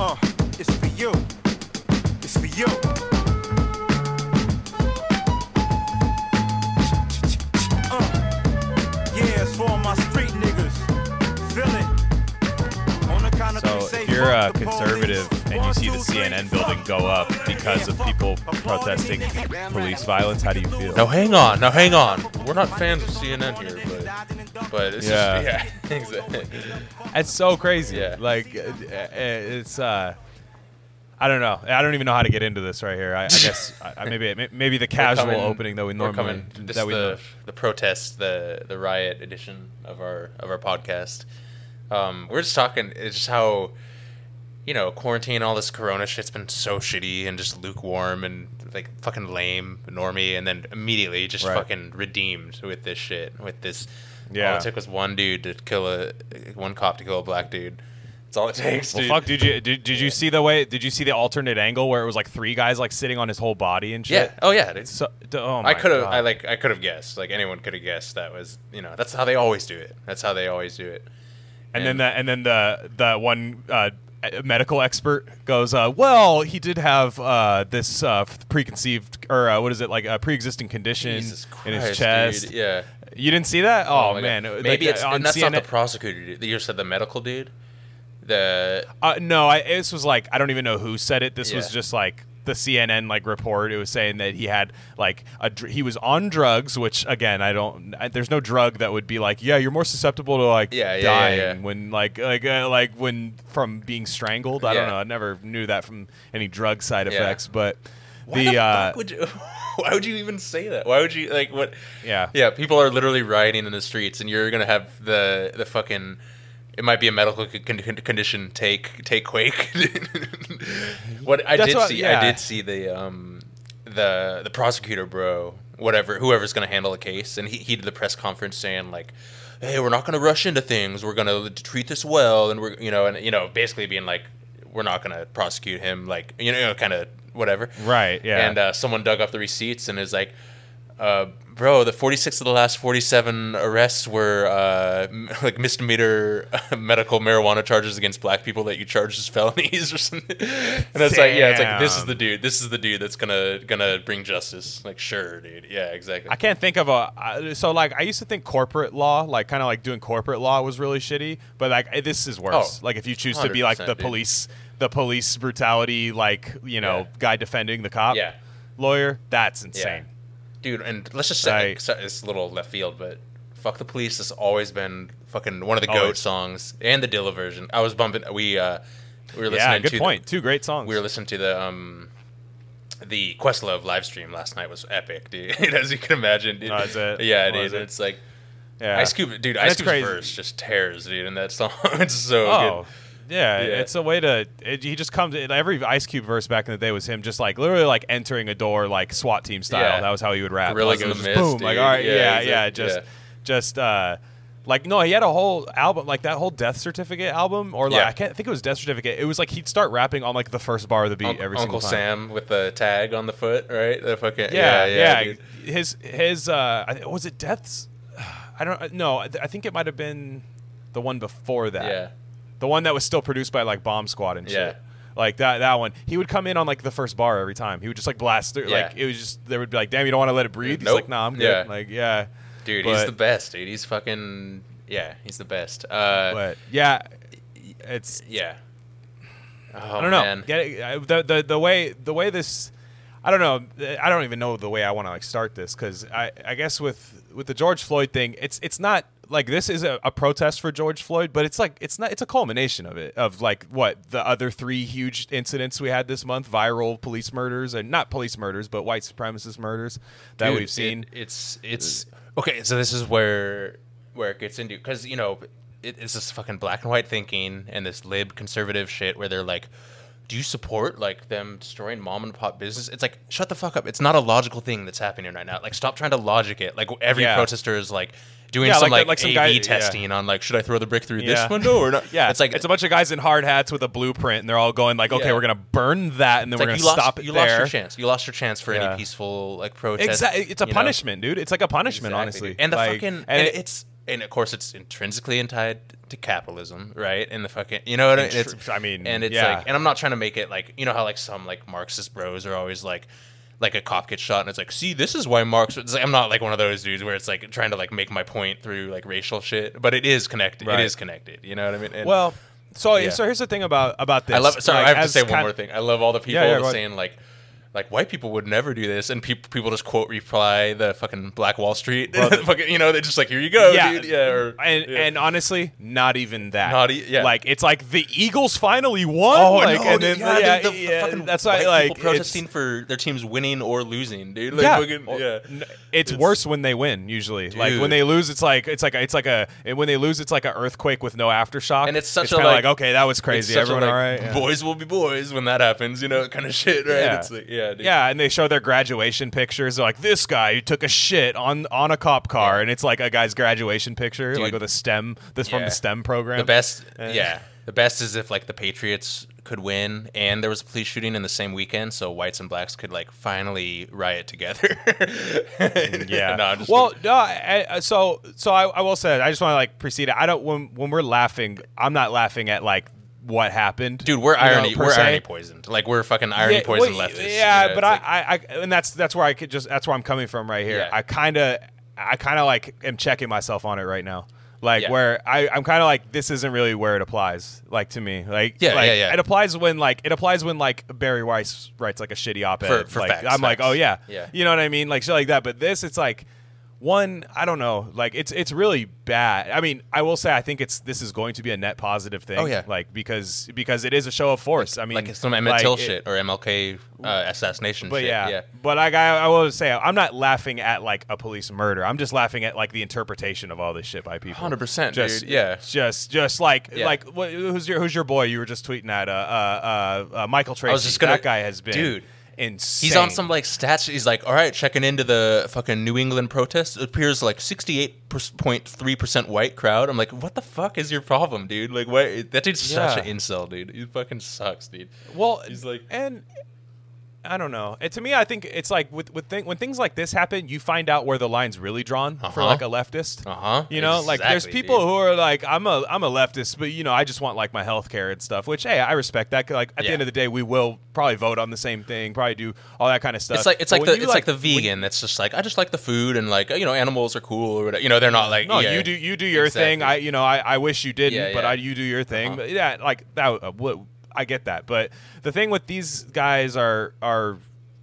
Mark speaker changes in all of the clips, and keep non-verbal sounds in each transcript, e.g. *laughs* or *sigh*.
Speaker 1: Uh, it's for you. It's for you. Uh, yeah, it's for my street niggas. Feel it. On the count of
Speaker 2: So if you're a conservative
Speaker 1: police.
Speaker 2: and you see the CNN building go up because of people protesting police violence, how do you feel?
Speaker 3: Now hang on, now hang on. We're not fans of CNN here, but but it's
Speaker 2: Yeah.
Speaker 3: just yeah, *laughs* exactly.
Speaker 2: It's so crazy.
Speaker 3: Yeah.
Speaker 2: Like uh, uh, it's uh I don't know. I don't even know how to get into this right here. I, I guess I, I- maybe maybe the *laughs* casual
Speaker 3: coming-
Speaker 2: opening that we normally
Speaker 3: this
Speaker 2: that we
Speaker 3: the the protest, the the riot edition of our of our podcast. Um, we're just talking. It's just how you know quarantine, all this Corona shit's been so shitty and just lukewarm and like fucking lame, normie, and then immediately just
Speaker 2: Right.
Speaker 3: fucking redeemed with this shit. With this,
Speaker 2: Yeah.
Speaker 3: All it took was one dude to kill a one cop to kill a black dude. That's all it takes.
Speaker 2: Well,
Speaker 3: dude.
Speaker 2: fuck. Did you *laughs* did, did you see the way? Did you see the alternate angle where it was like three guys like sitting on his whole body and shit?
Speaker 3: Yeah. Oh yeah.
Speaker 2: So, oh
Speaker 3: I could have. I like. I could have guessed. Like anyone could have guessed that was. You know. That's how they always do it. That's how they always do it.
Speaker 2: And then the and then the the one uh, medical expert goes, uh, "Well, he did have uh, this uh, preconceived or uh, what is it like a pre-existing condition in his chest."
Speaker 3: Dude. Yeah.
Speaker 2: You didn't see that? Oh,
Speaker 3: my
Speaker 2: man,
Speaker 3: God.
Speaker 2: Like,
Speaker 3: Maybe
Speaker 2: uh,
Speaker 3: it's
Speaker 2: on
Speaker 3: and that's
Speaker 2: CNN.
Speaker 3: not the prosecutor. Dude. You said the medical dude. The
Speaker 2: Uh, no, I, this was like I don't even know who said it. This was just like the CNN like report. It was saying that he had like a dr- he was on drugs, which again I don't. I, there's no drug that would be like yeah you're more susceptible to like
Speaker 3: Yeah, yeah,
Speaker 2: dying
Speaker 3: yeah, yeah.
Speaker 2: when like like uh, like when from being strangled. I don't know. I never knew that from any drug side
Speaker 3: Yeah.
Speaker 2: effects, but the,
Speaker 3: the
Speaker 2: uh,
Speaker 3: would you? *laughs* Why would you even say that? Why would you like what?
Speaker 2: yeah
Speaker 3: Yeah, people are literally rioting in the streets, and you're gonna have the the fucking. It might be a medical con- con- condition. Take take quake. *laughs* what I
Speaker 2: That's
Speaker 3: did
Speaker 2: what-
Speaker 3: see,
Speaker 2: yeah.
Speaker 3: I did see the um the the prosecutor, bro, whatever, whoever's gonna handle the case, and he he did the press conference saying like, "Hey, we're not gonna rush into things. We're gonna treat this well, and we're you know, and you know, basically being like, we're not gonna prosecute him, like you know, kind of whatever."
Speaker 2: right yeah
Speaker 3: And uh, someone dug up the receipts and is like, uh, "Bro, the 46 of the last 47 arrests were uh, m- *laughs* like misdemeanor *laughs* medical marijuana charges against black people that you charged as felonies or something." *laughs* And it's like, yeah, it's like this is the dude. This is the dude that's gonna gonna bring justice. Like, sure, dude. Yeah, exactly.
Speaker 2: I can't think of a I- so like I used to think corporate law, like kind of like doing corporate law, was really shitty. But like eh, this is worse.
Speaker 3: Oh,
Speaker 2: like if you choose to be like
Speaker 3: 100%,
Speaker 2: the
Speaker 3: dude.
Speaker 2: police, the police brutality, like you know,
Speaker 3: Yeah.
Speaker 2: guy defending the cop,
Speaker 3: Yeah.
Speaker 2: lawyer, that's insane.
Speaker 3: dude. And let's just say
Speaker 2: Right.
Speaker 3: it's a little left field, but "Fuck the Police" has always been fucking one of the goat songs and the Dilla version. I was bumping. We uh, we were listening
Speaker 2: Yeah, good
Speaker 3: to
Speaker 2: point. Two great songs.
Speaker 3: we were listening to the um the Questlove live stream last night was epic, dude. *laughs* As you can imagine, dude.
Speaker 2: Oh, is it?
Speaker 3: Yeah, it is.
Speaker 2: it?
Speaker 3: It's like
Speaker 2: yeah.
Speaker 3: Ice Cube, dude. Ice Cube's verse just tears, dude, in that song. *laughs* it's so
Speaker 2: Oh.
Speaker 3: good.
Speaker 2: Yeah,
Speaker 3: Yeah.
Speaker 2: it's a way to. It, he just comes. Every Ice Cube verse back in the day was him just like literally like entering a door like SWAT team style.
Speaker 3: Yeah.
Speaker 2: That was how he would rap.
Speaker 3: Gorillas
Speaker 2: like, it
Speaker 3: in
Speaker 2: was
Speaker 3: the
Speaker 2: just
Speaker 3: Mist,
Speaker 2: boom. Like all right,
Speaker 3: Yeah,
Speaker 2: yeah, yeah, just,
Speaker 3: Yeah.
Speaker 2: just uh, like no, he had a whole album like that whole Death Certificate album, or like
Speaker 3: Yeah.
Speaker 2: I can't think it was Death Certificate. It was like he'd start rapping on like the first bar of the beat
Speaker 3: Unc-
Speaker 2: every
Speaker 3: Uncle
Speaker 2: single time.
Speaker 3: Uncle Sam with the tag on the foot, right? The fucking
Speaker 2: Yeah,
Speaker 3: yeah,
Speaker 2: yeah.
Speaker 3: dude.
Speaker 2: His his uh, was it Death's? *sighs* I don't know. I I think it might have been the one before that.
Speaker 3: yeah.
Speaker 2: The one that was still produced by like Bomb Squad and shit.
Speaker 3: Yeah.
Speaker 2: Like that that one. He would come in on like the first bar every time. He would just like blast through like it was just they would be like, damn, you don't want to let it breathe? He's
Speaker 3: Nope.
Speaker 2: like, nah, I'm good.
Speaker 3: Yeah.
Speaker 2: Like, yeah.
Speaker 3: Dude, he's the best, dude. He's fucking yeah, he's the best. Uh,
Speaker 2: But yeah, it's
Speaker 3: yeah. Oh,
Speaker 2: I don't know.
Speaker 3: Man.
Speaker 2: Get the, the the way the way this, I don't know. I don't even know the way I want to like start this because I I guess with with the George Floyd thing, it's it's not like this is a, a protest for George Floyd, but it's like it's not it's a culmination of it of like what the other three huge incidents we had this month, viral police murders and not police murders, but white supremacist murders that
Speaker 3: Dude,
Speaker 2: we've seen.
Speaker 3: it- it's it's okay. So this is where where it gets into because you know it, it's this fucking black and white thinking and this lib conservative shit where they're like, do you support like them destroying mom and pop business? It's like shut the fuck up. It's not a logical thing that's happening right now. Like stop trying to logic it. Like every
Speaker 2: Yeah.
Speaker 3: protester is like doing
Speaker 2: Yeah,
Speaker 3: some
Speaker 2: like-
Speaker 3: like,
Speaker 2: like some
Speaker 3: A/B
Speaker 2: guy- yeah.
Speaker 3: testing on like should I throw the brick through
Speaker 2: Yeah.
Speaker 3: this window or not? *laughs*
Speaker 2: yeah,
Speaker 3: it's like
Speaker 2: it's a bunch of guys in hard hats with a blueprint, and they're all going like, "Okay, we're gonna burn that, and then
Speaker 3: it's
Speaker 2: we're
Speaker 3: like
Speaker 2: gonna
Speaker 3: lost,
Speaker 2: stop it
Speaker 3: you
Speaker 2: there."
Speaker 3: lost your chance. You lost your chance for any peaceful like protest.
Speaker 2: Exactly, it's a
Speaker 3: you know?
Speaker 2: punishment, dude. It's like a punishment,
Speaker 3: Exactly,
Speaker 2: honestly.
Speaker 3: And the
Speaker 2: Like,
Speaker 3: fucking
Speaker 2: and
Speaker 3: and
Speaker 2: it-
Speaker 3: it's and of course it's intrinsically tied to capitalism, right? And the fucking, you know what I mean? It's,
Speaker 2: I mean,
Speaker 3: and it's
Speaker 2: yeah.
Speaker 3: like, and I'm not trying to make it like, you know how like some like Marxist bros are always like, like a cop gets shot and it's like, see, this is why Marx. It's like, I'm not like one of those dudes where it's like trying to like make my point through like racial shit, but it is connected.
Speaker 2: Right.
Speaker 3: It is connected. You know what I mean? And
Speaker 2: Well, so
Speaker 3: Yeah.
Speaker 2: so here's the thing about about this.
Speaker 3: I love. Sorry,
Speaker 2: like,
Speaker 3: I have to say one more thing. I love all the people
Speaker 2: Yeah, yeah,
Speaker 3: saying like, like white people would never do this, and people people just quote reply the fucking Black Wall Street. *laughs* fucking, you know, they're just like, here you go,
Speaker 2: Yeah,
Speaker 3: dude. Yeah, or,
Speaker 2: and
Speaker 3: yeah.
Speaker 2: and honestly, not even that.
Speaker 3: Not e- yeah.
Speaker 2: Like it's like the Eagles finally won.
Speaker 3: Oh
Speaker 2: like,
Speaker 3: no,
Speaker 2: and then,
Speaker 3: yeah,
Speaker 2: yeah,
Speaker 3: dude, the, the
Speaker 2: yeah,
Speaker 3: fucking
Speaker 2: that's why like
Speaker 3: people protesting for their teams winning or losing, dude. Like,
Speaker 2: yeah,
Speaker 3: fucking, yeah.
Speaker 2: N- It's, worse when they win. Usually, like when they lose, it's like it's like a, it's like a and when they lose, it's like an earthquake with no aftershock.
Speaker 3: And it's such a, like-
Speaker 2: like okay, that was crazy.
Speaker 3: such a,
Speaker 2: Everyone
Speaker 3: like,
Speaker 2: all right? Yeah.
Speaker 3: Boys will be boys when that happens, you know, kind of shit, right? It's like, yeah, dude.
Speaker 2: Yeah, and they show their graduation pictures. They're like, this guy who took a shit on on a cop car,
Speaker 3: Yeah.
Speaker 2: and it's like a guy's graduation picture, like with a STEM. This from
Speaker 3: Yeah.
Speaker 2: the STEM program.
Speaker 3: The best, yeah. The best is if like the Patriots could win and there was a police shooting in the same weekend, so whites and blacks could like finally riot together.
Speaker 2: Mm, yeah. *laughs*
Speaker 3: no, I'm just
Speaker 2: well, no. I, I- so so I, I will say I just want to like precede. it. I don't when when we're laughing, I'm not laughing at like what happened,
Speaker 3: dude, we're
Speaker 2: you know,
Speaker 3: irony, we're
Speaker 2: se.
Speaker 3: irony poisoned. Like we're fucking irony
Speaker 2: Yeah,
Speaker 3: poisoned
Speaker 2: well,
Speaker 3: leftists.
Speaker 2: Yeah,
Speaker 3: you know,
Speaker 2: but I,
Speaker 3: like-
Speaker 2: I, I, and that's that's where I could just that's where I'm coming from right here.
Speaker 3: Yeah.
Speaker 2: I kind of, I kind of like am checking myself on it right now. Like
Speaker 3: Yeah.
Speaker 2: where I, I'm kind of like this isn't really where it applies. Like to me, like
Speaker 3: Yeah,
Speaker 2: like,
Speaker 3: yeah, yeah.
Speaker 2: It applies when like it applies when like Bari Weiss writes like a shitty op-ed.
Speaker 3: For- for
Speaker 2: like
Speaker 3: facts,
Speaker 2: I'm like, oh yeah,
Speaker 3: Yeah.
Speaker 2: You know what I mean? Like shit like that. But this, it's like one i don't know like it's it's really bad i mean i will say i think it's this is going to be a net positive thing
Speaker 3: Oh, yeah.
Speaker 2: like because because it is a show of force i mean
Speaker 3: like some Emmett
Speaker 2: like,
Speaker 3: Till
Speaker 2: it-
Speaker 3: shit or MLK uh, assassination
Speaker 2: but
Speaker 3: shit.
Speaker 2: yeah,
Speaker 3: yeah.
Speaker 2: but like I, I will say, I'm not laughing at like a police murder. I'm just laughing at like the interpretation of all this shit by people.
Speaker 3: 100%,
Speaker 2: just
Speaker 3: dude, yeah.
Speaker 2: just just like
Speaker 3: Yeah.
Speaker 2: like who's your who's your boy? You were just tweeting at uh uh, uh, uh Michael Tracey.
Speaker 3: was just gonna-
Speaker 2: that guy has been
Speaker 3: dude.
Speaker 2: Insane.
Speaker 3: He's on some like stats. He's like, all right, checking into the fucking New England protest. It appears like sixty-eight point three percent white crowd. I'm like, what the fuck is your problem, dude? Like, what? That dude's such an incel, dude. He fucking sucks, dude.
Speaker 2: Well,
Speaker 3: He's like-
Speaker 2: and I don't know. And to me, I think it's like with with thing, when things like this happen, you find out where the line's really drawn for
Speaker 3: Uh-huh.
Speaker 2: like a leftist.
Speaker 3: Uh-huh.
Speaker 2: You know, like there's people
Speaker 3: dude.
Speaker 2: who are like, I'm a I'm a leftist, but you know, I just want like my health care and stuff. Which hey, I respect that. Like at the end of the day, we will probably vote on the same thing, probably do all that kind of stuff.
Speaker 3: It's like it's
Speaker 2: But
Speaker 3: like the
Speaker 2: you,
Speaker 3: it's like, the
Speaker 2: when-
Speaker 3: vegan that's just like I just like the food and like you know animals are cool or whatever. You know they're not like
Speaker 2: No,
Speaker 3: yeah.
Speaker 2: you do you do your thing. I you know I, I wish you didn't,
Speaker 3: Yeah,
Speaker 2: but. I you do your thing.
Speaker 3: Uh-huh.
Speaker 2: But yeah, like that. Uh, what I get that, but the thing with these guys are are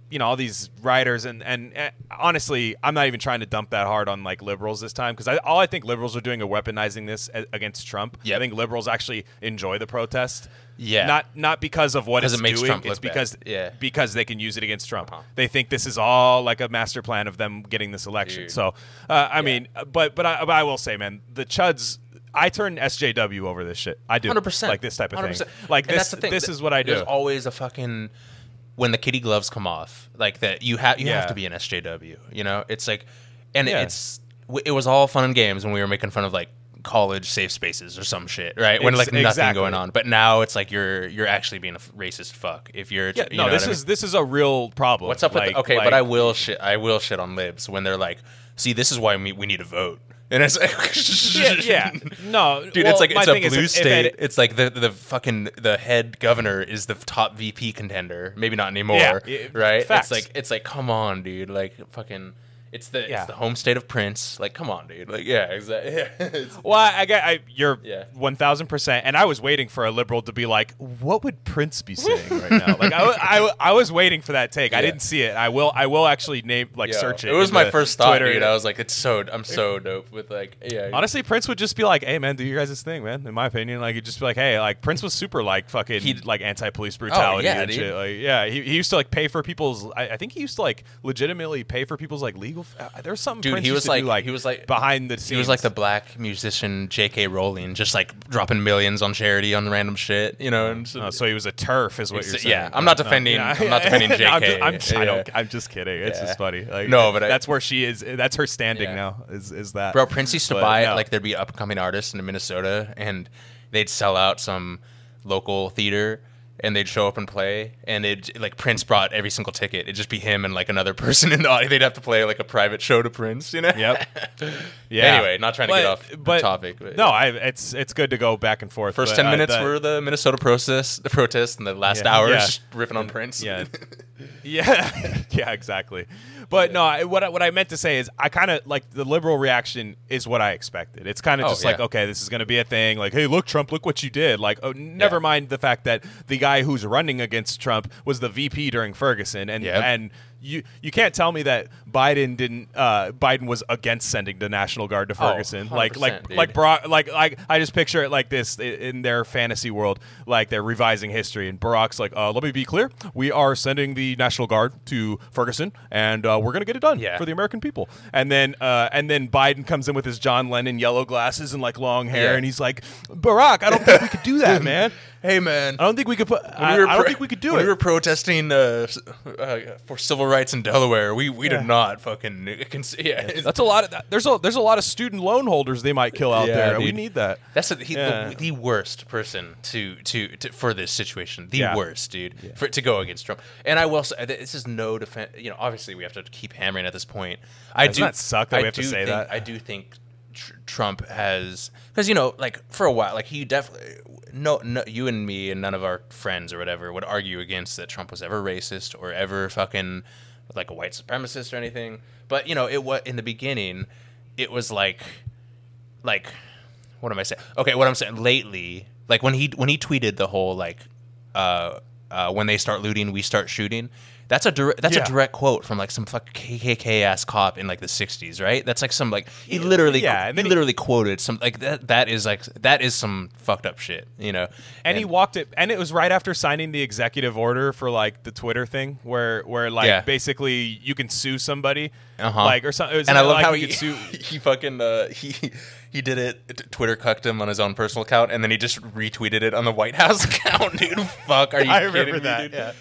Speaker 2: you know all these writers and and honestly, I'm not even trying to dump that hard on like liberals this time because I, all I think liberals are doing are weaponizing this a- against Trump.
Speaker 3: Yep.
Speaker 2: I think liberals actually enjoy the protest.
Speaker 3: Yeah.
Speaker 2: not not because of what it's
Speaker 3: it makes
Speaker 2: doing.
Speaker 3: Trump
Speaker 2: it's
Speaker 3: look bad.
Speaker 2: because
Speaker 3: Yeah.
Speaker 2: because they can use it against Trump.
Speaker 3: Uh-huh.
Speaker 2: They think this is all like a master plan of them getting this election.
Speaker 3: Dude.
Speaker 2: So, uh, I mean, but but I, but I will say, man, the Chuds. I turn SJW over this shit. I do
Speaker 3: Hundred percent,
Speaker 2: like this type of
Speaker 3: 100%.
Speaker 2: thing. Like this.
Speaker 3: that's the thing,
Speaker 2: This is what I do.
Speaker 3: There's always a fucking when the kitty gloves come off, like that. You have you
Speaker 2: Yeah.
Speaker 3: have to be an SJW. You know, it's like, and
Speaker 2: Yeah.
Speaker 3: it's it was all fun and games when we were making fun of like college safe spaces or some shit, right? When like nothing
Speaker 2: exactly.
Speaker 3: going on. But now it's like you're you're actually being a racist fuck if you're.
Speaker 2: yeah,
Speaker 3: you
Speaker 2: no, this
Speaker 3: what I
Speaker 2: is
Speaker 3: mean?
Speaker 2: this is a real problem.
Speaker 3: What's up with
Speaker 2: like,
Speaker 3: the, okay?
Speaker 2: like-
Speaker 3: but I will shit. I will shit on libs when they're like, see, this is why we, we need a vote. And it's like, *laughs*
Speaker 2: yeah, yeah. No,
Speaker 3: Dude,
Speaker 2: well,
Speaker 3: it's like it's a
Speaker 2: is
Speaker 3: blue state.
Speaker 2: it-
Speaker 3: it's like the the fucking the head governor is the top VP contender. Maybe not anymore,
Speaker 2: yeah,
Speaker 3: right?
Speaker 2: facts.
Speaker 3: It's like it's like come on, dude. Like fucking, it's the
Speaker 2: Yeah.
Speaker 3: it's the home state of Prince. Like come on, dude. Like yeah, exactly. *laughs* Yeah.
Speaker 2: Well, I, I I, you're
Speaker 3: Yeah.
Speaker 2: one thousand percent, and I was waiting for a liberal to be like, "What would Prince be saying right now?" *laughs* Like I, I, I was waiting for that take. I didn't see it. I will, I will actually name like
Speaker 3: yeah.
Speaker 2: search it.
Speaker 3: It was my first thought,
Speaker 2: Twitter.
Speaker 3: dude. I was like, it's so I'm so dope with like yeah.
Speaker 2: Honestly, Prince would just be like, "Hey, man, do you guys' this thing, man." In my opinion, like, he'd just be like, "Hey, like Prince was super like fucking
Speaker 3: He'd-
Speaker 2: like anti-police oh, brutality
Speaker 3: Oh, yeah,
Speaker 2: and
Speaker 3: dude.
Speaker 2: shit." Like, yeah, he, he used to like pay for people's. I, I think he used to like legitimately pay for people's like legal. Uh, there's something.
Speaker 3: Dude,
Speaker 2: Prince
Speaker 3: he was like-
Speaker 2: do, like
Speaker 3: he was like-
Speaker 2: behind the scenes.
Speaker 3: He was like the black musician J.K. Rowling, just like dropping millions on charity on random shit, you know. And so,
Speaker 2: Oh, so he was a turf, is what you're saying.
Speaker 3: yeah, I'm not
Speaker 2: No,
Speaker 3: defending- *laughs* I'm not defending
Speaker 2: No, I'm
Speaker 3: JK.
Speaker 2: just, I'm, just, I don't, I'm just kidding. It's
Speaker 3: Yeah.
Speaker 2: just funny. Like,
Speaker 3: No, but I-
Speaker 2: that's where she is. That's her standing
Speaker 3: Yeah.
Speaker 2: now. Is is that
Speaker 3: Bro, Prince used to
Speaker 2: But
Speaker 3: buy
Speaker 2: no.
Speaker 3: like there'd be upcoming artists in Minnesota, and they'd sell out some local theater, and they'd show up and play, and it like Prince brought every single ticket. It'd just be him and like another *laughs* person in the audience. They'd have to play like a private show to Prince, you know?
Speaker 2: Yep. *laughs* Yeah.
Speaker 3: Anyway, not trying to get off the topic, but-
Speaker 2: no, I, it's it's good to go back and forth.
Speaker 3: First
Speaker 2: but,
Speaker 3: ten
Speaker 2: uh,
Speaker 3: minutes
Speaker 2: the-
Speaker 3: were the Minnesota process the protest, and the last
Speaker 2: Yeah,
Speaker 3: hour
Speaker 2: yeah. *laughs*
Speaker 3: riffing on Prince.
Speaker 2: Yeah, yeah, yeah, exactly. But no, I, what I, what I meant to say is I kind of like the liberal reaction is what I expected. It's kind of
Speaker 3: Oh,
Speaker 2: just like
Speaker 3: yeah.
Speaker 2: okay, this is going to be a thing. Like, hey, look, Trump, look what you did. Like, oh, never
Speaker 3: Yeah.
Speaker 2: mind the fact that the guy who's running against Trump was the VP during Ferguson, and
Speaker 3: Yep.
Speaker 2: and you you can't tell me that Biden didn't uh, Biden was against sending the National Guard to
Speaker 3: Oh,
Speaker 2: Ferguson. like like
Speaker 3: 100%,
Speaker 2: like
Speaker 3: dude.
Speaker 2: Barack like like I just picture it like this in their fantasy world, like they're revising history, and Barack's like, uh, let me be clear, we are sending the National Guard to Ferguson, and uh, we're gonna get it done
Speaker 3: Yeah.
Speaker 2: for the American people. And then uh, and then Biden comes in with his John Lennon yellow glasses and like long hair,
Speaker 3: Yeah.
Speaker 2: and he's like, Barack, I don't think we could do that, *laughs* man.
Speaker 3: Hey man,
Speaker 2: I don't think we could put. I,
Speaker 3: we were
Speaker 2: I don't think we could do it.
Speaker 3: we were protesting uh, uh, for civil rights in Delaware. We we
Speaker 2: Yeah.
Speaker 3: did not fucking yeah.
Speaker 2: That's a lot of that. There's a there's a lot of student loan holders they might kill out
Speaker 3: Yeah,
Speaker 2: there. We need that.
Speaker 3: That's a, he,
Speaker 2: Yeah.
Speaker 3: the, the worst person to, to to for this situation. The worst, dude, for to go against Trump. And I will say this is no defense. You know, obviously we have to keep hammering at this point. I
Speaker 2: Doesn't
Speaker 3: do
Speaker 2: that suck that
Speaker 3: I
Speaker 2: we have to say
Speaker 3: think-
Speaker 2: that?
Speaker 3: I do think tr- Trump has because you know, like for a while, like he definitely no, no, you and me and none of our friends or whatever would argue against that Trump was ever racist or ever fucking like a white supremacist or anything. But you know, it was in the beginning, it was like like what am I saying? Okay, what I'm saying lately, like when he when he tweeted the whole like uh uh when they start looting, we start shooting. That's a direct that's
Speaker 2: Yeah.
Speaker 3: a direct quote from like some fucking KKK ass cop in like the 60s, right? That's like some like he literally
Speaker 2: Yeah,
Speaker 3: he
Speaker 2: and then he-
Speaker 3: literally quoted some like that that is like that is some fucked up shit, you know.
Speaker 2: And he walked it, and it was right after signing the executive order for like the Twitter thing, where where like
Speaker 3: Yeah.
Speaker 2: basically you can sue somebody,
Speaker 3: Uh-huh.
Speaker 2: like or something.
Speaker 3: and I love
Speaker 2: like
Speaker 3: how
Speaker 2: you
Speaker 3: he,
Speaker 2: sue. *laughs*
Speaker 3: he fucking uh, he he did it. Twitter cucked him on his own personal account, and then he just retweeted it on the White House *laughs* account. Dude, fuck, are you?
Speaker 2: I
Speaker 3: kidding
Speaker 2: remember
Speaker 3: me,
Speaker 2: that.
Speaker 3: dude?
Speaker 2: Yeah.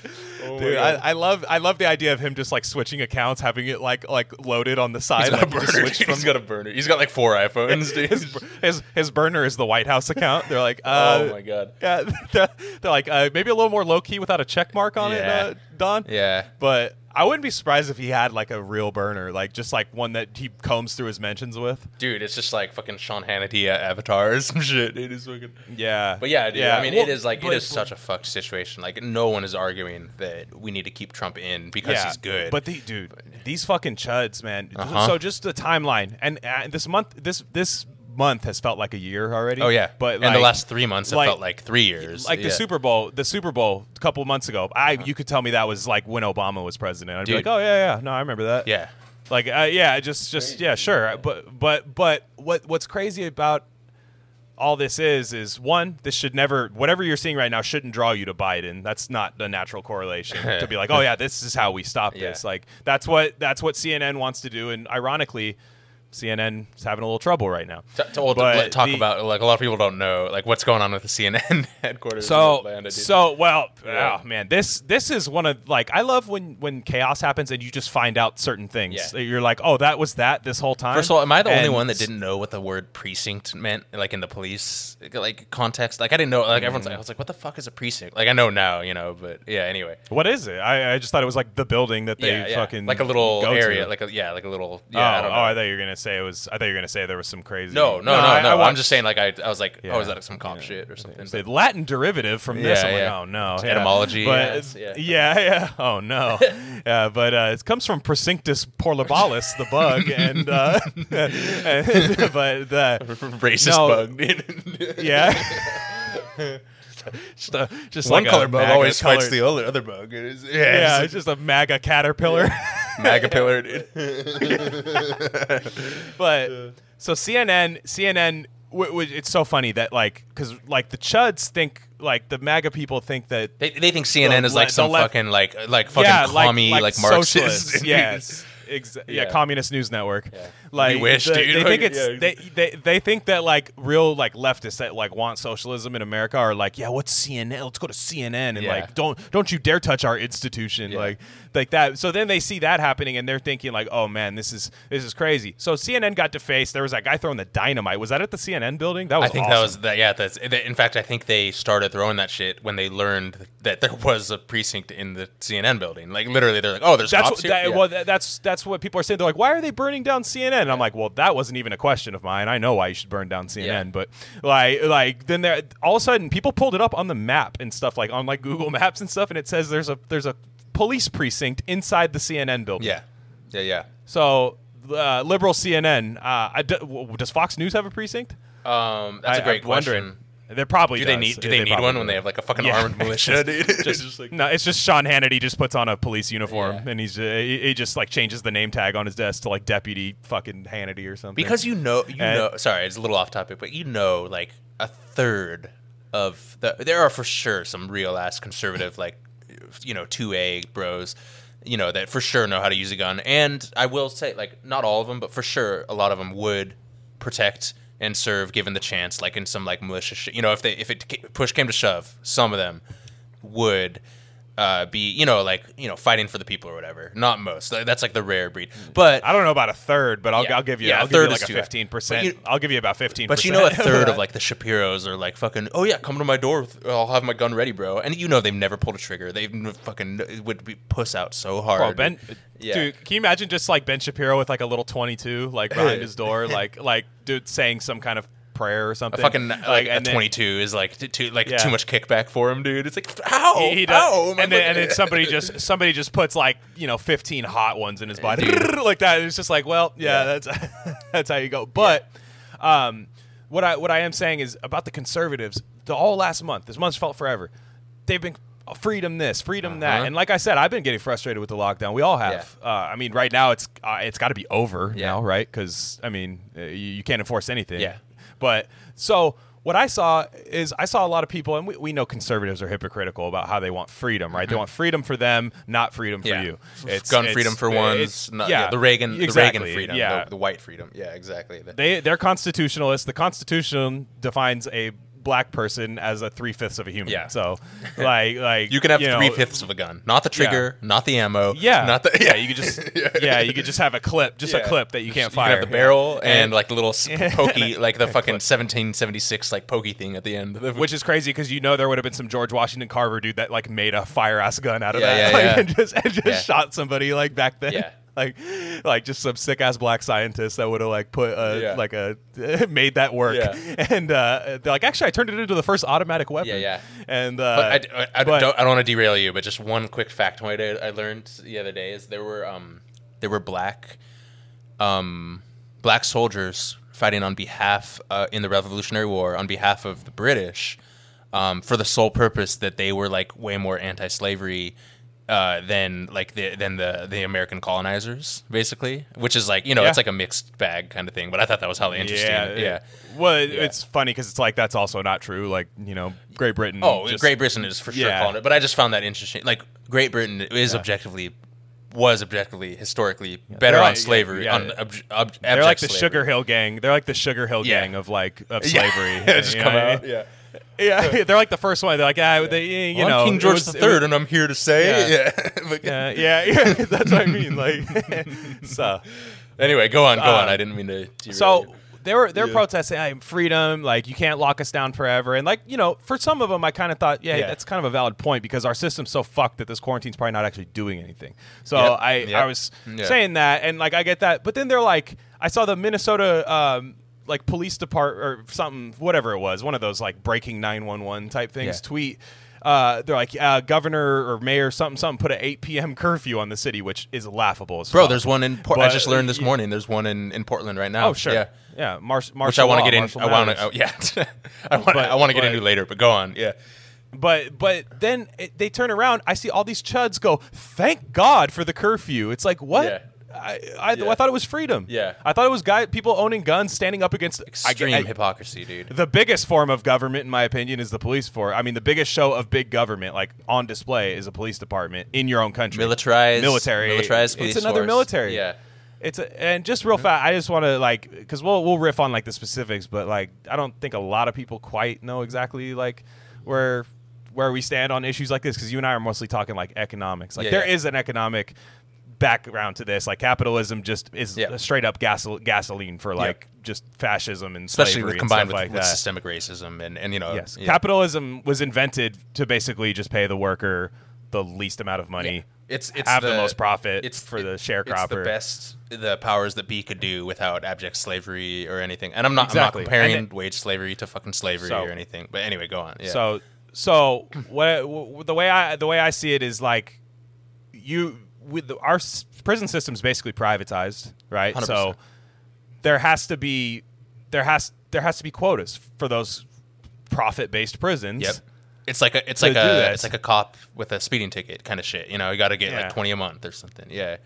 Speaker 3: Oh
Speaker 2: Dude,
Speaker 3: God.
Speaker 2: I, I love I love the idea of him just like switching accounts, having it like like loaded on the side.
Speaker 3: He's got
Speaker 2: like
Speaker 3: a burner.
Speaker 2: switch *laughs*
Speaker 3: He's
Speaker 2: from-
Speaker 3: got a burner. He's got like four iPhones, dude.
Speaker 2: his, his his burner is the White House account. They're like, *laughs* uh,
Speaker 3: oh my god.
Speaker 2: yeah, *laughs* they're, they're like uh, maybe a little more low key without a check mark on
Speaker 3: Yeah.
Speaker 2: it, uh, Don.
Speaker 3: Yeah.
Speaker 2: But I wouldn't be surprised if he had like a real burner, like just like one that he combs through his mentions with.
Speaker 3: Dude, it's just like fucking Sean Hannity uh, avatar or *laughs* some shit. It is fucking.
Speaker 2: Yeah.
Speaker 3: But yeah, dude.
Speaker 2: Yeah.
Speaker 3: I mean,
Speaker 2: Well,
Speaker 3: it is like
Speaker 2: but-
Speaker 3: it is such a fucked situation. Like no one is arguing that we need to keep Trump in because he's good.
Speaker 2: But the dude, these fucking chuds, man.
Speaker 3: Uh-huh.
Speaker 2: So just the timeline, and uh, this month, this this month has felt like a year already.
Speaker 3: oh yeah,
Speaker 2: but
Speaker 3: and
Speaker 2: like,
Speaker 3: the last three months have
Speaker 2: like-
Speaker 3: felt like three years.
Speaker 2: like the Super Bowl, the Super Bowl a couple months ago, I you could tell me that was like when Obama was president. I'd be like, oh yeah, yeah, no, I remember that.
Speaker 3: Yeah.
Speaker 2: Like, uh, yeah, just, just, yeah, sure. But, but, but, what, what's crazy about all this is, is one, this should never, whatever you're seeing right now, shouldn't draw you to Biden. That's not the natural correlation *laughs* to be like, oh yeah, this is how we stop this. Like, that's what, that's what CNN wants to do, and ironically, CNN is having a little trouble right now.
Speaker 3: To, to, well,
Speaker 2: But
Speaker 3: let- talk
Speaker 2: the-
Speaker 3: about like a lot of people don't know like what's going on with the CNN *laughs* headquarters.
Speaker 2: So,
Speaker 3: in Atlanta,
Speaker 2: so well,
Speaker 3: Yeah.
Speaker 2: oh man, this this is one of like I love when when chaos happens and you just find out certain things.
Speaker 3: Yeah.
Speaker 2: You're like, oh, that was that this whole time.
Speaker 3: First of all, am I the only one that didn't know what the word precinct meant, like in the police like context? Like I didn't know. Like everyone's mm-hmm. like, I was like, what the fuck is a precinct? Like I know now, you know. But yeah, anyway.
Speaker 2: What is it? I, I just thought it was like the building that they
Speaker 3: yeah,
Speaker 2: fucking
Speaker 3: like a little
Speaker 2: go to.
Speaker 3: area, like a yeah, like a little.
Speaker 2: oh,
Speaker 3: Yeah, I don't
Speaker 2: oh. I thought you were gonna say it was. I thought you were gonna say there was some crazy.
Speaker 3: no, no, no,
Speaker 2: I-
Speaker 3: no.
Speaker 2: I
Speaker 3: I'm just saying, like I, I was like, oh, is that some cop
Speaker 2: yeah.
Speaker 3: shit or something?
Speaker 2: Say
Speaker 3: But-
Speaker 2: Latin derivative from this.
Speaker 3: Yeah,
Speaker 2: I'm
Speaker 3: yeah.
Speaker 2: like, oh no,
Speaker 3: It's
Speaker 2: yeah.
Speaker 3: etymology,
Speaker 2: But,
Speaker 3: yes, yeah.
Speaker 2: yeah, yeah. Oh no, *laughs* yeah. But uh, it comes from Procinctus porlabalis, the bug, *laughs* and uh, *laughs* but the
Speaker 3: Racist
Speaker 2: No.
Speaker 3: bug,
Speaker 2: yeah. just a, just
Speaker 3: One
Speaker 2: like
Speaker 3: color
Speaker 2: a
Speaker 3: bug
Speaker 2: MAGA
Speaker 3: always fights
Speaker 2: colored-
Speaker 3: the other other bug. It is, yeah,
Speaker 2: Yeah,
Speaker 3: it's
Speaker 2: it's just a MAGA caterpillar.
Speaker 3: MAGA *laughs* pillar, dude. *laughs*
Speaker 2: but so CNN, CNN, w- w- it's so funny that like, because like the chuds think like the MAGA people think that
Speaker 3: They, they think CNN
Speaker 2: The
Speaker 3: is like
Speaker 2: le-
Speaker 3: some
Speaker 2: left-
Speaker 3: fucking like like fucking
Speaker 2: yeah,
Speaker 3: commie like, Marxist.
Speaker 2: socialists, *laughs*
Speaker 3: dude.
Speaker 2: yes, Exa- yeah.
Speaker 3: Yeah.
Speaker 2: communist news network. Like
Speaker 3: wish,
Speaker 2: they,
Speaker 3: dude.
Speaker 2: they think *laughs* it's
Speaker 3: yeah.
Speaker 2: they, they they think that like real like leftists that like want socialism in America are like, yeah, what's CNN? Let's go to CNN and
Speaker 3: Yeah.
Speaker 2: like don't don't you dare touch our institution
Speaker 3: Yeah.
Speaker 2: like like that. So then they see that happening and they're thinking like, oh man, this is this is crazy. So CNN got defaced. There was that guy throwing the dynamite. Was that at the CNN building? That was
Speaker 3: I think that was that. Yeah, that's. In fact, I think they started throwing that shit when they learned that there was a precinct in the CNN building. Like literally, they're like, "Oh, there's
Speaker 2: That's
Speaker 3: cops
Speaker 2: what,
Speaker 3: here."
Speaker 2: that, well, that, that's that's what people are saying. They're like, "Why are they burning down CNN?" And I'm like, "Well, that wasn't even a question of mine. I know why you should burn down CNN."
Speaker 3: Yeah.
Speaker 2: But like, like then there, all of a sudden, people pulled it up on the map and stuff, like on like Google *laughs* Maps and stuff, and it says there's a there's a police precinct inside the CNN building.
Speaker 3: yeah, yeah, yeah.
Speaker 2: So uh, liberal CNN. Uh, I d- w- does Fox News have a precinct?
Speaker 3: Um, that's
Speaker 2: I-
Speaker 3: a great
Speaker 2: I'm wondering. There probably
Speaker 3: Do they
Speaker 2: does.
Speaker 3: need? Do they, need one
Speaker 2: do.
Speaker 3: when they have like a fucking
Speaker 2: Yeah.
Speaker 3: armed *laughs* militia? dude?
Speaker 2: just, *laughs*
Speaker 3: Just like-
Speaker 2: no, it's just Sean Hannity just puts on a police uniform
Speaker 3: Yeah.
Speaker 2: and he's uh, he, he just like changes the name tag on his desk to like deputy fucking Hannity or something.
Speaker 3: because you know, you
Speaker 2: And-
Speaker 3: know. Sorry, it's a little off topic, but you know, like a third of the there are for sure some real ass conservative, like you know, two A bros. You know that for sure know how to use a gun, and I will say, like, not all of them, but for sure, a lot of them would protect and serve given the chance. Like in some like malicious shit. You know, if they if it push came to shove, some of them would uh, be you know like you know fighting for the people or whatever. Not most. Like, That's like the rare breed. But
Speaker 2: I don't know about a third, but I'll,
Speaker 3: Yeah.
Speaker 2: I'll give you
Speaker 3: Yeah, a
Speaker 2: I'll give you
Speaker 3: third
Speaker 2: like
Speaker 3: is
Speaker 2: a
Speaker 3: too high.
Speaker 2: fifteen
Speaker 3: But
Speaker 2: percent.
Speaker 3: you-
Speaker 2: I'll give you about fifteen.
Speaker 3: But you know, a third of *laughs* like the Shapiros are like fucking. Oh yeah, come to my door. I'll have my gun ready, bro. And you know they've never pulled a trigger. They've n- fucking it would be puss out so hard.
Speaker 2: Bro, Ben,
Speaker 3: Yeah.
Speaker 2: dude, can you imagine just like Ben Shapiro with like a little twenty-two like behind *laughs* his door, like like dude saying some kind of prayer or
Speaker 3: a
Speaker 2: something,
Speaker 3: fucking like, a
Speaker 2: then-
Speaker 3: twenty two is like too like
Speaker 2: Yeah.
Speaker 3: too much kickback for him, dude. It's like ow,
Speaker 2: He, he does,
Speaker 3: ow, my
Speaker 2: and then and then somebody *laughs* just somebody just puts like you know 15 hot ones in his body *laughs* like that. It's just like, well, yeah,
Speaker 3: Yeah.
Speaker 2: that's *laughs* that's how you go. But um, what I what I am saying is about the conservatives. The all last month, this month's felt forever. They've been uh, freedom this, freedom that,
Speaker 3: Uh-huh.
Speaker 2: and like I said, I've been getting frustrated with the lockdown. We all have. Uh, I mean, right now it's uh, it's got to be over
Speaker 3: Yeah.
Speaker 2: now, right? Because I mean, uh, you, you can't enforce anything.
Speaker 3: Yeah.
Speaker 2: But so what I saw is I saw a lot of people, and we, we know conservatives are hypocritical about how they want freedom, right? They want freedom for them, not freedom for
Speaker 3: Mm-hmm. yeah.
Speaker 2: you.
Speaker 3: It's gun freedom for ones. not-
Speaker 2: yeah,
Speaker 3: yeah, the Reagan,
Speaker 2: exactly,
Speaker 3: the Reagan freedom,
Speaker 2: Yeah,
Speaker 3: the, the white freedom. Yeah, exactly. The-
Speaker 2: they they're constitutionalists. The Constitution defines a black person as a three fifths of a human.
Speaker 3: Yeah.
Speaker 2: So, *laughs* like, like
Speaker 3: you can have three fifths of a gun, not the trigger, not the ammo.
Speaker 2: Yeah,
Speaker 3: not the
Speaker 2: yeah. You could just *laughs* yeah. you could just have a clip, just a clip that you can't
Speaker 3: You
Speaker 2: fire.
Speaker 3: can have the barrel
Speaker 2: Yeah.
Speaker 3: and, like the little *laughs* pokey, like the fucking 1776 like pokey thing at the end.
Speaker 2: Which is crazy because you know there would have been some George Washington Carver dude that like made a fire ass gun out of
Speaker 3: Yeah,
Speaker 2: that
Speaker 3: yeah,
Speaker 2: like,
Speaker 3: yeah.
Speaker 2: and just and just
Speaker 3: Yeah.
Speaker 2: shot somebody like back then. *laughs* Like, like just some sick ass black scientist that would have like put a,
Speaker 3: Yeah.
Speaker 2: like a *laughs* made that work,
Speaker 3: Yeah. *laughs*
Speaker 2: and uh, they're like, actually, I turned it into the first automatic weapon.
Speaker 3: Yeah, yeah.
Speaker 2: And uh,
Speaker 3: But I, I, I
Speaker 2: but-
Speaker 3: don't, I don't want to derail you, but just one quick factoid I, I learned the other day is there were um there were black um black soldiers fighting on behalf uh, in the Revolutionary War on behalf of the British um, for the sole purpose that they were like way more anti-slavery uh, than like the than the the American colonizers basically, which is like you know
Speaker 2: Yeah.
Speaker 3: it's like a mixed bag kind of thing. But I thought that was hella interesting.
Speaker 2: yeah,
Speaker 3: Yeah.
Speaker 2: Well, it- it's funny because it's like that's also not true. Like you know, Great Britain.
Speaker 3: Oh,
Speaker 2: just-
Speaker 3: Great Britain is for sure
Speaker 2: Yeah.
Speaker 3: calling it, but I just found that interesting. Like Great Britain is objectively was objectively historically better on slavery
Speaker 2: yeah,
Speaker 3: on ob- ob-
Speaker 2: They're like the
Speaker 3: slavery.
Speaker 2: Sugar Hill gang. They're like the Sugar Hill
Speaker 3: Yeah.
Speaker 2: gang of like of *laughs* slavery. *laughs*
Speaker 3: Yeah.
Speaker 2: just
Speaker 3: come out. Yeah. *laughs*
Speaker 2: Yeah, they're like the first one. They're like, ah, they, you
Speaker 3: Well,
Speaker 2: know,
Speaker 3: I'm King George
Speaker 2: was-
Speaker 3: the
Speaker 2: it was-
Speaker 3: Third, and I'm here to say,
Speaker 2: Yeah. *laughs* *laughs*
Speaker 3: yeah.
Speaker 2: Yeah, yeah. That's what I mean. Like, so,
Speaker 3: Anyway, go on, go on.
Speaker 2: Uh,
Speaker 3: I didn't mean to.
Speaker 2: so
Speaker 3: you.
Speaker 2: they were they're
Speaker 3: Yeah.
Speaker 2: protesting hey, freedom. Like, you can't lock us down forever. And like, you know, for some of them, I kind of thought, yeah,
Speaker 3: Yeah.
Speaker 2: that's kind of a valid point because our system's so fucked that this quarantine's probably not actually doing anything. So
Speaker 3: Yep,
Speaker 2: I
Speaker 3: yep.
Speaker 2: I was saying that, and like I get that, but then they're like, I saw the Minnesota. Um, like police department or something, whatever it was, one of those like breaking nine one one type things.
Speaker 3: Yeah.
Speaker 2: Tweet, uh, they're like uh, governor or mayor something something put an eight p.m. curfew on the city, which is laughable. As
Speaker 3: bro,
Speaker 2: fuck.
Speaker 3: there's one in. Por- I just learned this morning. There's one in, in Portland right now.
Speaker 2: Oh sure,
Speaker 3: Yeah.
Speaker 2: yeah. Marsh,
Speaker 3: Which I want to get in. I want to. Oh, yeah. *laughs* I want. I want to get
Speaker 2: but-
Speaker 3: into later. But go on. Yeah.
Speaker 2: But but then it, they turn around. I see all these chuds go. Thank God for the curfew. It's like what?
Speaker 3: Yeah.
Speaker 2: I, I,
Speaker 3: Yeah.
Speaker 2: I thought it was freedom.
Speaker 3: Yeah.
Speaker 2: I thought it was guy people owning guns, standing up against
Speaker 3: Extreme
Speaker 2: get- I-
Speaker 3: hypocrisy, dude.
Speaker 2: the biggest form of government, in my opinion, is the police force. I mean, the biggest show of big government, like on display, is a police department in your own country.
Speaker 3: Militarized,
Speaker 2: military,
Speaker 3: militarized police
Speaker 2: It's another
Speaker 3: force.
Speaker 2: military.
Speaker 3: Yeah.
Speaker 2: It's a, and just real fast. I just want to like because we'll we'll riff on like the specifics, but like I don't think a lot of people quite know exactly like where where we stand on issues like this because you and I are mostly talking like economics. Like
Speaker 3: Yeah,
Speaker 2: there
Speaker 3: yeah.
Speaker 2: is an economic background to this. Like capitalism just is
Speaker 3: Yeah.
Speaker 2: straight up gasol- gasoline for like just fascism and
Speaker 3: Especially
Speaker 2: slavery
Speaker 3: with,
Speaker 2: and
Speaker 3: combined with,
Speaker 2: like
Speaker 3: with systemic racism and, and you know
Speaker 2: Yes,
Speaker 3: yeah.
Speaker 2: capitalism was invented to basically just pay the worker the least amount of money.
Speaker 3: It's it's
Speaker 2: have the, most profit
Speaker 3: It's
Speaker 2: for the
Speaker 3: It's
Speaker 2: sharecropper.
Speaker 3: the best the powers that be could do without abject slavery or anything. And I'm not
Speaker 2: Exactly.
Speaker 3: I'm not comparing
Speaker 2: it-
Speaker 3: wage slavery to fucking slavery
Speaker 2: So-
Speaker 3: or anything. But anyway, go on. Yeah.
Speaker 2: So so what w- the way I the way I see it is like you with the, our prison system is basically privatized, right?
Speaker 3: 100%.
Speaker 2: So there has to be there has there has to be quotas for those profit based prisons.
Speaker 3: Yep. It's like a it's like a it's like a cop with a speeding ticket kind of shit. You know, you got to get
Speaker 2: Yeah.
Speaker 3: like twenty a month or something. Yeah.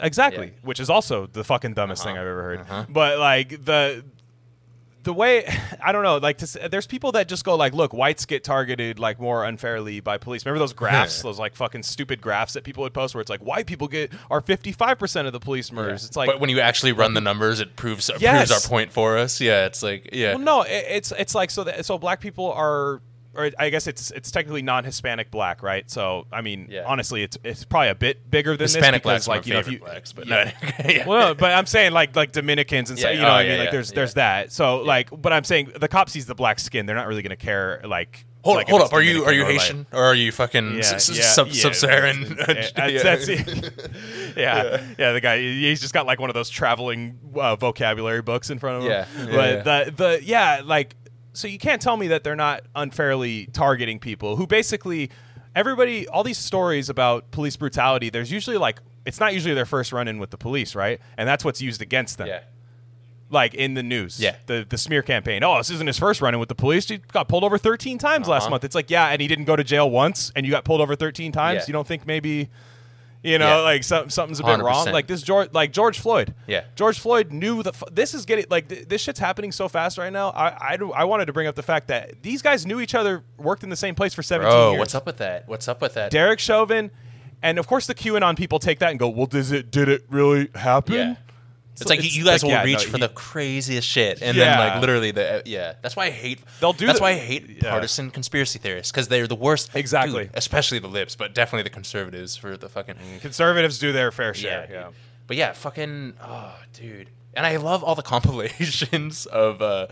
Speaker 2: Exactly,
Speaker 3: Yeah.
Speaker 2: which is also the fucking dumbest thing
Speaker 3: Uh-huh.
Speaker 2: I've ever heard.
Speaker 3: Uh-huh.
Speaker 2: But like the the way *laughs* I don't know, like to, there's people that just go like, look, whites get targeted like more unfairly by police. Remember those graphs, those like fucking stupid graphs that people would post where it's like white people get are 55 percent of the police murders. It's like,
Speaker 3: but when you actually run the numbers, it proves
Speaker 2: Yes.
Speaker 3: proves our point for us. Yeah, it's like yeah.
Speaker 2: well, no, it, it's it's like so that so black people are. Or I guess it's it's technically non-Hispanic black, right? So I mean,
Speaker 3: Yeah.
Speaker 2: honestly, it's it's probably a bit bigger than
Speaker 3: Hispanic
Speaker 2: this because,
Speaker 3: blacks,
Speaker 2: like
Speaker 3: like
Speaker 2: you know, if you,
Speaker 3: blacks, but
Speaker 2: yeah.
Speaker 3: no, *laughs* yeah. *laughs*
Speaker 2: well, but I'm saying like like Dominicans and.
Speaker 3: Yeah,
Speaker 2: You know
Speaker 3: oh,
Speaker 2: what I mean? Like there's there's that. So like, but I'm saying the cop sees the black skin. They're not really gonna care. Like
Speaker 3: Hold,
Speaker 2: like,
Speaker 3: hold up. Are you are you
Speaker 2: or, like-
Speaker 3: Haitian or are you fucking
Speaker 2: Yeah,
Speaker 3: s-
Speaker 2: yeah,
Speaker 3: sub
Speaker 2: yeah,
Speaker 3: sub-Saharan? *laughs* Yeah.
Speaker 2: that's yeah, yeah. The guy, he's just got like one of those traveling uh, vocabulary books in front of him.
Speaker 3: Yeah, yeah,
Speaker 2: but the the yeah, like so you can't tell me that they're not unfairly targeting people who basically everybody all these stories about police brutality. There's usually like it's not usually their first run in with the police, right? And that's what's used against them.
Speaker 3: yeah.
Speaker 2: like in the news.
Speaker 3: Yeah.
Speaker 2: The the smear campaign. Oh, this isn't his first run in with the police. He got pulled over 13 times last
Speaker 3: Uh-huh.
Speaker 2: month. It's like, yeah, and he didn't go to jail once and you got pulled over 13 times.
Speaker 3: Yeah.
Speaker 2: You don't think maybe you know,
Speaker 3: Yeah.
Speaker 2: like some, something's a bit wrong.
Speaker 3: 100%.
Speaker 2: Like this George like George Floyd.
Speaker 3: Yeah.
Speaker 2: George Floyd knew that this is getting like th- this shit's happening so fast right now. I I, I wanted to bring up the fact that these guys knew each other, worked in the same place for 17
Speaker 3: Bro,
Speaker 2: years.
Speaker 3: what's up with that? What's up with that?
Speaker 2: Derek Chauvin and of course the QAnon people take that and go, "Well, does it did it really happen?"
Speaker 3: Yeah. It's
Speaker 2: So
Speaker 3: like you- you guys will
Speaker 2: yeah,
Speaker 3: reach
Speaker 2: no,
Speaker 3: for
Speaker 2: he-
Speaker 3: the craziest shit, and
Speaker 2: Yeah.
Speaker 3: then like literally the uh, yeah. That's why I hate.
Speaker 2: They'll do
Speaker 3: That's
Speaker 2: the-
Speaker 3: why I hate
Speaker 2: yeah.
Speaker 3: partisan conspiracy theorists because they're the worst.
Speaker 2: Exactly.
Speaker 3: Dude, especially the libs, but definitely the conservatives for the fucking. *laughs*
Speaker 2: Conservatives do their fair share.
Speaker 3: Yeah. But yeah, fucking oh, dude. And I love all the *laughs* compilations of uh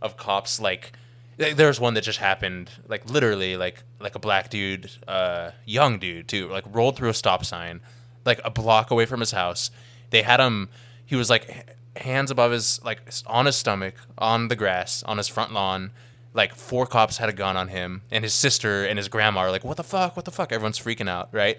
Speaker 3: of cops like th- there's one that just happened like literally like like a black dude, uh young dude too, like rolled through a stop sign like a block away from his house. They had him he was like hands above his like on his stomach on the grass on his front lawn. Like four cops had a gun on him, and his sister and his grandma are like, "What the fuck? What the fuck?" Everyone's freaking out, right?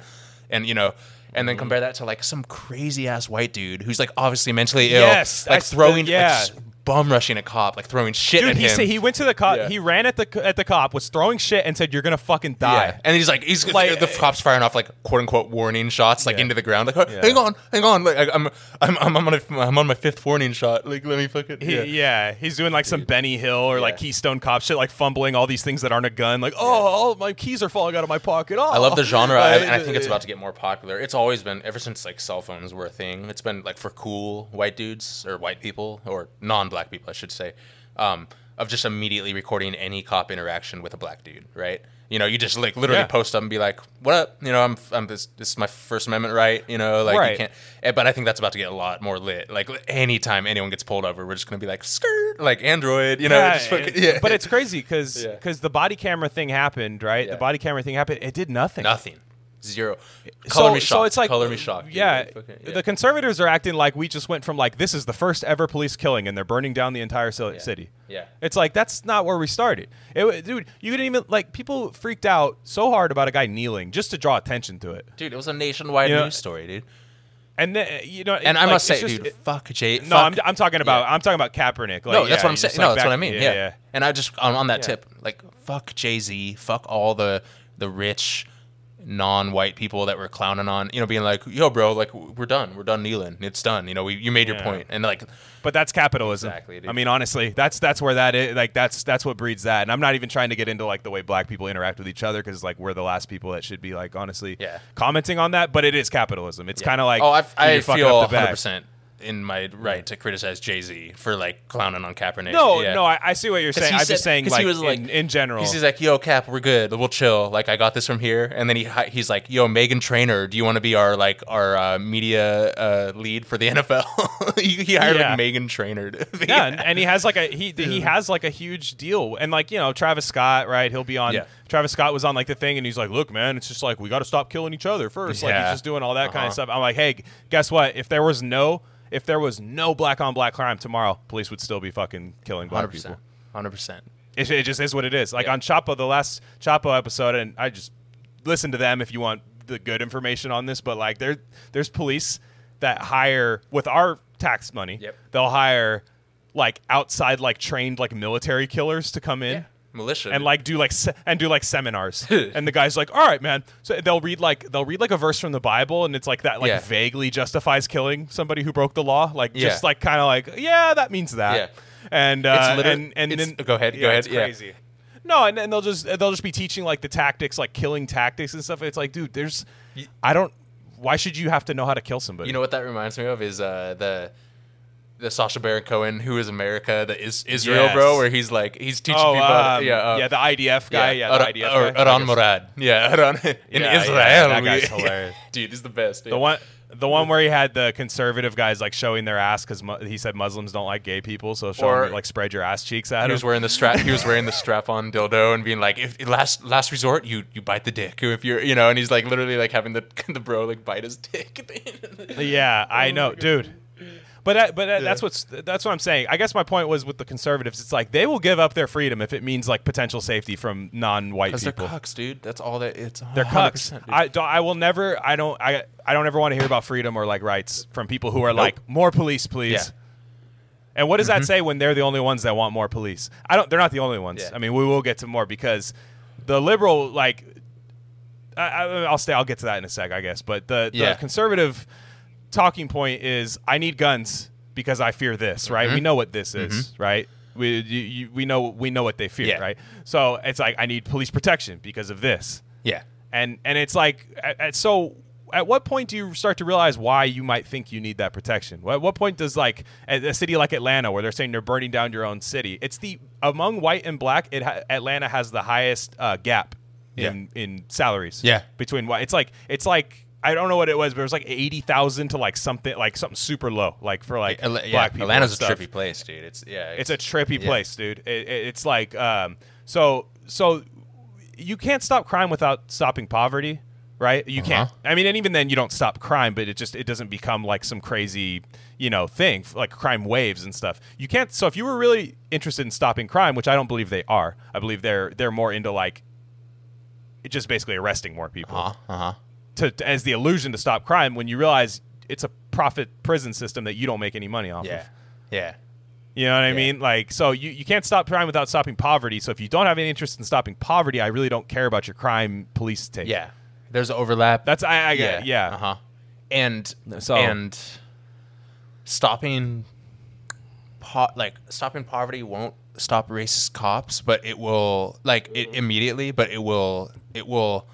Speaker 3: And you know, and then mm-hmm. compare that to like some crazy ass white dude who's like obviously mentally ill,
Speaker 2: Yes,
Speaker 3: like
Speaker 2: that's the-
Speaker 3: throwing,
Speaker 2: yeah.
Speaker 3: like, bum rushing a cop, like throwing shit
Speaker 2: Dude,
Speaker 3: at
Speaker 2: he
Speaker 3: him.
Speaker 2: said he went to the cop.
Speaker 3: Yeah.
Speaker 2: He ran at the at the cop, was throwing shit, and said, "You're gonna fucking die."
Speaker 3: Yeah. And he's like, he's
Speaker 2: Like-
Speaker 3: the eh. cops firing off like quote unquote warning shots like
Speaker 2: Yeah.
Speaker 3: into the ground. Like, "Oh,
Speaker 2: Yeah.
Speaker 3: hang on, hang on. Like, I- I'm, I'm, I'm, I'm on, a, I'm on my fifth warning shot. Like, let me fucking.
Speaker 2: He-
Speaker 3: yeah.
Speaker 2: yeah. he's doing like some Benny Hill or like Keystone Cop shit, like fumbling all these things that aren't a gun. Like, oh, all my keys are falling out of my pocket. Oh,
Speaker 3: I love the genre, I- and I think it's *laughs* about to get more popular. It's always been ever since like cell phones were a thing. It's been like for cool white dudes or white people or non-black people, I should say, um, of just immediately recording any cop interaction with a black dude, right? You know, you just like literally
Speaker 2: Yeah.
Speaker 3: post up and be like, "What up?" You know, I'm, I'm this, this is my First Amendment right. You know, like
Speaker 2: Right.
Speaker 3: you can't. eh, But I think that's about to get a lot more lit. Like anytime anyone gets pulled over, we're just gonna be like, "Skirt," like Android. You know,
Speaker 2: Yeah,
Speaker 3: fucking, yeah.
Speaker 2: but it's crazy because
Speaker 3: Yeah.
Speaker 2: the body camera thing happened, right? The body camera thing happened. It did nothing.
Speaker 3: nothing, zero. Color
Speaker 2: so,
Speaker 3: me shocked.
Speaker 2: so it's like
Speaker 3: color me shocked.
Speaker 2: Yeah,
Speaker 3: Like, yeah.
Speaker 2: the conservatives are acting like we just went from like this is the first ever police killing and they're burning down the entire ci- city.
Speaker 3: Yeah.
Speaker 2: it's like that's not where we started. It, dude, you didn't even like people freaked out so hard about a guy kneeling just to draw attention to it,
Speaker 3: Dude, it was a nationwide
Speaker 2: You know-
Speaker 3: news story, dude.
Speaker 2: and then you know,
Speaker 3: And I
Speaker 2: like,
Speaker 3: must say,
Speaker 2: just-
Speaker 3: dude,
Speaker 2: it-
Speaker 3: fuck Jay. Z.
Speaker 2: No,
Speaker 3: fuck-
Speaker 2: I'm, I'm talking about
Speaker 3: Yeah.
Speaker 2: I'm talking about Kaepernick. Like,
Speaker 3: no, that's
Speaker 2: yeah,
Speaker 3: what I'm saying.
Speaker 2: just,
Speaker 3: No,
Speaker 2: like,
Speaker 3: that's what I mean.
Speaker 2: Yeah,
Speaker 3: Yeah,
Speaker 2: yeah.
Speaker 3: And I just on, on that
Speaker 2: Yeah.
Speaker 3: tip, like fuck Jay Z, fuck all the the rich non-white people that were clowning on, you know, being like, "Yo, bro, like we're done, we're done kneeling, it's done." You know, we, you made your
Speaker 2: Yeah.
Speaker 3: point, and like,
Speaker 2: But that's capitalism.
Speaker 3: Exactly, dude.
Speaker 2: I mean, honestly, that's that's where that is. Like that's that's what breeds that. And I'm not even trying to get into like the way black people interact with each other because like we're the last people that should be like honestly
Speaker 3: Yeah.
Speaker 2: commenting on that. But it is capitalism. It's
Speaker 3: yeah.
Speaker 2: kind of like
Speaker 3: oh, I, I feel 100 percent in my right to criticize Jay Z for like clowning on Kaepernick.
Speaker 2: No,
Speaker 3: Yeah.
Speaker 2: no, I, I see what you're saying. I'm
Speaker 3: said-
Speaker 2: just saying like,
Speaker 3: he was like-
Speaker 2: in, in general.
Speaker 3: He's, like, "Yo, Cap, we're good. We'll chill. Like, I got this from here." And then he he's like, "Yo, Meghan Trainor, do you want to be our like our uh, media uh, lead for the *laughs* NFL?" *laughs* he, he hired
Speaker 2: Yeah.
Speaker 3: like Meghan Trainor.
Speaker 2: Yeah, and, and he has like a he *laughs* he has like a huge deal, and like you know Travis Scott, right? He'll be on.
Speaker 3: Yeah.
Speaker 2: Travis Scott was on like the thing, and he's like, "Look, man, it's just like we got to stop killing each other first. Like he's just doing all that kind
Speaker 3: Uh-huh.
Speaker 2: of stuff. I'm like, hey, guess what? If there was no if there was no black on black crime tomorrow, police would still be fucking killing black
Speaker 3: hundred
Speaker 2: people.
Speaker 3: percent, hundred percent.
Speaker 2: It, it just is what it is. Like
Speaker 3: Yeah.
Speaker 2: on Chapo, the last Chapo episode, and I just listen to them if you want the good information on this. But like, there, there's police that hire with our tax money.
Speaker 3: Yep.
Speaker 2: They'll hire like outside, like trained like military killers to come in.
Speaker 3: Militia
Speaker 2: And like do like se- and do like seminars, *laughs* and the guy's like, "All right, man." So they'll read like they'll read like a verse from the Bible, and it's like that like
Speaker 3: Yeah.
Speaker 2: vaguely justifies killing somebody who broke the law, like
Speaker 3: Yeah.
Speaker 2: just like kind of like, yeah, that means that.
Speaker 3: Yeah.
Speaker 2: And uh,
Speaker 3: It's liter-
Speaker 2: and and then
Speaker 3: go ahead, go ahead,
Speaker 2: crazy. No, and, and they'll just they'll just be teaching like the tactics, like killing tactics and stuff. It's like, dude, there's, I don't. Why should you have to know how to kill somebody?
Speaker 3: You know what that reminds me of is uh, the the Sacha Baron Cohen, who is America, the is Israel
Speaker 2: Yes.
Speaker 3: bro, where he's like he's teaching
Speaker 2: oh,
Speaker 3: people.
Speaker 2: um,
Speaker 3: to- yeah, uh,
Speaker 2: yeah, the IDF guy, yeah,
Speaker 3: Ar-
Speaker 2: the IDF
Speaker 3: Ar-
Speaker 2: guy.
Speaker 3: Erran Morad, yeah, *laughs* Aran in
Speaker 2: Yeah,
Speaker 3: Israel.
Speaker 2: yeah, that guy's *laughs* hilarious.
Speaker 3: dude. He's the best.
Speaker 2: The one, the one where he had the conservative guys like showing their ass because mu- he said Muslims don't like gay people, so show
Speaker 3: Or-
Speaker 2: him, like spread your ass cheeks at
Speaker 3: He
Speaker 2: him.
Speaker 3: was wearing the strap. He was wearing the *laughs* strap-on dildo and being like, "If last last resort, you you bite the dick. If you're, you know." And he's like literally like having the the bro like bite his dick.
Speaker 2: Yeah, I
Speaker 3: Oh
Speaker 2: know, dude. But that, but that, that's what's that's what I'm saying. I guess my point was with the conservatives. It's like they will give up their freedom if it means like potential safety from non-white
Speaker 3: Because they're
Speaker 2: people.
Speaker 3: cucks, dude. That's all that. It's
Speaker 2: They're cucks.
Speaker 3: dude.
Speaker 2: I don't. I will never. I don't. I. I don't ever want to hear about freedom or like rights from people who are like more police, please.
Speaker 3: Yeah. Mm-hmm.
Speaker 2: And what does that say when they're the only ones that want more police? I don't. They're not the only ones.
Speaker 3: Yeah.
Speaker 2: I mean, we will get to more because the liberal like. I, I, I'll stay. I'll get to that in a sec, I guess. But the, the
Speaker 3: Yeah.
Speaker 2: conservative talking point is I need guns because I fear this. Right?
Speaker 3: Mm-hmm.
Speaker 2: We know what this is. Right? We you, you, we know we know what they fear.
Speaker 3: Yeah.
Speaker 2: Right? So it's like I need police protection because of this
Speaker 3: yeah.
Speaker 2: and and it's like at, at- so at what point do you start to realize why you might think you need that protection at what point does like a, a city like atlanta where they're saying they're burning down your own city it's the among white and black it ha- atlanta has the highest uh, gap in in salaries
Speaker 3: Yeah.
Speaker 2: between white it's like it's like I don't know what it was, but it was like eighty thousand to like something like something super low, like for like
Speaker 3: yeah,
Speaker 2: black people.
Speaker 3: Atlanta's a trippy place, dude. It's yeah.
Speaker 2: it's a trippy
Speaker 3: yeah.
Speaker 2: place, dude. It, it- it's like um, so so you can't stop crime without stopping poverty, right? You can't.
Speaker 3: Uh-huh.
Speaker 2: I mean, and even then, you don't stop crime, but it just it doesn't become like some crazy you know thing like crime waves and stuff. You can't. So if you were really interested in stopping crime, which I don't believe they are, I believe they're they're more into like just basically arresting more people
Speaker 3: Uh huh. Uh huh.
Speaker 2: To, to- as the illusion to stop crime. When you realize it's a profit prison system that you don't make any money off
Speaker 3: Yeah.
Speaker 2: of.
Speaker 3: Yeah.
Speaker 2: You know what I
Speaker 3: Yeah.
Speaker 2: mean? Like, so you, you can't stop crime without stopping poverty. So if you don't have any interest in stopping poverty, I really don't care about your crime police take.
Speaker 3: Yeah. There's overlap.
Speaker 2: That's I, I get. Yeah.
Speaker 3: Uh huh. And
Speaker 2: So-
Speaker 3: and stopping, po- like stopping poverty won't stop racist cops, but it will like it immediately. But it will it will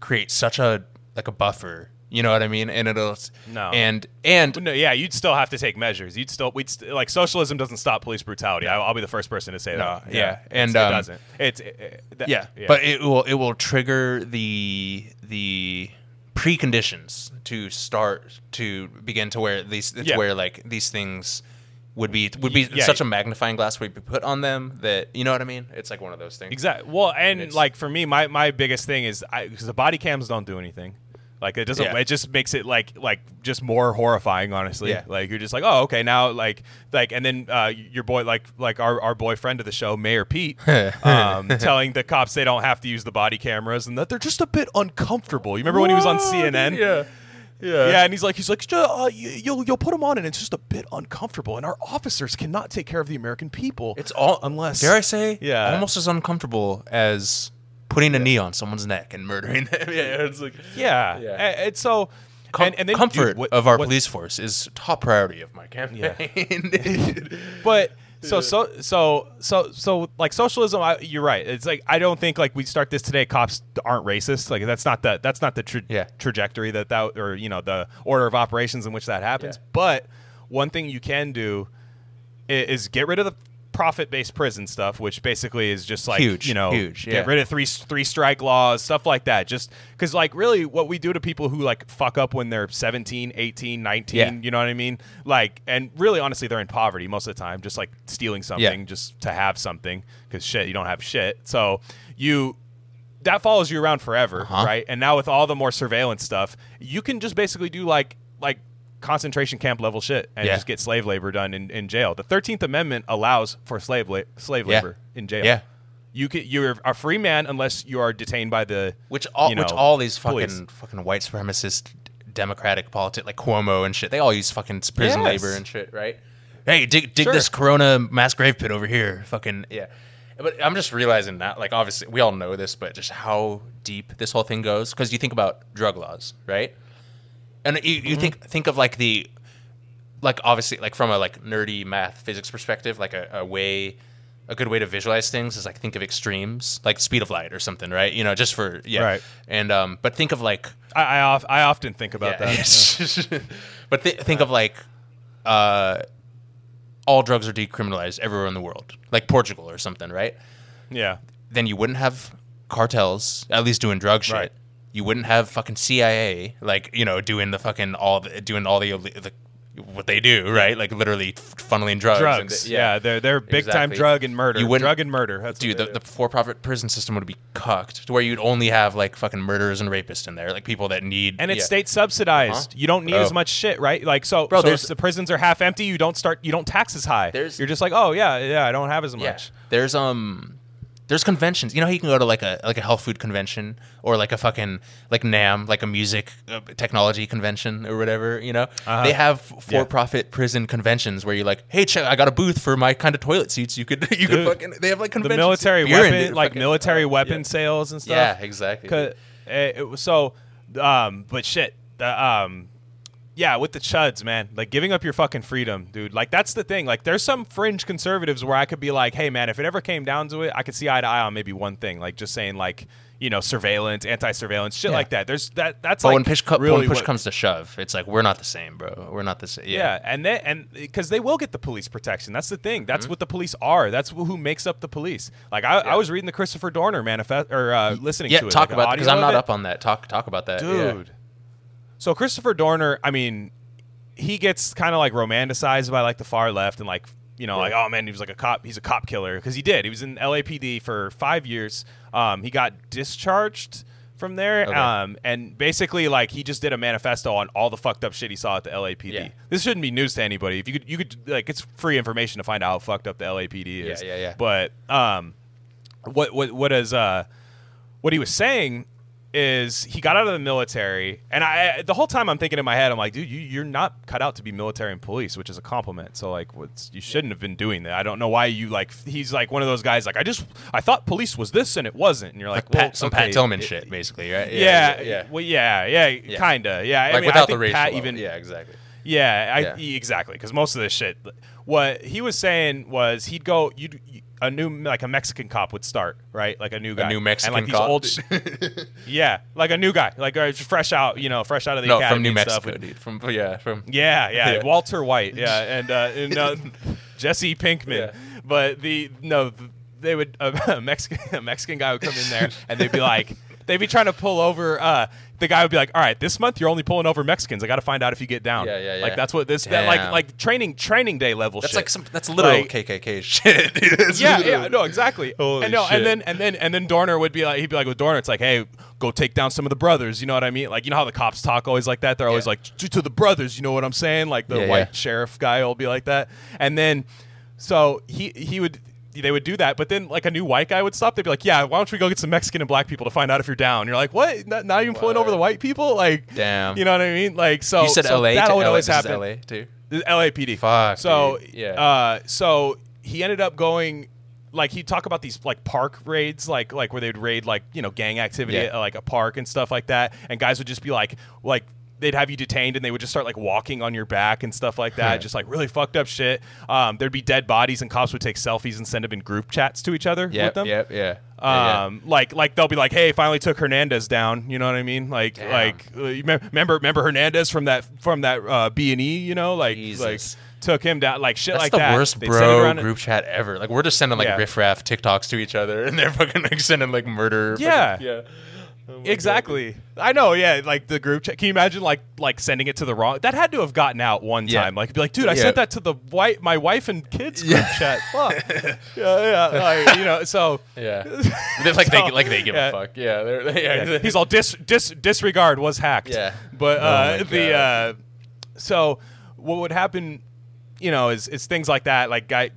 Speaker 3: create such a like a buffer. You know what I mean? And it'll
Speaker 2: No.
Speaker 3: and and
Speaker 2: no, yeah, you'd still have to take measures. You'd still, we'd st- like socialism doesn't stop police brutality. I, I'll be the first person to say
Speaker 3: No,
Speaker 2: that.
Speaker 3: yeah,
Speaker 2: It's-
Speaker 3: and,
Speaker 2: it
Speaker 3: um,
Speaker 2: doesn't. It's it, it- that-
Speaker 3: yeah, but it will it will trigger the the preconditions to start to begin to where these it's
Speaker 2: Yeah.
Speaker 3: where like these things would be would be
Speaker 2: Yeah.
Speaker 3: such a magnifying glass would be put on them that you know what I mean? It's like one of those things.
Speaker 2: Exactly. Well, and
Speaker 3: It's-
Speaker 2: like for me, my, my biggest thing is because the body cams don't do anything. Like it doesn't.
Speaker 3: Yeah.
Speaker 2: It just makes it like like just more horrifying. Honestly,
Speaker 3: Yeah.
Speaker 2: like you're just like, oh, okay, now like like, and then uh, your boy like like our, our boyfriend of the show, Mayor Pete, *laughs* um, telling the cops they don't have to use the body cameras and that they're just a bit uncomfortable. You remember when he was on CNN?
Speaker 3: Yeah. Yeah.
Speaker 2: Yeah, and he's like, he's like, uh, you, you'll you'll put them on, and it's just a bit uncomfortable, and our officers cannot take care of the American people.
Speaker 3: It's all
Speaker 2: unless
Speaker 3: dare I say,
Speaker 2: Yeah.
Speaker 3: almost as uncomfortable as putting a knee on someone's neck and murdering them. *laughs* yeah, it's like
Speaker 2: Yeah,
Speaker 3: Yeah.
Speaker 2: A- And, so,
Speaker 3: Com-
Speaker 2: and, and then
Speaker 3: comfort
Speaker 2: dude, what-
Speaker 3: of our
Speaker 2: what-
Speaker 3: police force is top priority of my campaign. *laughs*
Speaker 2: But so so so so so like socialism, I, you're right. It's like I don't think like we start this today. Cops aren't racist. Like that's not the that's not the tra-
Speaker 3: Yeah.
Speaker 2: trajectory that that or you know the order of operations in which that happens.
Speaker 3: Yeah.
Speaker 2: But one thing you can do is get rid of the profit-based prison stuff, which basically is just like
Speaker 3: Huge,
Speaker 2: you know,
Speaker 3: huge,
Speaker 2: get rid of three three strike laws, stuff like that. Just because like really, what we do to people who like fuck up when they're 17, 18, 19,
Speaker 3: Yeah.
Speaker 2: you know what I mean? Like, and really, honestly, they're in poverty most of the time, just like stealing something just to have something because shit, you don't have shit. So you that follows you around forever,
Speaker 3: Uh-huh.
Speaker 2: right? And now with all the more surveillance stuff, you can just basically do like like concentration camp level shit and
Speaker 3: Yeah.
Speaker 2: just get slave labor done in, in jail. The Thirteenth Amendment allows for slave la- slave
Speaker 3: Yeah.
Speaker 2: labor in jail.
Speaker 3: Yeah.
Speaker 2: You can, you're a free man unless you are detained by the
Speaker 3: which all
Speaker 2: you know,
Speaker 3: which all these fucking
Speaker 2: police.
Speaker 3: fucking white supremacist democratic politics like Cuomo and shit. They all use fucking prison
Speaker 2: Yes.
Speaker 3: labor and shit, right? Hey, dig dig
Speaker 2: Sure.
Speaker 3: this Corona mass grave pit over here. Fucking yeah. But I'm just realizing that, like, obviously, we all know this, but just how deep this whole thing goes. Because you think about drug laws, right? And you,
Speaker 2: Mm-hmm.
Speaker 3: think think of like the, like obviously, like from a like nerdy math physics perspective, like a, a way, a good way to visualize things is like think of extremes, like speed of light or something, right? You know, just for yeah.
Speaker 2: Right.
Speaker 3: And um, but think of like
Speaker 2: I I, of, I often think about
Speaker 3: yeah,
Speaker 2: that.
Speaker 3: yes. *laughs* but th- think of like, uh, all drugs are decriminalized everywhere in the world, like Portugal or something, right?
Speaker 2: Yeah.
Speaker 3: Then you wouldn't have cartels at least doing drug shit.
Speaker 2: Right.
Speaker 3: You wouldn't have fucking CIA like you know doing the fucking all the, doing all the, the what they do, right? Like literally funneling drugs. and
Speaker 2: Drugs.
Speaker 3: the-
Speaker 2: yeah. they're they're big time drug and murder.
Speaker 3: You wouldn't-
Speaker 2: drug and murder. That's
Speaker 3: Dude, the, the for-profit prison system would be cucked to where you'd only have like fucking murderers and rapists in there, like people that need
Speaker 2: and it's
Speaker 3: yeah.
Speaker 2: state subsidized.
Speaker 3: Uh-huh.
Speaker 2: You don't need as much shit, right? Like so,
Speaker 3: Bro,
Speaker 2: so the prisons are half empty, you don't start. You don't tax as high.
Speaker 3: There's-
Speaker 2: You're just like, oh yeah, yeah, I don't have as
Speaker 3: Yeah.
Speaker 2: much.
Speaker 3: There's um there's conventions. You know how you can go to like a like a health food convention or like a fucking like NAMM, like a music uh, technology convention or whatever, you know?
Speaker 2: Uh-huh.
Speaker 3: They have for-profit prison conventions where you're like, "Hey, check, I got a booth for my kind of toilet seats. You could *laughs* you could fucking they have like conventions. The military
Speaker 2: weapon, like
Speaker 3: fucking-
Speaker 2: military
Speaker 3: uh,
Speaker 2: weapon
Speaker 3: yeah.
Speaker 2: sales and stuff.
Speaker 3: Yeah, exactly.
Speaker 2: it was so, um, but shit, the, um, yeah, with the chuds, man, like giving up your fucking freedom, dude. Like that's the thing. Like there's some fringe conservatives where I could be like, hey, man, if it ever came down to it, I could see eye to eye on maybe one thing, like just saying like, you know, surveillance, anti-surveillance, shit
Speaker 3: Yeah.
Speaker 2: like that. There's that. That's
Speaker 3: But
Speaker 2: like
Speaker 3: when push, co-
Speaker 2: really
Speaker 3: when push
Speaker 2: what-
Speaker 3: comes to shove, it's like we're not the same, bro. We're not the same.
Speaker 2: Yeah,
Speaker 3: Yeah.
Speaker 2: and they and because they will get the police protection. That's the thing.
Speaker 3: Mm-hmm.
Speaker 2: That's what the police are. That's who makes up the police. Like I, I was reading the Christopher Dorner manifest or uh, listening
Speaker 3: Yeah,
Speaker 2: to it.
Speaker 3: talk
Speaker 2: like,
Speaker 3: about because I'm not up on that. Talk talk about that, yeah.
Speaker 2: dude. So Christopher Dorner, I mean, he gets kind of like romanticized by like the far left and like you know like oh man he was like a cop he's a cop killer because he did he was in LAPD for five years. Um, he got discharged from there.
Speaker 3: Okay.
Speaker 2: Um, and basically like he just did a manifesto on all the fucked up shit he saw at the LAPD.
Speaker 3: Yeah.
Speaker 2: This shouldn't be news to anybody. If you could you could like it's free information to find out how fucked up the LAPD is.
Speaker 3: Yeah, yeah, yeah.
Speaker 2: But um, what what what is uh what he was saying is he got out of the military, and I the whole time I'm thinking in my head, I'm like, dude, you, you're not cut out to be military and police, which is a compliment. So like, what's you shouldn't have been doing that. I don't know why you like. He's like one of those guys. Like I just I thought police was this and it wasn't, and you're like,
Speaker 3: Like
Speaker 2: well,
Speaker 3: Pat, some
Speaker 2: okay,
Speaker 3: Pat Tillman
Speaker 2: it-
Speaker 3: shit, basically, right?
Speaker 2: Yeah,
Speaker 3: yeah.
Speaker 2: Well, yeah, yeah, kinda. Yeah, I
Speaker 3: like
Speaker 2: mean,
Speaker 3: without
Speaker 2: I think
Speaker 3: the.
Speaker 2: Pat
Speaker 3: Tillman.
Speaker 2: even
Speaker 3: yeah, exactly.
Speaker 2: yeah, I,
Speaker 3: Yeah.
Speaker 2: exactly. Because most of this shit, what he was saying was he'd go, you a new like a Mexican cop would start right, like a new guy, a
Speaker 3: new Mexican
Speaker 2: and like
Speaker 3: cop?
Speaker 2: these old, *laughs* *laughs* yeah, like a new guy, like uh, fresh out, you know, fresh out of the
Speaker 3: No,
Speaker 2: academy
Speaker 3: from New
Speaker 2: and stuff
Speaker 3: Mexico, dude. From yeah, from *laughs*
Speaker 2: yeah, yeah,
Speaker 3: Yeah.
Speaker 2: Walter White, yeah, and uh, and uh, Jesse Pinkman.
Speaker 3: Yeah.
Speaker 2: But the no, they would a Mexican a Mexican guy would come in there and they'd be like, they'd be trying to pull over. Uh, the guy would be like, "All right, this month you're only pulling over Mexicans. I got to find out if you get down."
Speaker 3: Yeah, yeah, yeah.
Speaker 2: Like that's what this that like like training training day level
Speaker 3: That's
Speaker 2: shit.
Speaker 3: like some. That's literal
Speaker 2: Like-
Speaker 3: KKK shit. *laughs*
Speaker 2: yeah,
Speaker 3: literal-
Speaker 2: yeah, no, exactly.
Speaker 3: Holy
Speaker 2: and no,
Speaker 3: shit.
Speaker 2: and then and then and then Dorner would be like, he'd be like with Dorner, it's like, hey, go take down some of the brothers. You know what I mean? Like, you know how the cops talk always like that? They're always like to, the brothers. You know what I'm saying? Like the white sheriff guy will be like that. And then, so he he would. They would do that, but then like a new white guy would stop. They'd be like, "Yeah, why don't we go get some Mexican and black people to find out if you're down?" You're like, "What? Not, not even pulling over the white people? Like,
Speaker 3: Damn.
Speaker 2: you know what I mean? Like, so
Speaker 3: You said
Speaker 2: so
Speaker 3: LA.
Speaker 2: That
Speaker 3: to
Speaker 2: would
Speaker 3: LA,
Speaker 2: always happen.
Speaker 3: LA too.
Speaker 2: The LAPD.
Speaker 3: Fuck,
Speaker 2: So
Speaker 3: dude. Yeah.
Speaker 2: Uh, so he ended up going. like he'd talk about these like park raids, like like where they'd raid like you know gang activity
Speaker 3: Yeah.
Speaker 2: at like a park and stuff like that, and guys would just be like like. They'd have you detained and they would just start like walking on your back and stuff like that, just like really fucked up shit. Um, there'd be dead bodies and cops would take selfies and send them in group chats to each other with
Speaker 3: Yep,
Speaker 2: them.
Speaker 3: yep, yeah. Yeah, yeah.
Speaker 2: Um, like like they'll be like, "Hey, finally took Hernandez down." You know what I mean? Like
Speaker 3: Damn.
Speaker 2: like uh, you remember remember Hernandez from that from that uh, B and E. You know, like
Speaker 3: Jesus.
Speaker 2: like took him down, like shit
Speaker 3: That's
Speaker 2: like
Speaker 3: the
Speaker 2: that.
Speaker 3: worst
Speaker 2: They'd send it
Speaker 3: bro
Speaker 2: around-
Speaker 3: group chat ever. Like we're just sending like
Speaker 2: Yeah.
Speaker 3: riffraff TikToks to each other, *laughs* and they're fucking like sending like murder. fucking-
Speaker 2: Yeah.
Speaker 3: Yeah. Oh
Speaker 2: Exactly. I know. Yeah, like the group chat. Can you imagine like like sending it to the wrong? That had to have gotten out one
Speaker 3: Yeah.
Speaker 2: time. Like be like, dude, I
Speaker 3: Yeah.
Speaker 2: sent that to the white my wife and kids group chat. Fuck. *laughs* yeah, yeah. Like you know. So
Speaker 3: Yeah. They're *laughs* like they like they give
Speaker 2: yeah.
Speaker 3: a fuck. Yeah. They're, *laughs* yeah.
Speaker 2: Yeah. He's all dis, dis disregard was hacked.
Speaker 3: Yeah.
Speaker 2: But
Speaker 3: Oh
Speaker 2: uh, the uh, so what would happen, you know, is is things like that, like guy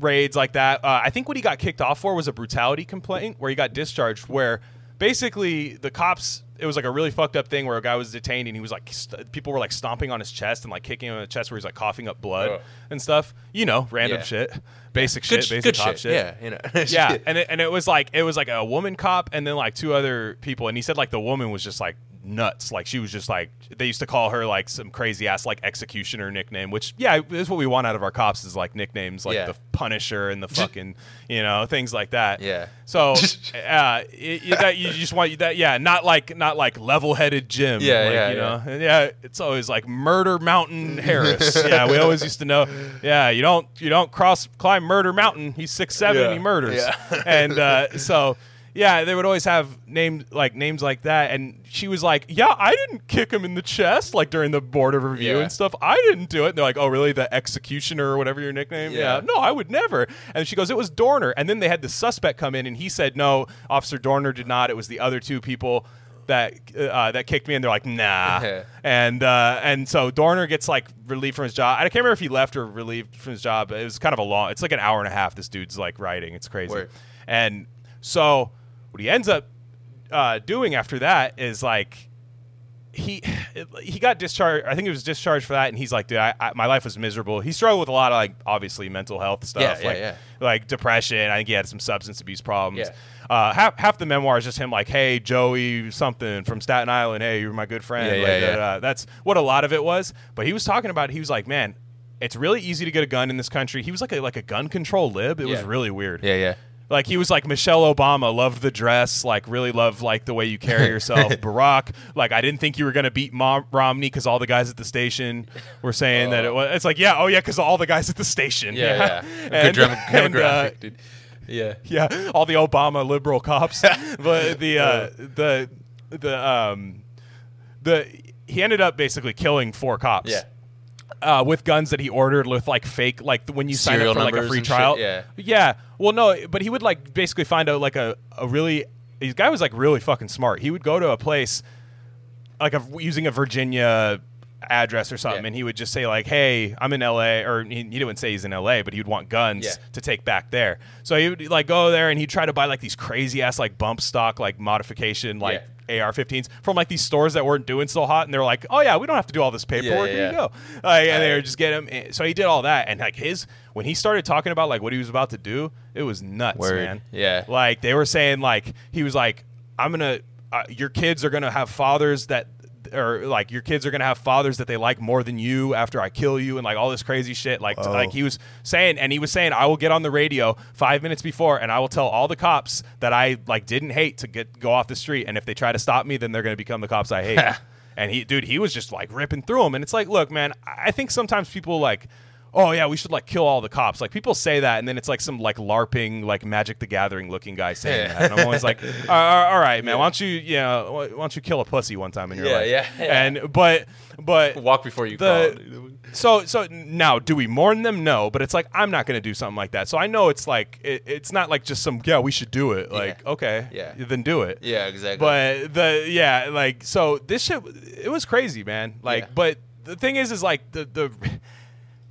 Speaker 2: raids like that. Uh, I think what he got kicked off for was a brutality complaint where he got discharged. Where basically the cops. It was like a really fucked up thing where a guy was detained and he was like, st- people were like stomping on his chest and like kicking him in the chest where he's like coughing up blood
Speaker 3: Ugh.
Speaker 2: and stuff. You know, random
Speaker 3: Yeah.
Speaker 2: shit, basic
Speaker 3: good,
Speaker 2: shit, basic cop
Speaker 3: shit.
Speaker 2: shit
Speaker 3: Yeah. You know. *laughs*
Speaker 2: yeah, and it, and it was like it was like a woman cop and then like two other people, and he said like the woman was just like nuts, like she was just like they used to call her like some crazy ass like executioner nickname, which yeah is what we want out of our cops is like nicknames like
Speaker 3: Yeah.
Speaker 2: the Punisher and the *laughs* fucking you know things like that.
Speaker 3: Yeah.
Speaker 2: So *laughs* uh, it, it- that you just want that yeah not like not like level headed Jim.
Speaker 3: Yeah,
Speaker 2: like,
Speaker 3: yeah,
Speaker 2: you
Speaker 3: yeah.
Speaker 2: know and yeah it's always like Murder Mountain *laughs* Harris. yeah, we always used to know. Yeah, you don't you don't cross climb Murder Mountain. He's six seven.
Speaker 3: Yeah.
Speaker 2: He murders.
Speaker 3: Yeah.
Speaker 2: and uh, so yeah, they would always have names like names like that. And she was like, "Yeah, I didn't kick him in the chest like during the board of review
Speaker 3: Yeah.
Speaker 2: and stuff. I didn't do it." And they're like, "Oh, really? The executioner or whatever your nickname?
Speaker 3: Yeah.
Speaker 2: No, I would never." And she goes, "It was Dorner." And then they had the suspect come in, and he said, "No, Officer Dorner did not. It was the other two people." That uh, that kicked me, and they're like, nah, and uh, and so Dorner gets like relieved from his job. I can't remember if he left or relieved from his job. But it was kind of a long. It's like an hour and a half. This dude's like writing. It's crazy.
Speaker 3: Word.
Speaker 2: And so what he ends up uh, doing after that is like he he got discharged. I think he was discharged for that, and he's like, dude, I, I, my life was miserable. He struggled with a lot of like obviously mental health stuff,
Speaker 3: Yeah, yeah,
Speaker 2: like
Speaker 3: yeah.
Speaker 2: like depression. I think he had some substance abuse problems. Uh, half half the memoir is just him like, hey, Joey something from Staten Island. Hey, you're my good friend. Like. That's what a lot of it was. But he was talking about. He was like, man. It's really easy to get a gun in this country. He was like a like a gun control lib. It was really weird.
Speaker 3: Yeah. Yeah.
Speaker 2: Like he was like Michelle Obama, loved the dress, like really loved like the way you carry *laughs* yourself. Barack, like I didn't think you were gonna beat Mom- Romney because all the guys at the station were saying that it was. It's like yeah, oh yeah, because all the guys at the station.
Speaker 3: Yeah. Yeah. *laughs*
Speaker 2: And-
Speaker 3: Good drum-
Speaker 2: and, uh,
Speaker 3: dude. Yeah.
Speaker 2: yeah, all the Obama liberal cops. *laughs* but the uh, the the um the he ended up basically killing four cops.
Speaker 3: Yeah.
Speaker 2: Uh, with guns that he ordered with like fake like when you sign up for like a free
Speaker 3: and shit,
Speaker 2: trial.
Speaker 3: yeah.
Speaker 2: Yeah. Well, no, but he would like basically find out like a, a really this guy was like really fucking smart. He would go to a place like a, using a Virginia address or something,
Speaker 3: Yeah.
Speaker 2: and he would just say like, "Hey, I'm in L.A." or he, he didn't say he's in L.A., but he would want guns
Speaker 3: Yeah.
Speaker 2: to take back there. So he would like go there and he'd try to buy like these crazy ass like bump stock like modification like AR-15s from like these stores that weren't doing so hot, and they're like, "Oh yeah, we don't have to do all this paperwork.
Speaker 3: yeah,
Speaker 2: Here you go." Like, and they were just get him. So he did all that, and like his when he started talking about like what he was about to do, it was nuts,
Speaker 3: Word.
Speaker 2: man.
Speaker 3: Yeah.
Speaker 2: Like they were saying like he was like, "I'm gonna, uh, your kids are gonna have fathers that." Or like your kids are gonna have fathers that they like more than you after I kill you and like all this crazy shit. Like like he was saying and he was saying I will get on the radio five minutes before and I will tell all the cops that I like didn't hate to get go off the street and if they try to stop me then they're gonna become the cops I hate. *laughs* And he dude he was just like ripping through them and it's like look man I think sometimes people like oh yeah we should like kill all the cops like people say that and then it's like some like larping like magic the gathering looking guy saying
Speaker 3: Yeah.
Speaker 2: that and i'm always like *laughs* all right, all right man why don't you you know why don't you kill a pussy one time in your
Speaker 3: Yeah,
Speaker 2: life
Speaker 3: yeah, yeah.
Speaker 2: and but but
Speaker 3: Walk before you
Speaker 2: The-
Speaker 3: crawl.
Speaker 2: so so now do we mourn them no but it's like i'm not going to do something like that so i know it's like it, it's not like just some yeah we should do it like
Speaker 3: Yeah.
Speaker 2: okay
Speaker 3: Yeah.
Speaker 2: then do it
Speaker 3: Yeah, exactly.
Speaker 2: but the yeah like so this shit it was crazy man like
Speaker 3: Yeah.
Speaker 2: but the thing is is like the the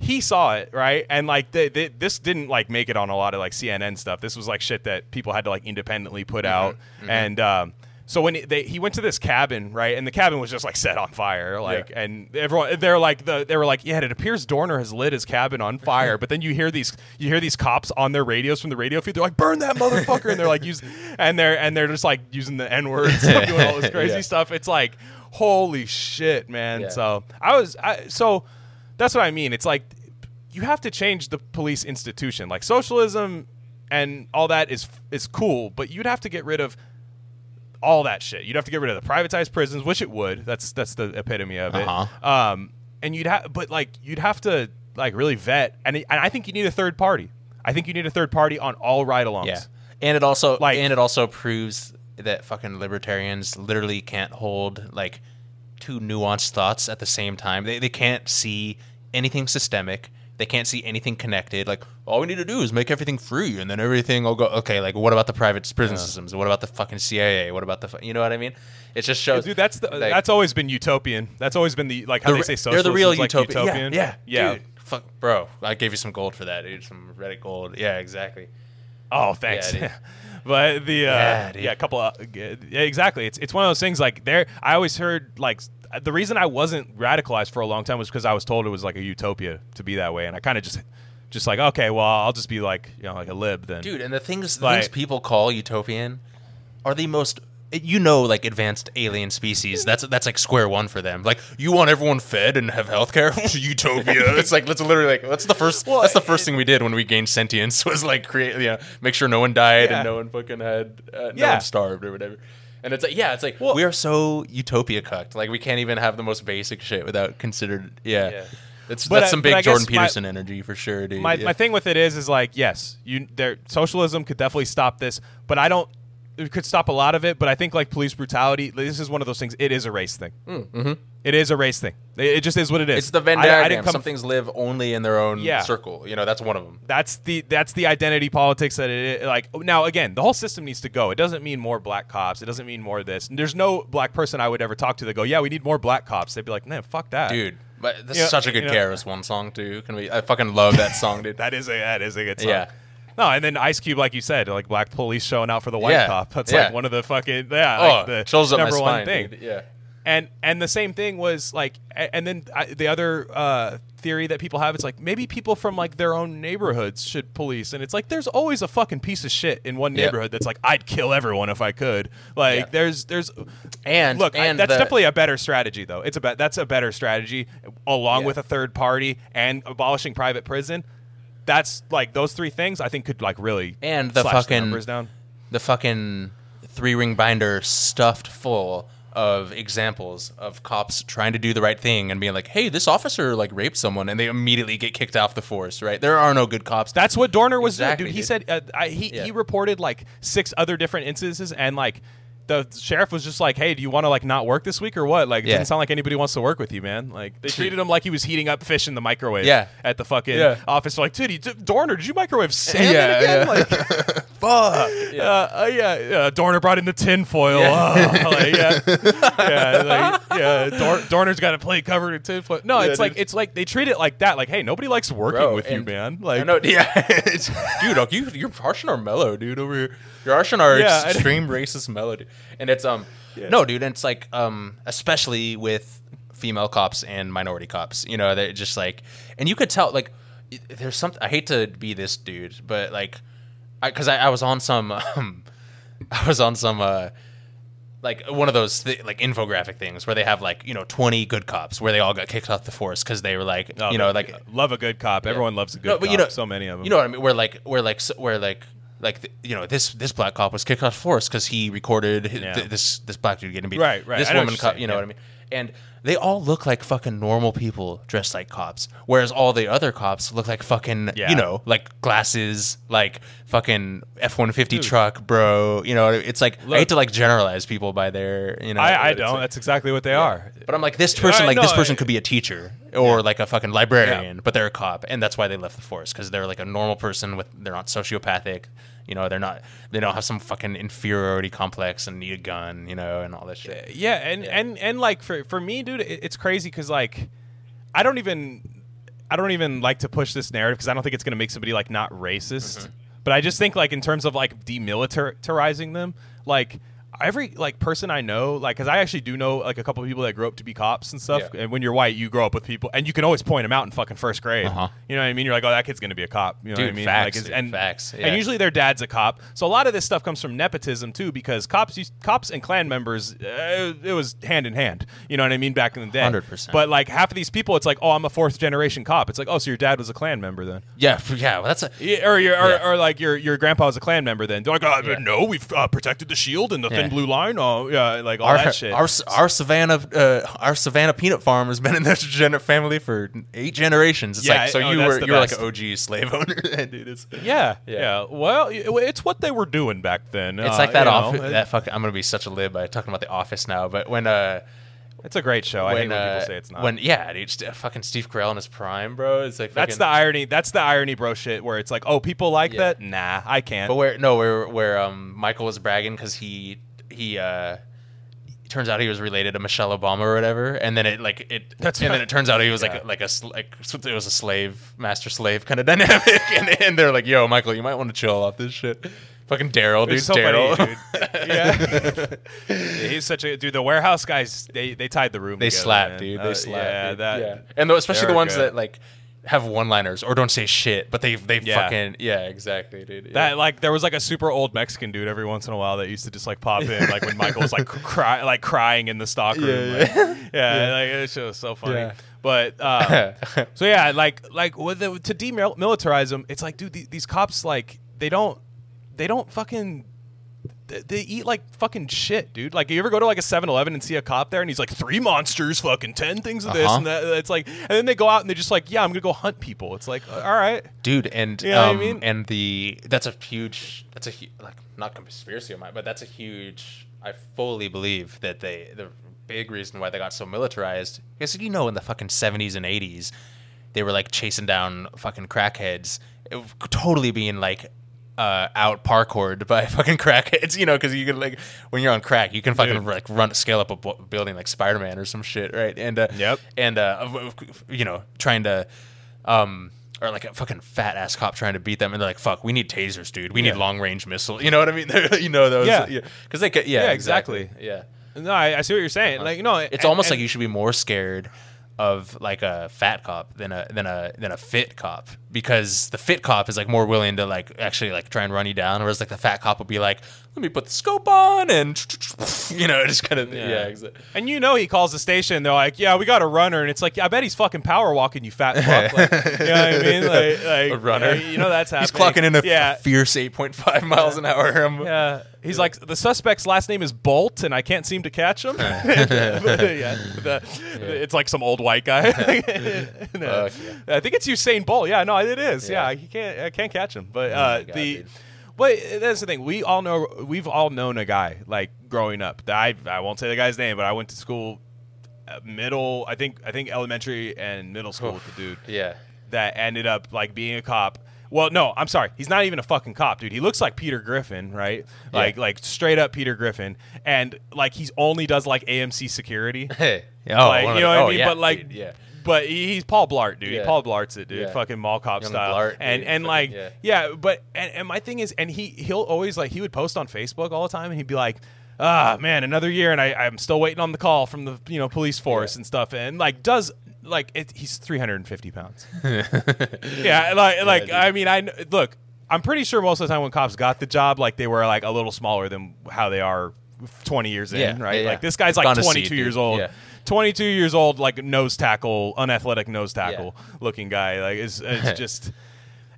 Speaker 2: he saw it right and like the, the, this didn't like make it on a lot of like cnn stuff this was like shit that people had to like independently put
Speaker 3: Mm-hmm.
Speaker 2: out and um so when he, they, he went to this cabin, right, and the cabin was just like set on fire, like,
Speaker 3: Yeah.
Speaker 2: and everyone they're like the they were like, yeah, it appears Dorner has lit his cabin on *laughs* fire, but then you hear these you hear these cops on their radios from the radio feed, they're like, burn that motherfucker, and they're like use and they're and they're just like using the n words, doing all this *laughs* crazy
Speaker 3: Yeah.
Speaker 2: stuff. It's like, holy shit, man.
Speaker 3: Yeah.
Speaker 2: So I was I, so that's what I mean. It's like you have to change the police institution, like socialism and all that is is cool, but you'd have to get rid of all that shit. You'd have to get rid of the privatized prisons, which it would. That's that's the epitome of it.
Speaker 3: Uh-huh.
Speaker 2: Um, and you'd have, but like you'd have to like really vet, and, and I think you need a third party. I think you need a third party on all ride-alongs.
Speaker 3: Yeah, and it also
Speaker 2: Like-
Speaker 3: and it also proves that fucking libertarians literally can't hold like two nuanced thoughts at the same time. They they can't see anything systemic. They can't see anything connected. Like all we need to do is make everything free, and then everything will go. Okay, like what about the private prison systems? What about the fucking CIA? What about the fu- you know what I mean? It just shows.
Speaker 2: Dude, that's the,
Speaker 3: like,
Speaker 2: that's always been utopian. That's always been the like how
Speaker 3: the
Speaker 2: they
Speaker 3: re-
Speaker 2: say
Speaker 3: they're the real
Speaker 2: like
Speaker 3: utopia.
Speaker 2: utopian.
Speaker 3: Yeah, yeah,
Speaker 2: yeah.
Speaker 3: Dude, fuck, bro. I gave you some gold for that, dude. Some Reddit gold. Yeah, exactly.
Speaker 2: Oh, thanks.
Speaker 3: Yeah, *laughs*
Speaker 2: but the uh,
Speaker 3: Yeah,
Speaker 2: yeah, a couple of yeah, exactly. It's it's one of those things like there. I always heard like s- the reason I wasn't radicalized for a long time was because I was told it was like a utopia to be that way, and I kind of just just like okay, well, I'll just be like you know like a lib then.
Speaker 3: dude and the things, the
Speaker 2: Like-
Speaker 3: things people call utopian are the most you know like advanced alien species that's that's like square one for them like you want everyone fed and have healthcare *laughs* utopia *laughs* it's like let's literally like that's the first
Speaker 2: Well,
Speaker 3: that's the first
Speaker 2: it-
Speaker 3: thing we did when we gained sentience *laughs* was like create yeah make sure no one died
Speaker 2: Yeah.
Speaker 3: and no one fucking had uh, no
Speaker 2: Yeah.
Speaker 3: one starved or whatever and it's like yeah it's like
Speaker 2: Well-
Speaker 3: we are so utopia cucked like we can't even have the most basic shit without considered yeah,
Speaker 2: Yeah.
Speaker 3: It's,
Speaker 2: But
Speaker 3: that's some big Jordan
Speaker 2: guess my-
Speaker 3: Peterson energy for sure, dude.
Speaker 2: my,
Speaker 3: yeah.
Speaker 2: my thing with it is is like yes you there socialism could definitely stop this but i don't it could stop a lot of it but i think like police brutality this is one of those things it is a race thing mm-hmm. is a race thing it, it just is what it is
Speaker 3: It's the Venn
Speaker 2: I- I
Speaker 3: diagram.
Speaker 2: didn't come-
Speaker 3: Some things live only in their own
Speaker 2: Yeah.
Speaker 3: circle. You know, that's one of them.
Speaker 2: that's the that's the identity politics that it like now again the whole system needs to go it doesn't mean more black cops it doesn't mean more of this there's no black person i would ever talk to that go yeah we need more black cops they'd be like nah fuck that
Speaker 3: Dude, but this
Speaker 2: Yeah,
Speaker 3: is such a good
Speaker 2: you know-
Speaker 3: One song too. Can we? I fucking love that song, dude. *laughs*
Speaker 2: that is a that is a good song
Speaker 3: Yeah.
Speaker 2: No, and then Ice Cube, like you said, like black police showing out for the white
Speaker 3: Yeah,
Speaker 2: cop. That's
Speaker 3: yeah.
Speaker 2: like one of the fucking yeah,
Speaker 3: oh,
Speaker 2: like the
Speaker 3: chills up my
Speaker 2: number one
Speaker 3: spine,
Speaker 2: thing.
Speaker 3: dude. Yeah.
Speaker 2: And and the same thing was like, and then I, the other uh, theory that people have is like maybe people from like their own neighborhoods should police, and it's like there's always a fucking piece of shit in one neighborhood that's like I'd kill everyone if I could. Like there's there's
Speaker 3: And-
Speaker 2: look, I-
Speaker 3: and
Speaker 2: that's
Speaker 3: the-
Speaker 2: definitely a better strategy though. It's a be- that's a better strategy along with a third party and abolishing private prison. That's like those three things I think could like really
Speaker 3: And the
Speaker 2: slash
Speaker 3: fucking-
Speaker 2: numbers down.
Speaker 3: The fucking three ring binder stuffed full of examples of cops trying to do the right thing and being like, "Hey, this officer like raped someone," and they immediately get kicked off the force. Right? There are no good cops.
Speaker 2: That's what Dorner was
Speaker 3: Exactly,
Speaker 2: doing, dude. He
Speaker 3: dude.
Speaker 2: said uh, I, he
Speaker 3: Yeah.
Speaker 2: he reported like six other different instances, and like the sheriff was just like, "Hey, do you want to like not work this week or what?" Like, it
Speaker 3: Yeah.
Speaker 2: doesn't sound like anybody wants to work with you, man. Like, they treated him like he was heating up fish in the microwave.
Speaker 3: Yeah.
Speaker 2: at the fucking
Speaker 3: Yeah.
Speaker 2: office. They're like, dude, you, Dorner, did you microwave salmon
Speaker 3: Yeah,
Speaker 2: again?
Speaker 3: yeah.
Speaker 2: Like, *laughs* fuck. Yeah, uh, uh, yeah, yeah. Dorner brought in the tinfoil.
Speaker 3: Yeah.
Speaker 2: Oh, like, yeah, *laughs* yeah, like, yeah. Dor- Dorner's got a plate covered in tinfoil. No,
Speaker 3: Yeah,
Speaker 2: it's like it's like they treat it like that. Like, hey, nobody likes working
Speaker 3: Bro,
Speaker 2: with you,
Speaker 3: and-
Speaker 2: man.
Speaker 3: I
Speaker 2: Like,
Speaker 3: know, *laughs* yeah, dude. like, You you're harsh on our mellow, dude. Over here, you're harsh on our
Speaker 2: Yeah,
Speaker 3: extreme racist melody, and it's um, no, dude. And it's like um, especially with female cops and minority cops. You know, they're just like, and you could tell like, there's something. I hate to be this dude, but like, because I, I, was on some, *laughs* um, I was on some uh like one of those th- like infographic things where they have like you know 20 good cops where they all got kicked off the force because they were like
Speaker 2: Oh,
Speaker 3: you know like
Speaker 2: love a good cop. Everyone loves a good
Speaker 3: no,
Speaker 2: cop.
Speaker 3: but you know,
Speaker 2: so many of them.
Speaker 3: You know what I mean? Where like, where like, s- where like, like you know, this this black cop was kicked off the force because he recorded
Speaker 2: Yeah.
Speaker 3: th- this this black dude getting beat.
Speaker 2: Right, right.
Speaker 3: This
Speaker 2: I
Speaker 3: woman cop, you know
Speaker 2: yeah.
Speaker 3: what I mean? And they all look like fucking normal people dressed like cops, whereas all the other cops look like fucking,
Speaker 2: Yeah.
Speaker 3: you know, like glasses, like fucking F one fifty truck, bro. You know, it's like I hate to like generalize people by their, you know.
Speaker 2: I, I don't.
Speaker 3: like-
Speaker 2: That's exactly what they are.
Speaker 3: but I'm like, this person,
Speaker 2: I-
Speaker 3: like
Speaker 2: no,
Speaker 3: this person
Speaker 2: I-
Speaker 3: could be a teacher or like a fucking librarian, but they're a cop, and that's why they left the force because they're like a normal person with they're not sociopathic, you know, they're not they don't have some fucking inferiority complex and need a gun, you know, and all that shit.
Speaker 2: Yeah, and and and like for for me, dude, it, it's crazy because like I don't even I don't even like to push this narrative because I don't think it's gonna make somebody like not racist.
Speaker 3: Mm-hmm.
Speaker 2: But I just think like in terms of like demilitarizing them, like every like person I know, like, because I actually do know like a couple of people that grew up to be cops and stuff.
Speaker 3: Yeah.
Speaker 2: And when you're white, you grow up with people, and you can always point them out in fucking first grade.
Speaker 3: Uh-huh.
Speaker 2: You know what I mean? You're like, oh, that kid's gonna be a cop. You know what I mean?
Speaker 3: facts,
Speaker 2: like,
Speaker 3: dude,
Speaker 2: and
Speaker 3: facts, yeah.
Speaker 2: and usually their dad's a cop. So a lot of this stuff comes from nepotism too, because cops, used, cops and Klan members, uh, it was hand in hand. You know what I mean? Back in the day,
Speaker 3: 100%.
Speaker 2: But like half of these people, it's like, oh, I'm a fourth generation cop. It's like, oh, so your dad was a Klan member then.
Speaker 3: Yeah, yeah. Well, that's a
Speaker 2: Yeah, or, your, or, or like your your grandpa was a Klan member. Then they're like, oh,
Speaker 3: Yeah.
Speaker 2: no, we've uh, protected the shield and the thin blue line. Oh, yeah, like all
Speaker 3: our,
Speaker 2: that shit.
Speaker 3: our our Savannah uh, our Savannah peanut farm has been in this gen- family for eight generations. It's
Speaker 2: Yeah,
Speaker 3: like so
Speaker 2: oh,
Speaker 3: you were you were like an OG slave *laughs* owner, *laughs* dude. It's,
Speaker 2: yeah,
Speaker 3: Yeah.
Speaker 2: yeah, Well, it's what they were doing back then.
Speaker 3: it's
Speaker 2: uh,
Speaker 3: like that
Speaker 2: you
Speaker 3: off
Speaker 2: know.
Speaker 3: that fucking. I'm gonna be such a lib by talking about the Office now, but when uh
Speaker 2: It's a great show. I hate
Speaker 3: when
Speaker 2: when
Speaker 3: uh,
Speaker 2: people say it's not.
Speaker 3: when yeah, dude, fucking Steve Carell in his prime, bro. It's like
Speaker 2: that's the irony. That's the irony, bro. Shit, where it's like, oh, people like
Speaker 3: Yeah.
Speaker 2: that. Nah, I can't.
Speaker 3: But where no, where where um Michael was bragging because he he uh turns out he was related to Michelle Obama or whatever, and then it like it
Speaker 2: That's
Speaker 3: and then it turns out he was
Speaker 2: Yeah.
Speaker 3: like like a like it was a slave master slave kind of *laughs* dynamic, and, and they're like, yo, Michael, you might want to chill off this shit. Fucking Darryl, dude,
Speaker 2: so Darryl. *laughs* Yeah. Yeah, he's such a dude. The warehouse guys, they they tied the room.
Speaker 3: They
Speaker 2: together,
Speaker 3: slap,
Speaker 2: man.
Speaker 3: dude.
Speaker 2: Uh,
Speaker 3: They slap.
Speaker 2: Yeah,
Speaker 3: dude.
Speaker 2: that.
Speaker 3: yeah. and though, especially the ones
Speaker 2: good.
Speaker 3: that like have one-liners or don't say shit, but they they
Speaker 2: Yeah.
Speaker 3: fucking yeah, exactly, dude. Yeah.
Speaker 2: That like there was like a super old Mexican dude every once in a while that used to just like pop in like when Michael was like *laughs* cry like crying in the stock room.
Speaker 3: Yeah,
Speaker 2: like-
Speaker 3: yeah.
Speaker 2: yeah, like it's just so funny. But *laughs* um, so yeah, like like with the, to demilitarize them, it's like dude, the- these cops like they don't they don't fucking they, eat like fucking shit, dude. Like, you ever go to like a 7-Eleven and see a cop there, and he's like, three monsters, fucking ten things of this
Speaker 3: Uh-huh.
Speaker 2: and that. It's like, and then they go out and they're just like, yeah, I'm gonna go hunt people. It's like, all right,
Speaker 3: dude and
Speaker 2: You know what I
Speaker 3: um,
Speaker 2: mean?
Speaker 3: and the that's a huge that's a like not conspiracy of mine but that's a huge i fully believe that they the big reason why they got so militarized because you know in the fucking 70s and 80s they were like chasing down fucking crackheads it, totally being like uh, out parkoured by *laughs* fucking crackheads, you know, because you can like when you're on crack, you can fucking
Speaker 2: Dude.
Speaker 3: like run scale up a bu- building like Spider Man or some shit, right? And uh,
Speaker 2: Yep.
Speaker 3: and uh, you know, trying to, um, or like a fucking fat ass cop trying to beat them, and they're like, "Fuck, we need tasers, dude. We need long range missile." You know what I mean? *laughs* you know those?
Speaker 2: Yeah.
Speaker 3: because they could. Yeah,
Speaker 2: Yeah,
Speaker 3: exactly.
Speaker 2: exactly.
Speaker 3: Yeah,
Speaker 2: no, I, I see what you're saying. Like, no,
Speaker 3: it's
Speaker 2: and-
Speaker 3: almost like you should be more scared of like a fat cop than a than a than a fit cop because the fit cop is like more willing to like actually like try and run you down, whereas like the fat cop will be like, "Let me put the scope on," and *laughs* you know, just kind of yeah, exactly.
Speaker 2: And you know he calls the station. They're like, "Yeah, we got a runner," and it's like, "I bet he's fucking power walking, you fat fuck." *laughs* Like, you know what I mean? *laughs* Like, like
Speaker 3: A runner.
Speaker 2: uh, You know that's happening.
Speaker 3: He's clocking in a
Speaker 2: yeah,
Speaker 3: fierce 8.5 miles an hour. I'm-
Speaker 2: yeah. He's like, the suspect's last name is Bolt, and I can't seem to catch him. yeah, the- it's like some old white guy. And, uh,
Speaker 3: Fuck,
Speaker 2: I think it's Usain Bolt. Yeah, no, it is. Yeah,
Speaker 3: Yeah.
Speaker 2: he can't. I can't catch him. But
Speaker 3: Oh
Speaker 2: uh,
Speaker 3: my God,
Speaker 2: the.
Speaker 3: dude.
Speaker 2: But that's the thing. We all know. We've all known a guy like growing up. That I I won't say the guy's name, but I went to school, uh, middle. I think I think elementary and middle school with the dude
Speaker 3: Yeah.
Speaker 2: that ended up like being a cop. Well, no, I'm sorry. He's not even a fucking cop, dude. He looks like Peter Griffin, right? Like
Speaker 3: Yeah.
Speaker 2: like straight up Peter Griffin, and like he's only does like AMC security. *laughs*
Speaker 3: Hey. Oh,
Speaker 2: like you know what
Speaker 3: oh,
Speaker 2: I mean?
Speaker 3: yeah,
Speaker 2: but like,
Speaker 3: dude, yeah.
Speaker 2: But he- he's Paul Blart, dude.
Speaker 3: Yeah.
Speaker 2: Paul Blart's it, dude.
Speaker 3: Yeah.
Speaker 2: Fucking mall cop
Speaker 3: Young
Speaker 2: style.
Speaker 3: Blart,
Speaker 2: and
Speaker 3: dude.
Speaker 2: and
Speaker 3: Fucking-
Speaker 2: like
Speaker 3: yeah.
Speaker 2: yeah. but and, and my thing is, and he he'll always like he would post on Facebook all the time, and he'd be like. Ah man, another year, and I, I'm still waiting on the call from the you know police force
Speaker 3: Yeah.
Speaker 2: and stuff, and like does like it, he's 350 pounds. *laughs* yeah, like like. I mean, I look. I'm pretty sure most of the time when cops got the job, like they were like a little smaller than how they are 20 years in, right?
Speaker 3: yeah, yeah.
Speaker 2: Like this guy's like 22
Speaker 3: it, dude.
Speaker 2: years old.
Speaker 3: Yeah.
Speaker 2: 22 years old, like nose tackle, unathletic nose tackle looking guy. Like it's, it's *laughs* just,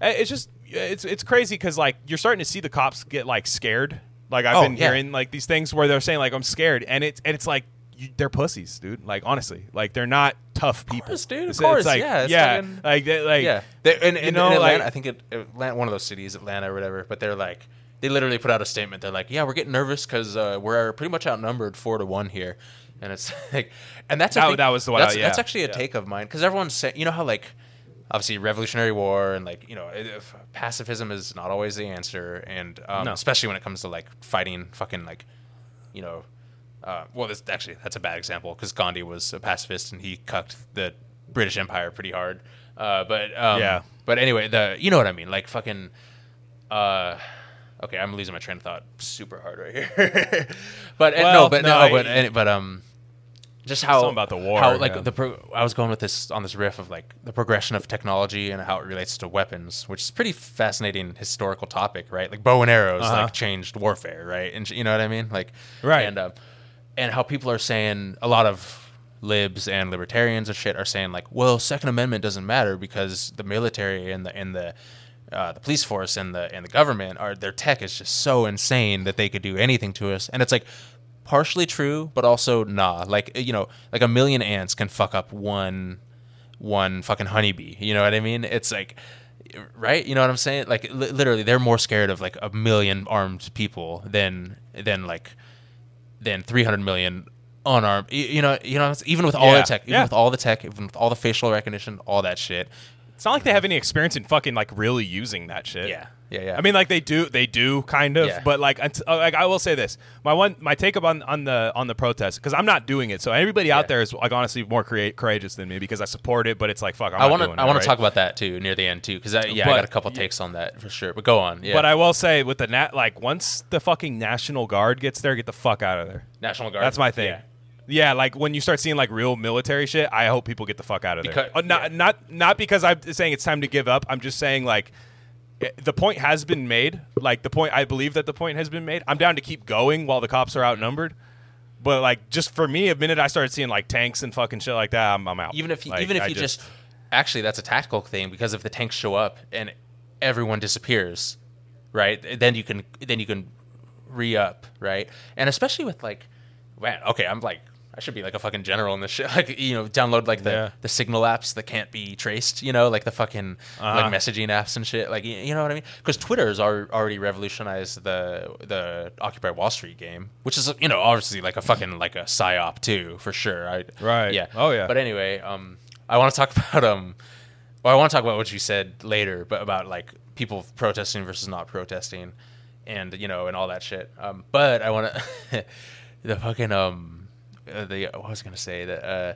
Speaker 2: eh, it's just, it's it's crazy because like you're starting to see the cops get like scared. Like I've
Speaker 3: Oh,
Speaker 2: been
Speaker 3: yeah.
Speaker 2: hearing like these things where they're saying like I'm scared, and it's and it's like. You, they're pussies, dude. Like honestly, like they're not tough people.
Speaker 3: course, dude, of
Speaker 2: It's-
Speaker 3: course,
Speaker 2: It's like,
Speaker 3: yeah,
Speaker 2: yeah,
Speaker 3: fucking-
Speaker 2: like they, like
Speaker 3: yeah. They, and, and,
Speaker 2: know,
Speaker 3: in Atlanta,
Speaker 2: like-
Speaker 3: I think it, Atlanta, one of those cities, Atlanta or whatever. But they're like, they literally put out a statement. They're like, yeah, we're getting nervous because uh, we're pretty much outnumbered four to one here. And it's *laughs* like, and that's
Speaker 2: That-
Speaker 3: think-
Speaker 2: that was the one,
Speaker 3: That's,
Speaker 2: yeah.
Speaker 3: that's actually a
Speaker 2: Yeah.
Speaker 3: take of mine because everyone's saying, you know how like, obviously Revolutionary War and like you know if pacifism is not always the answer, and um,
Speaker 2: No.
Speaker 3: especially when it comes to like fighting fucking like, you know. Uh, well, this actually that's a bad example because Gandhi was a pacifist and he cucked the British Empire pretty hard. Uh, but um,
Speaker 2: Yeah.
Speaker 3: But anyway, the you know what I mean, like fucking. Uh, okay, I'm losing my train of thought super hard right here. *laughs* but and
Speaker 2: Well,
Speaker 3: no, but
Speaker 2: no,
Speaker 3: no, but
Speaker 2: I-
Speaker 3: and- but um, just how
Speaker 2: Something about the war,
Speaker 3: How like
Speaker 2: yeah.
Speaker 3: the pro- I was going with this on this riff of like the progression of technology and how it relates to weapons, which is pretty fascinating historical topic, right? Like bow and arrows
Speaker 2: Uh-huh.
Speaker 3: like changed warfare, right? And you know what I mean, like
Speaker 2: Right.
Speaker 3: and uh, and how people are saying a lot of libs and libertarians and shit are saying like, well, Second Amendment doesn't matter because the military and the and the uh, the police force and the and the government are their tech is just so insane that they could do anything to us, and it's like partially true, but also nah. Like uh, you know, like a million ants can fuck up one one fucking honeybee. You know what I mean? It's like right you know what i'm saying like li- literally they're more scared of like a million armed people than than like than 300 million unarmed you, you know you know even with all
Speaker 2: Yeah,
Speaker 3: the tech even
Speaker 2: yeah.
Speaker 3: with all the tech even with all the facial recognition all that shit
Speaker 2: It's not like they have any experience in fucking like really using that shit.
Speaker 3: yeah yeah yeah
Speaker 2: I mean, like they do, they do kind of,
Speaker 3: Yeah.
Speaker 2: but like, unt- uh, like I will say this: my one, my take up on, on the on the protest because I'm not doing it. So everybody
Speaker 3: Yeah.
Speaker 2: out there is like honestly more create, courageous than me because I support it, but it's like fuck. I'm
Speaker 3: i want to i want to talk about that too near the end too because yeah i
Speaker 2: But-
Speaker 3: got a couple takes on that for sure but go on yeah
Speaker 2: But I will say with the nat, like once the fucking National Guard gets there, get the fuck out of there.
Speaker 3: national guard
Speaker 2: That's my thing.
Speaker 3: yeah.
Speaker 2: Yeah. like when you start seeing like real military shit, I hope people get the fuck out of there.
Speaker 3: Because-
Speaker 2: Uh, not not not because I'm saying it's time to give up. I'm just saying like eh, the point has been made. Like the point, I believe that the point has been made. I'm down to keep going while the cops are outnumbered. But like, just for me, a minute I started seeing like tanks and fucking shit like that, I'm, I'm out.
Speaker 3: even if you,
Speaker 2: Like,
Speaker 3: even if
Speaker 2: I
Speaker 3: you just, actually that's a tactical thing because if the tanks show up and everyone disappears right then you can then you can re-up right and especially with like man okay i'm like i should be like a fucking general in this shit *laughs* like you know download like the
Speaker 2: Yeah.
Speaker 3: the signal apps that can't be traced you know like the fucking
Speaker 2: Uh-huh.
Speaker 3: like messaging apps and shit like you, know what i mean because Twitter's al- already revolutionized the the occupy wall street game which is you know obviously like a fucking like a psyop too for sure I,
Speaker 2: Right.
Speaker 3: yeah
Speaker 2: Oh, yeah.
Speaker 3: but anyway um i want to talk *laughs* about um well, I want to talk about what you said later, but about like people protesting versus not protesting, and you know, and all that shit. Um, but I want to *laughs* the fucking um uh, the what was I gonna say that uh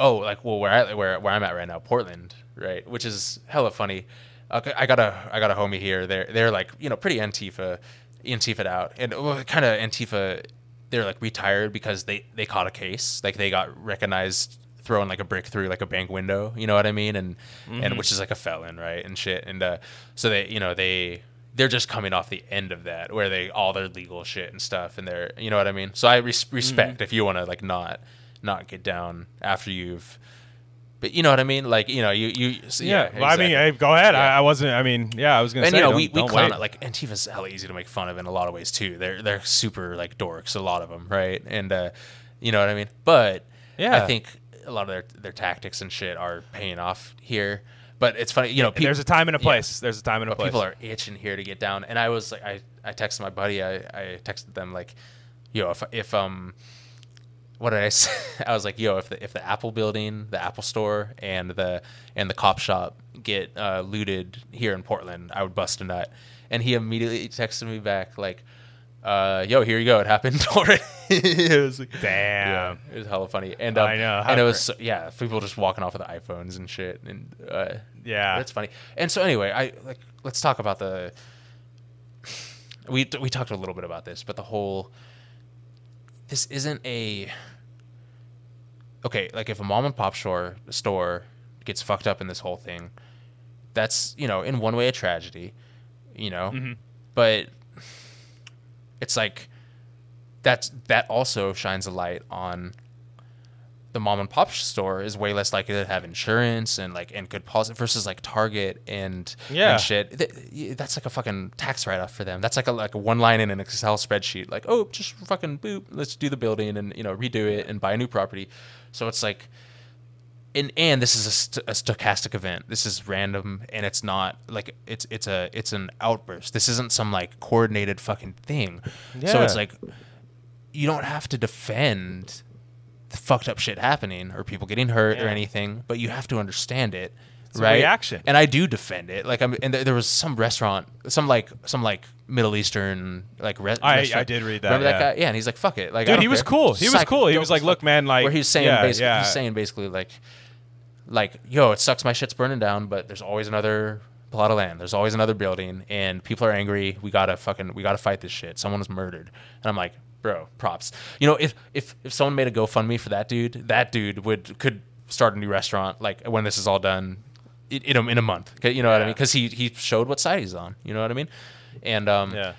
Speaker 3: oh like well where I where where I'm at right now Portland right which is hella funny. Okay, I got a I got a homie here. They're they're like you know pretty Antifa, Antifa out and well, kind of Antifa. They're like retired because they they caught a case like they got recognized throwing like a brick through like a bank window. You know what I mean? And and which is like a felon, right? And shit. And uh, so they you know they they're just coming off the end of that where they all their legal shit and stuff and they're you know what I mean. So I res- respect if you want to like not not get down after you've. But you know what I mean, like you know, you you so,
Speaker 2: yeah.
Speaker 3: yeah.
Speaker 2: well, I mean, hey, go ahead.
Speaker 3: Yeah.
Speaker 2: I, I wasn't. I mean, yeah, I was gonna
Speaker 3: and
Speaker 2: say.
Speaker 3: you know we, we clown it like Antifa's hella easy to make fun of in a lot of ways too. They're they're super like dorks, a lot of them, right? And uh, you know what I mean. But
Speaker 2: Yeah.
Speaker 3: I think a lot of their their tactics and shit are paying off here. But it's funny, you know. peop-
Speaker 2: There's a time and a
Speaker 3: yeah.
Speaker 2: place. There's a time and a
Speaker 3: But
Speaker 2: place.
Speaker 3: people are itching here to get down. And I was like, I, I texted my buddy. I, I texted them like, yo, if if um, what did I *laughs* say? I was like, yo, if the if the Apple building, the Apple store, and the and the cop shop get uh, looted here in Portland, I would bust a nut. And he immediately texted me back like, uh, yo, here you go. It happened *laughs* already. it was like,
Speaker 2: Damn.
Speaker 3: yeah, it was hella funny. And um,
Speaker 2: I know.
Speaker 3: and it was so, yeah, people just walking off with iPhones and shit. And uh,
Speaker 2: Yeah.
Speaker 3: that's funny. And so anyway, I like let's talk about the. We we talked a little bit about this, but the whole. This isn't a. Okay, like if a mom and pop store store gets fucked up in this whole thing, that's you know in one way a tragedy, you know,
Speaker 2: Mm-hmm.
Speaker 3: but it's like that's that also shines a light on the mom and pop store is way less likely to have insurance and like and good policy versus like Target and
Speaker 2: Yeah.
Speaker 3: and shit. Th- That's like a fucking tax write off for them. That's like a like a one line in an Excel spreadsheet. Like oh, just fucking boop, let's do the building and you know redo it and buy a new property. So it's like. And, and this is a, st- a stochastic event. This is random, and it's not like it's it's a it's an outburst. This isn't some like coordinated fucking thing. So it's like you don't have to defend the fucked up shit happening or people getting hurt or anything, but you have to understand it,
Speaker 2: a
Speaker 3: right?
Speaker 2: reaction.
Speaker 3: And I do defend it. Like I'm, and there, there was some restaurant, some like some like Middle Eastern like re-
Speaker 2: I-
Speaker 3: restaurant.
Speaker 2: I did read that,
Speaker 3: Remember that
Speaker 2: yeah.
Speaker 3: guy? Yeah, and he's like, "Fuck it." Like,
Speaker 2: Dude, he was cool. He was
Speaker 3: Psych-
Speaker 2: cool. He was like, "Look, man, like,
Speaker 3: where he's saying
Speaker 2: yeah,
Speaker 3: basically,
Speaker 2: yeah.
Speaker 3: he's saying basically like, like, yo, it sucks my shit's burning down, but there's always another plot of land. There's always another building, and people are angry. We gotta fucking we gotta fight this shit. Someone was murdered, and I'm like, bro, props. You know, if if if someone made a GoFundMe for that dude, that dude would could start a new restaurant like when this is all done, in, in, a, in a month. You know what I mean? Because he he showed what side he's on. You know what I mean? And um,
Speaker 2: Yeah.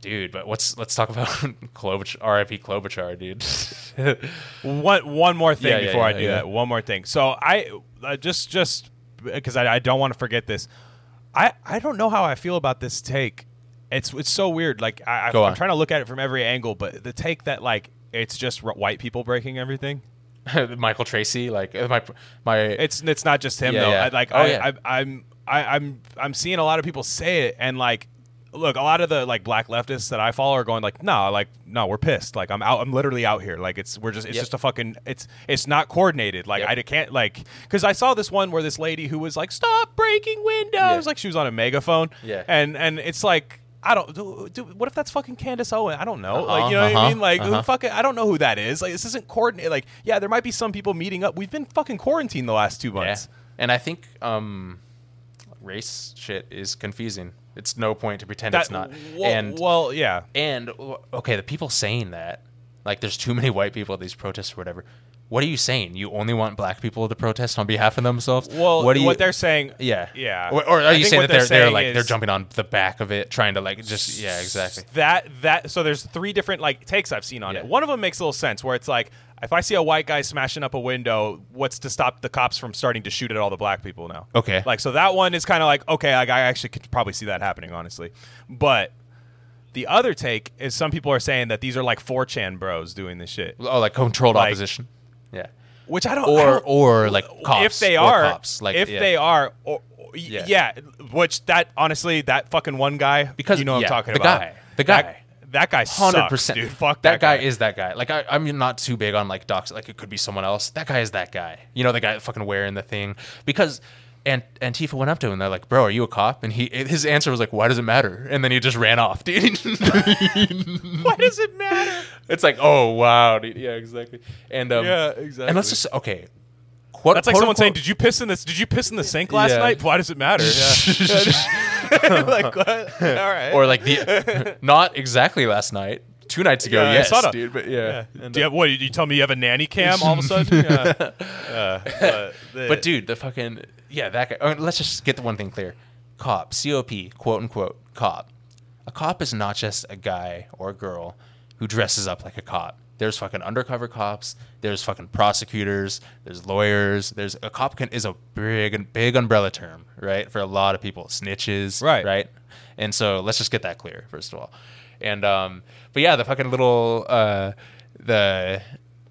Speaker 3: dude, but what's let's talk about *laughs* Klobuchar, R.I.P. Klobuchar, dude. *laughs*
Speaker 2: One one more thing
Speaker 3: Yeah, yeah,
Speaker 2: before
Speaker 3: yeah,
Speaker 2: I do
Speaker 3: yeah.
Speaker 2: that. One more thing. So I uh, just just because I, I don't want to forget this. I I don't know how I feel about this take. It's it's so weird. Like I, I I'm trying to look at it from every angle, but the take that like it's just r- white people breaking everything. *laughs*
Speaker 3: Michael Tracey, like uh, my my
Speaker 2: It's it's not just him
Speaker 3: Yeah,
Speaker 2: though.
Speaker 3: yeah.
Speaker 2: I, like
Speaker 3: Oh,
Speaker 2: I,
Speaker 3: yeah.
Speaker 2: I I'm I, I'm I'm seeing a lot of people say it and like look a lot of the like black leftists that I follow are going like no like no we're pissed like I'm out I'm literally out here like it's we're just it's
Speaker 3: Yep.
Speaker 2: just a fucking it's it's not coordinated like
Speaker 3: Yep.
Speaker 2: I can't like because I saw this one where this lady who was like stop breaking windows like she was on a megaphone
Speaker 3: Yeah.
Speaker 2: and and it's like. I don't. Do, do, what if that's fucking Candace Owen? I don't know.
Speaker 3: Uh-huh,
Speaker 2: like you know what I
Speaker 3: uh-huh,
Speaker 2: mean? Like who
Speaker 3: uh-huh.
Speaker 2: fucking I don't know who that is. Like this isn't coordinated. Like yeah, there might be some people meeting up. We've been fucking quarantined the last two
Speaker 3: Yeah.
Speaker 2: months.
Speaker 3: And I think um, race shit is confusing. It's no point to pretend
Speaker 2: That,
Speaker 3: it's not.
Speaker 2: Well,
Speaker 3: and
Speaker 2: well, yeah.
Speaker 3: and okay, the people saying that, like, there's too many white people at these protests or whatever. What are you saying? You only want black people to protest on behalf of themselves?
Speaker 2: Well,
Speaker 3: what you?
Speaker 2: they're saying,
Speaker 3: yeah,
Speaker 2: yeah.
Speaker 3: Or, or
Speaker 2: I
Speaker 3: are you saying that they're they're
Speaker 2: saying
Speaker 3: like they're jumping on the back of it, trying to like just yeah, exactly.
Speaker 2: That that so there's three different like takes I've seen on
Speaker 3: Yeah.
Speaker 2: it. One of them makes a little sense where it's like if I see a white guy smashing up a window, what's to stop the cops from starting to shoot at all the black people now?
Speaker 3: Okay.
Speaker 2: Like so that one is kind of like okay, like, I actually could probably see that happening honestly, but. The other take is some people are saying that these are like 4chan bros doing this shit,
Speaker 3: Oh, like controlled
Speaker 2: Like-
Speaker 3: opposition. Yeah.
Speaker 2: which I don't. I
Speaker 3: Or
Speaker 2: don't-
Speaker 3: or like cops.
Speaker 2: if they are,
Speaker 3: cops. Like
Speaker 2: if
Speaker 3: yeah.
Speaker 2: they are, or, or-
Speaker 3: Yeah.
Speaker 2: yeah. which that honestly, that fucking one guy,
Speaker 3: Because-
Speaker 2: you know what
Speaker 3: yeah,
Speaker 2: I'm talking about.
Speaker 3: the
Speaker 2: about,
Speaker 3: guy. The guy.
Speaker 2: that, that guy,
Speaker 3: hundred percent,
Speaker 2: dude. Fuck
Speaker 3: that, guy, is that guy. Like I, I'm not too big on like docs. Like it could be someone else. That guy is that guy. You know, the guy fucking wearing the thing because. And Antifa went up to him. and They're like, "Bro, are you a cop?" And he, his answer was like, "Why does it matter?" And then he just ran off, dude. *laughs*
Speaker 2: Why does it matter?
Speaker 3: it's like, oh wow, dude. Yeah, exactly. And um,
Speaker 2: Yeah, exactly.
Speaker 3: And let's just okay. What,
Speaker 2: That's like
Speaker 3: quote
Speaker 2: someone saying, "Did you piss in this? Did you piss in the sink last
Speaker 3: Yeah.
Speaker 2: night? Why does it matter?" *laughs* Yeah. *laughs* like what? All right.
Speaker 3: or like the not exactly last night, two nights ago.
Speaker 2: Yeah, I
Speaker 3: yes,
Speaker 2: saw that.
Speaker 3: dude. But yeah.
Speaker 2: yeah.
Speaker 3: And,
Speaker 2: Do you
Speaker 3: uh,
Speaker 2: have, what? You tell me you have a nanny cam all of a *laughs* sudden? Yeah. Yeah, but, the-
Speaker 3: But dude, the fucking yeah, that guy. uh, let's just get the one thing clear: cop, cop, quote unquote, cop. A cop is not just a guy or a girl who dresses up like a cop. There's fucking undercover cops. There's fucking prosecutors. There's lawyers. There's a cop can is a big big umbrella term, right? For a lot of people, snitches,
Speaker 2: Right.
Speaker 3: right. And so let's just get that clear first of all. And um, but yeah, the fucking little uh, the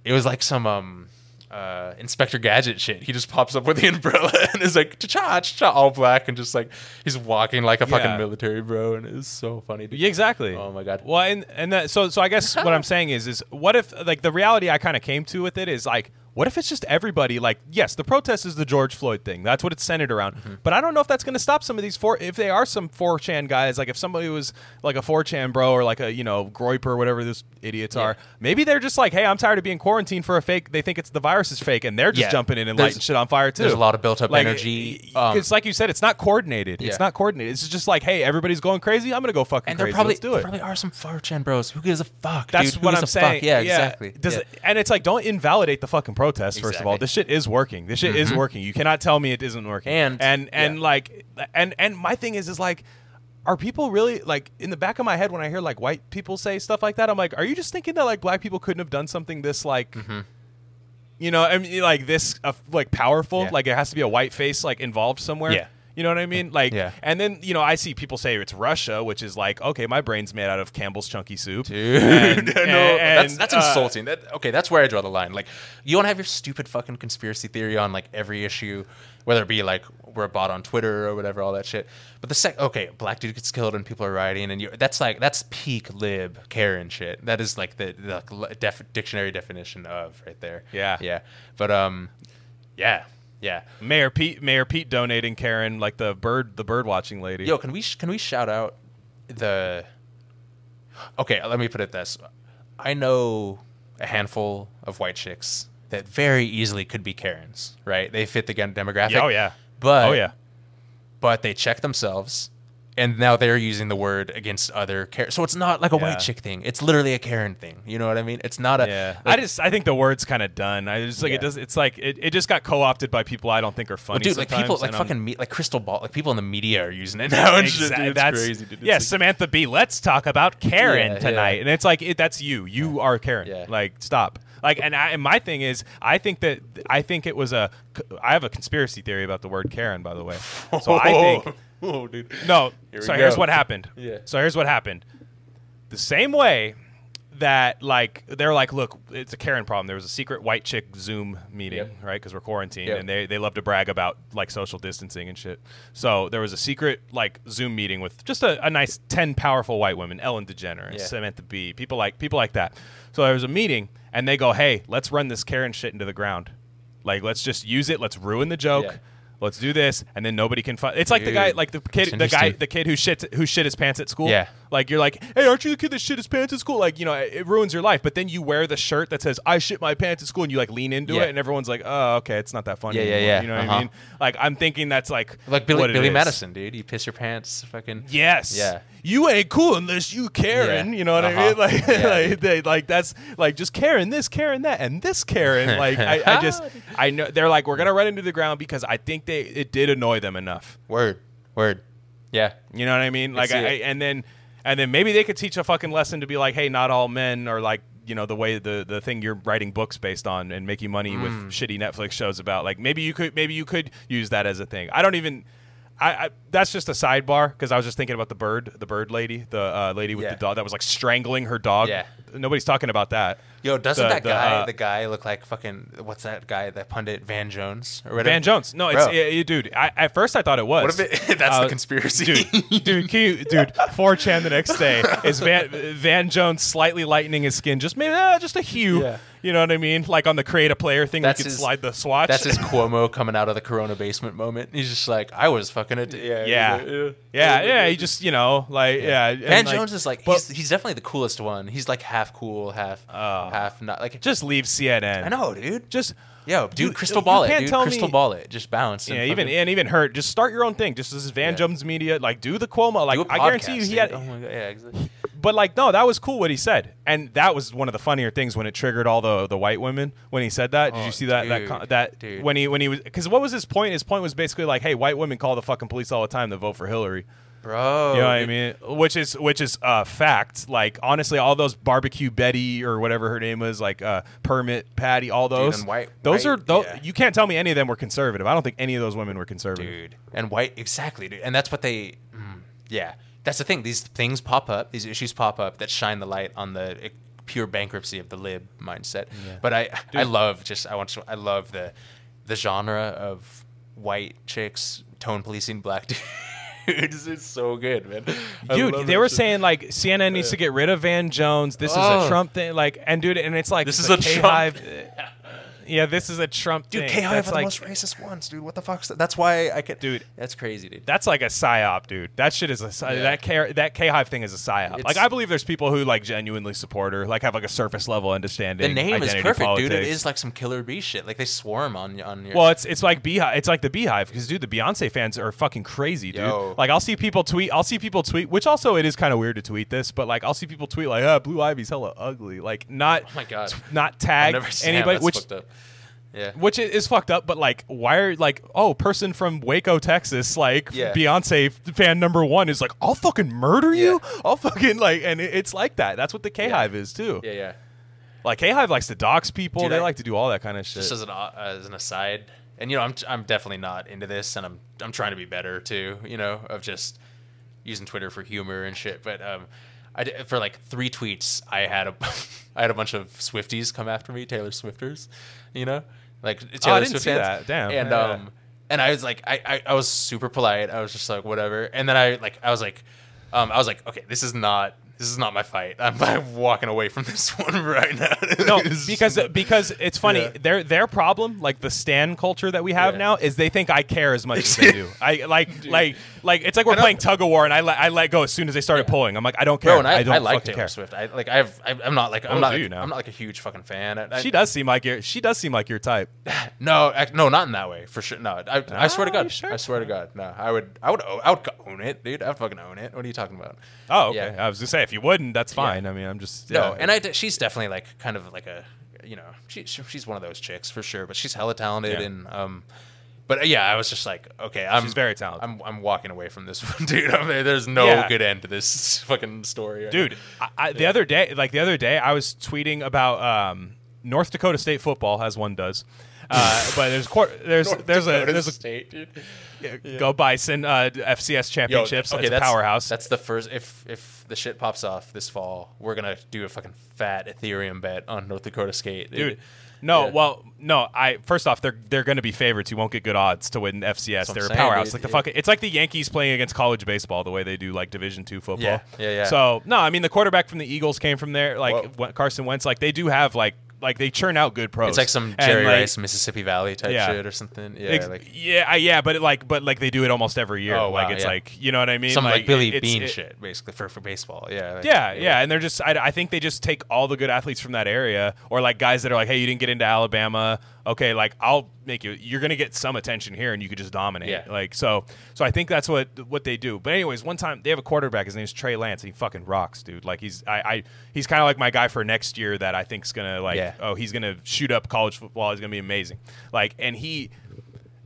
Speaker 3: it was like some um uh, Inspector Gadget shit. He just pops up with the *laughs* umbrella and is like cha cha all black and just like he's walking like a fucking
Speaker 2: Yeah.
Speaker 3: military bro and it's so funny. dude.
Speaker 2: Yeah, exactly.
Speaker 3: Oh my God.
Speaker 2: Well, and and that, so so I guess what I'm *laughs* saying is is what if like the reality I kind of came to with it is like what if it's just everybody like yes the protest is the George Floyd thing that's what it's centered around
Speaker 3: Mm-hmm.
Speaker 2: but I don't know if that's going to stop some of these four if they are some 4chan guys like if somebody was like a 4chan bro or like a you know Groyper or whatever those idiots
Speaker 3: Yeah.
Speaker 2: are maybe they're just like hey I'm tired of being quarantined for a fake they think it's the virus is fake and they're just
Speaker 3: Yeah.
Speaker 2: jumping in and
Speaker 3: There's-
Speaker 2: lighting shit on fire too
Speaker 3: there's a lot of built-up
Speaker 2: Like,
Speaker 3: energy. Um,
Speaker 2: it's like you said it's not coordinated
Speaker 3: Yeah.
Speaker 2: it's not coordinated it's just like hey everybody's going crazy I'm gonna go fucking
Speaker 3: And
Speaker 2: crazy
Speaker 3: probably
Speaker 2: let's do
Speaker 3: there
Speaker 2: it
Speaker 3: probably are some 4chan bros. Who gives a fuck?
Speaker 2: that's
Speaker 3: dude?
Speaker 2: What I'm saying.
Speaker 3: Fuck? Yeah, exactly.
Speaker 2: Does it- and it's like don't invalidate the fucking protest. First of all,
Speaker 3: Mm-hmm.
Speaker 2: this shit is working. This shit is working. You cannot tell me it isn't working.
Speaker 3: And-
Speaker 2: and and
Speaker 3: yeah.
Speaker 2: like and and my thing is is like. Are people really like in the back of my head when I hear like white people say stuff like that? I'm like, are you just thinking that like black people couldn't have done something this like,
Speaker 3: Mm-hmm.
Speaker 2: you know, I mean, like this uh, like powerful?
Speaker 3: Yeah.
Speaker 2: Like it has to be a white face like involved somewhere.
Speaker 3: Yeah.
Speaker 2: You know what I mean? Like,
Speaker 3: Yeah.
Speaker 2: and then you know, I see people say it's Russia, which is like, okay, my brain's made out of Campbell's chunky soup.
Speaker 3: Dude,
Speaker 2: And- *laughs*
Speaker 3: no,
Speaker 2: and-
Speaker 3: that's that's
Speaker 2: uh,
Speaker 3: insulting. That okay, that's where I draw the line. Like, you want to have your stupid fucking conspiracy theory on like every issue, whether it be like we're a bot on Twitter or whatever, all that shit. But the sec, okay, black dude gets killed and people are rioting, and you that's like that's peak lib Karen shit. That is like the, the def, dictionary definition of right there.
Speaker 2: Yeah.
Speaker 3: yeah. But um, yeah, yeah.
Speaker 2: Mayor Pete, Mayor Pete donating Karen like the bird, the bird watching lady.
Speaker 3: Yo, can we sh- can we shout out the? Okay, let me put it this: I know a handful of white chicks that very easily could be Karens, right? They fit the demographic.
Speaker 2: Yeah, oh yeah,
Speaker 3: but
Speaker 2: oh yeah,
Speaker 3: but they check themselves. And now they're using the word against other Karen. So it's not like a
Speaker 2: Yeah.
Speaker 3: white chick thing. It's literally a Karen thing. You know what I mean? It's not a.
Speaker 2: Yeah,
Speaker 3: like-
Speaker 2: I just I think the word's kind of done. I just like
Speaker 3: Yeah.
Speaker 2: it does. It's like it, it just got co-opted by people I don't think are
Speaker 3: Well,
Speaker 2: funny.
Speaker 3: dude, like people, like
Speaker 2: I'm-
Speaker 3: fucking, me, like Krystal Ball, like people in the media are using it *laughs* now. And shit,
Speaker 2: Exact-
Speaker 3: dude. It's
Speaker 2: that's
Speaker 3: crazy, dude. It's
Speaker 2: yeah,
Speaker 3: like-
Speaker 2: Samantha Bee Let's talk about Karen
Speaker 3: Yeah,
Speaker 2: tonight, and it's like it, that's you. You are Karen.
Speaker 3: Yeah.
Speaker 2: Like stop. Like and, I, and my thing is, I think that I think it was a. I have a conspiracy theory about the word Karen, by the way. So I think *laughs*
Speaker 3: oh, dude.
Speaker 2: no.
Speaker 3: Here
Speaker 2: so here's
Speaker 3: go.
Speaker 2: what happened.
Speaker 3: Yeah.
Speaker 2: So here's what happened. The same way that like they're like, look, it's a Karen problem. There was a secret white chick Zoom meeting,
Speaker 3: Yep.
Speaker 2: right? Because we're quarantined,
Speaker 3: Yep.
Speaker 2: and they they love to brag about like social distancing and shit. So there was a secret like Zoom meeting with just a, a nice ten powerful white women, Ellen DeGeneres,
Speaker 3: Yeah.
Speaker 2: Samantha Bee, people like people like that. So there was a meeting, and they go, hey, let's run this Karen shit into the ground. Like, let's just use it. Let's ruin the joke.
Speaker 3: Yeah.
Speaker 2: Let's do this, and then nobody can find. It's like the guy,
Speaker 3: Dude,
Speaker 2: like the kid, the guy,
Speaker 3: interesting.
Speaker 2: the kid who shit who shit his pants at school.
Speaker 3: Yeah.
Speaker 2: Like you're like, hey, aren't you the kid that shit his pants at school? Like you know, it, it ruins your life. But then you wear the shirt that says I shit my pants at school, and you like lean into
Speaker 3: Yeah.
Speaker 2: it, and everyone's like, oh, okay, it's not that funny.
Speaker 3: Yeah, yeah,
Speaker 2: anymore.
Speaker 3: yeah.
Speaker 2: You know what
Speaker 3: Uh-huh.
Speaker 2: I mean? Like I'm thinking that's like
Speaker 3: Like Billy,
Speaker 2: what it
Speaker 3: Billy
Speaker 2: is.
Speaker 3: Madison, dude. You piss your pants, fucking.
Speaker 2: Yes.
Speaker 3: Yeah.
Speaker 2: You ain't cool unless you Karen.
Speaker 3: Yeah.
Speaker 2: You know what I
Speaker 3: Uh-huh.
Speaker 2: mean? Like, *laughs*
Speaker 3: Yeah,
Speaker 2: like, they, like that's like just Karen this, Karen that, and this Karen. *laughs* Like I, I just *laughs* I know they're like we're gonna run into the ground because I think they it did annoy them enough.
Speaker 3: Word, word. Yeah.
Speaker 2: You know what I mean? Like I, I and then and then maybe they could teach a fucking lesson to be like, hey, not all men are like you know the way the the thing you're writing books based on and making money with
Speaker 3: Mm.
Speaker 2: shitty Netflix shows about. Like maybe you could maybe you could use that as a thing. I don't even. I, I that's just a sidebar because I was just thinking about the bird, the bird lady, the uh, lady with
Speaker 3: Yeah.
Speaker 2: the dog that was like strangling her dog.
Speaker 3: Yeah.
Speaker 2: Nobody's talking about that.
Speaker 3: Yo, doesn't
Speaker 2: The-
Speaker 3: that
Speaker 2: the,
Speaker 3: guy,
Speaker 2: uh,
Speaker 3: the guy, look like fucking what's that guy, that pundit Van Jones or whatever?
Speaker 2: Van Jones. No, it's yeah, dude. I, at first I thought it was.
Speaker 3: What if it, *laughs* that's
Speaker 2: Uh,
Speaker 3: the conspiracy?
Speaker 2: dude, dude, you, *laughs* dude, 4chan the next day is Van Van Jones slightly lightening his skin, just maybe uh, just a hue.
Speaker 3: Yeah.
Speaker 2: You know what I mean? Like on the create a player thing,
Speaker 3: That's
Speaker 2: we can
Speaker 3: his-
Speaker 2: slide the swatch.
Speaker 3: That's his *laughs* Cuomo coming out of the Corona basement moment. He's just like, I was fucking it. Yeah,
Speaker 2: yeah,
Speaker 3: like,
Speaker 2: yeah, yeah. He just you know like yeah. and,
Speaker 3: Van
Speaker 2: like,
Speaker 3: Jones is like he's, he's definitely the coolest one. He's like half cool, half
Speaker 2: Oh.
Speaker 3: half not like.
Speaker 2: just leave CNN.
Speaker 3: I know, dude.
Speaker 2: Just
Speaker 3: Yo, dude,
Speaker 2: you- Krystal
Speaker 3: Ball it,
Speaker 2: can't
Speaker 3: dude.
Speaker 2: tell
Speaker 3: Krystal
Speaker 2: me-
Speaker 3: ball it. Just bounce. and
Speaker 2: yeah, even and even hurt. Just start your own thing. Just as Van
Speaker 3: Yeah.
Speaker 2: Jones Media, like do the Cuomo. Like I guarantee you,
Speaker 3: podcast,
Speaker 2: he
Speaker 3: dude.
Speaker 2: had.
Speaker 3: Oh my god, yeah, exactly.
Speaker 2: But like, no, that was cool what he said, and that was one of the funnier things when it triggered all the the white women when he said that. Did
Speaker 3: Oh,
Speaker 2: you see that that
Speaker 3: dude,
Speaker 2: con- that
Speaker 3: dude.
Speaker 2: when he when he was because what was his point? His point was basically like, hey, white women call the fucking police all the time to vote for Hillary.
Speaker 3: Bro,
Speaker 2: You know what I mean? Which is which is uh, fact. Like honestly, all those barbecue Betty or whatever her name was, like uh, permit Patty, all those.
Speaker 3: and white-
Speaker 2: those are those.
Speaker 3: yeah.
Speaker 2: you can't tell me any of them were conservative. I don't think any of those women were conservative.
Speaker 3: dude. And white, exactly, dude. And that's what they, mm, yeah. That's the thing. These things pop up. These issues pop up that shine the light on the eh, pure bankruptcy of the lib mindset. But I, I love just I want to, I love the, the genre of white chicks tone policing black dudes. It's *laughs* so good, man. I
Speaker 2: Dude, they were
Speaker 3: shit.
Speaker 2: saying like CNN needs to get rid of Van Jones. This is a
Speaker 3: Oh.
Speaker 2: Trump thing. Like, and dude, and it's like
Speaker 3: This is a Trump-
Speaker 2: K-Hive- *laughs* Yeah, this is a Trump
Speaker 3: Dude,
Speaker 2: thing.
Speaker 3: K Hive
Speaker 2: That's
Speaker 3: are the
Speaker 2: like,
Speaker 3: most racist ones, dude. What the fuck's that? That's why I could.
Speaker 2: Dude.
Speaker 3: that's crazy, dude.
Speaker 2: That's like a psyop, dude. That shit is a psy-
Speaker 3: Yeah.
Speaker 2: that K that K Hive thing is a psyop. like I believe there's people who like genuinely support her, like have like a surface level understanding.
Speaker 3: the name is
Speaker 2: identity
Speaker 3: perfect, dude. It
Speaker 2: politics.
Speaker 3: is like some killer bee shit. Like they swarm on on your.
Speaker 2: Well, it's it's like beehive. It's like the beehive because dude, the Beyonce fans are fucking crazy, dude.
Speaker 3: Yo.
Speaker 2: Like I'll see people tweet. I'll see people tweet, which also it is kind of weird to tweet this, but like I'll see people tweet like, "Ah, Blue Ivy's hella ugly." Like not.
Speaker 3: Oh my God.
Speaker 2: Not
Speaker 3: I've
Speaker 2: tag
Speaker 3: never seen
Speaker 2: anybody,
Speaker 3: That's
Speaker 2: which
Speaker 3: fucked up. Yeah.
Speaker 2: which is fucked up. But like, why are like, oh, person from Waco, Texas, like
Speaker 3: Yeah.
Speaker 2: Beyonce fan number one is like, I'll fucking murder you. *laughs* I'll fucking like, and it- it's like that. That's what the K Hive is too.
Speaker 3: Yeah, yeah.
Speaker 2: Like K Hive likes to dox people.
Speaker 3: Dude,
Speaker 2: they
Speaker 3: I-
Speaker 2: like to do all that kind of shit.
Speaker 3: Just as an uh, as an aside, and you know, I'm I'm definitely not into this, and I'm I'm trying to be better too. You know, of just using Twitter for humor and shit. But um, I did, for like three tweets, I had a *laughs* I had a bunch of Swifties come after me, Taylor Swifters. You know, like Taylor
Speaker 2: Oh, I didn't
Speaker 3: Swift
Speaker 2: see
Speaker 3: fans.
Speaker 2: that. Damn.
Speaker 3: And
Speaker 2: Yeah.
Speaker 3: um, and I was like, I, I I was super polite. I was just like, whatever. And then I like I was like, um, I was like, okay, this is not. This this is not my fight. I'm, *laughs* I'm walking away from this *laughs* one right now. *laughs*
Speaker 2: no, because because it's funny.
Speaker 3: Yeah.
Speaker 2: Their their problem, like the stan culture that we have
Speaker 3: Yeah.
Speaker 2: now, is they think I care as much as they do. I like like like it's like we're
Speaker 3: And I-
Speaker 2: playing tug of war, and I let I let go as soon as they started pulling. I'm like, I don't care.
Speaker 3: Bro, and I,
Speaker 2: I don't
Speaker 3: I like Taylor
Speaker 2: care.
Speaker 3: Swift. I like. I've. I- I'm not like. I'm
Speaker 2: Oh,
Speaker 3: not.
Speaker 2: do
Speaker 3: Like,
Speaker 2: now?
Speaker 3: I'm not like a huge fucking fan. I, I-
Speaker 2: She does seem like your she does seem like your type.
Speaker 3: No, ac- no, not in that way. For sure. No, I, I swear to
Speaker 2: Ah,
Speaker 3: God.
Speaker 2: sure?
Speaker 3: I swear to God. No, I would. I would. o- I would own it, dude. I would fucking own it. What are you talking about?
Speaker 2: Oh, okay.
Speaker 3: Yeah.
Speaker 2: I was gonna say if you wouldn't, that's fine. I mean, I'm just
Speaker 3: No,
Speaker 2: yeah.
Speaker 3: and I. She's definitely like kind of like a. You know, she, she- she's one of those chicks for sure. But she's hella talented
Speaker 2: Yeah.
Speaker 3: and um. But uh, yeah, I was just like, okay, I'm.
Speaker 2: She's very talented.
Speaker 3: I'm. I'm walking away from this *laughs* one, dude. I mean, there's no
Speaker 2: Yeah.
Speaker 3: good end to this *laughs* fucking story, right
Speaker 2: dude. I, I, the other day, like the other day, I was tweeting about um, North Dakota State football, as one does. Uh, but there's quar- there's
Speaker 3: North
Speaker 2: there's a there's a
Speaker 3: state, dude.
Speaker 2: go Bison uh, FCS
Speaker 3: Yo,
Speaker 2: championships.
Speaker 3: okay,
Speaker 2: it's a
Speaker 3: that's
Speaker 2: powerhouse.
Speaker 3: That's the first. If if the shit pops off this fall, we're gonna do a fucking fat Ethereum bet on North Dakota State,
Speaker 2: dude. No,
Speaker 3: Yeah.
Speaker 2: well, no. I first off, they're they're going to be favorites. You won't get good odds to win FCS. They're
Speaker 3: I'm
Speaker 2: a powerhouse.
Speaker 3: dude.
Speaker 2: Like the
Speaker 3: Yeah.
Speaker 2: fucking, it's like the Yankees playing against college baseball, the way they do like Division two football.
Speaker 3: Yeah, yeah, yeah.
Speaker 2: So no, I mean the quarterback from the Eagles came from there. Like
Speaker 3: Whoa.
Speaker 2: Carson Wentz. Like they do have like like they churn out good pros.
Speaker 3: It's like some Jerry
Speaker 2: like,
Speaker 3: Rice, Mississippi Valley type
Speaker 2: Yeah.
Speaker 3: shit or something. Yeah,
Speaker 2: Ex-
Speaker 3: like
Speaker 2: yeah, I- yeah, but it, like, but like they do it almost every year.
Speaker 3: Oh,
Speaker 2: like
Speaker 3: wow,
Speaker 2: it's
Speaker 3: yeah.
Speaker 2: like you know what I mean?
Speaker 3: some like, Billy
Speaker 2: it's-
Speaker 3: Beane
Speaker 2: it-
Speaker 3: shit, basically for for baseball. Yeah, like,
Speaker 2: Yeah, yeah, and they're just. I, I think they just take all the good athletes from that area, or like guys that are like, hey, you didn't get into Alabama. Okay, like I'll make you. You're gonna get some attention here, and you could just dominate.
Speaker 3: Yeah.
Speaker 2: Like so, so I think that's what what they do. But anyways, one time they have a quarterback. His name's Trey Lance, and he fucking rocks, dude. Like he's I, I he's kind of like my guy for next year that I think's gonna like.
Speaker 3: Yeah.
Speaker 2: Oh, he's gonna shoot up college football. He's gonna be amazing. Like, and he.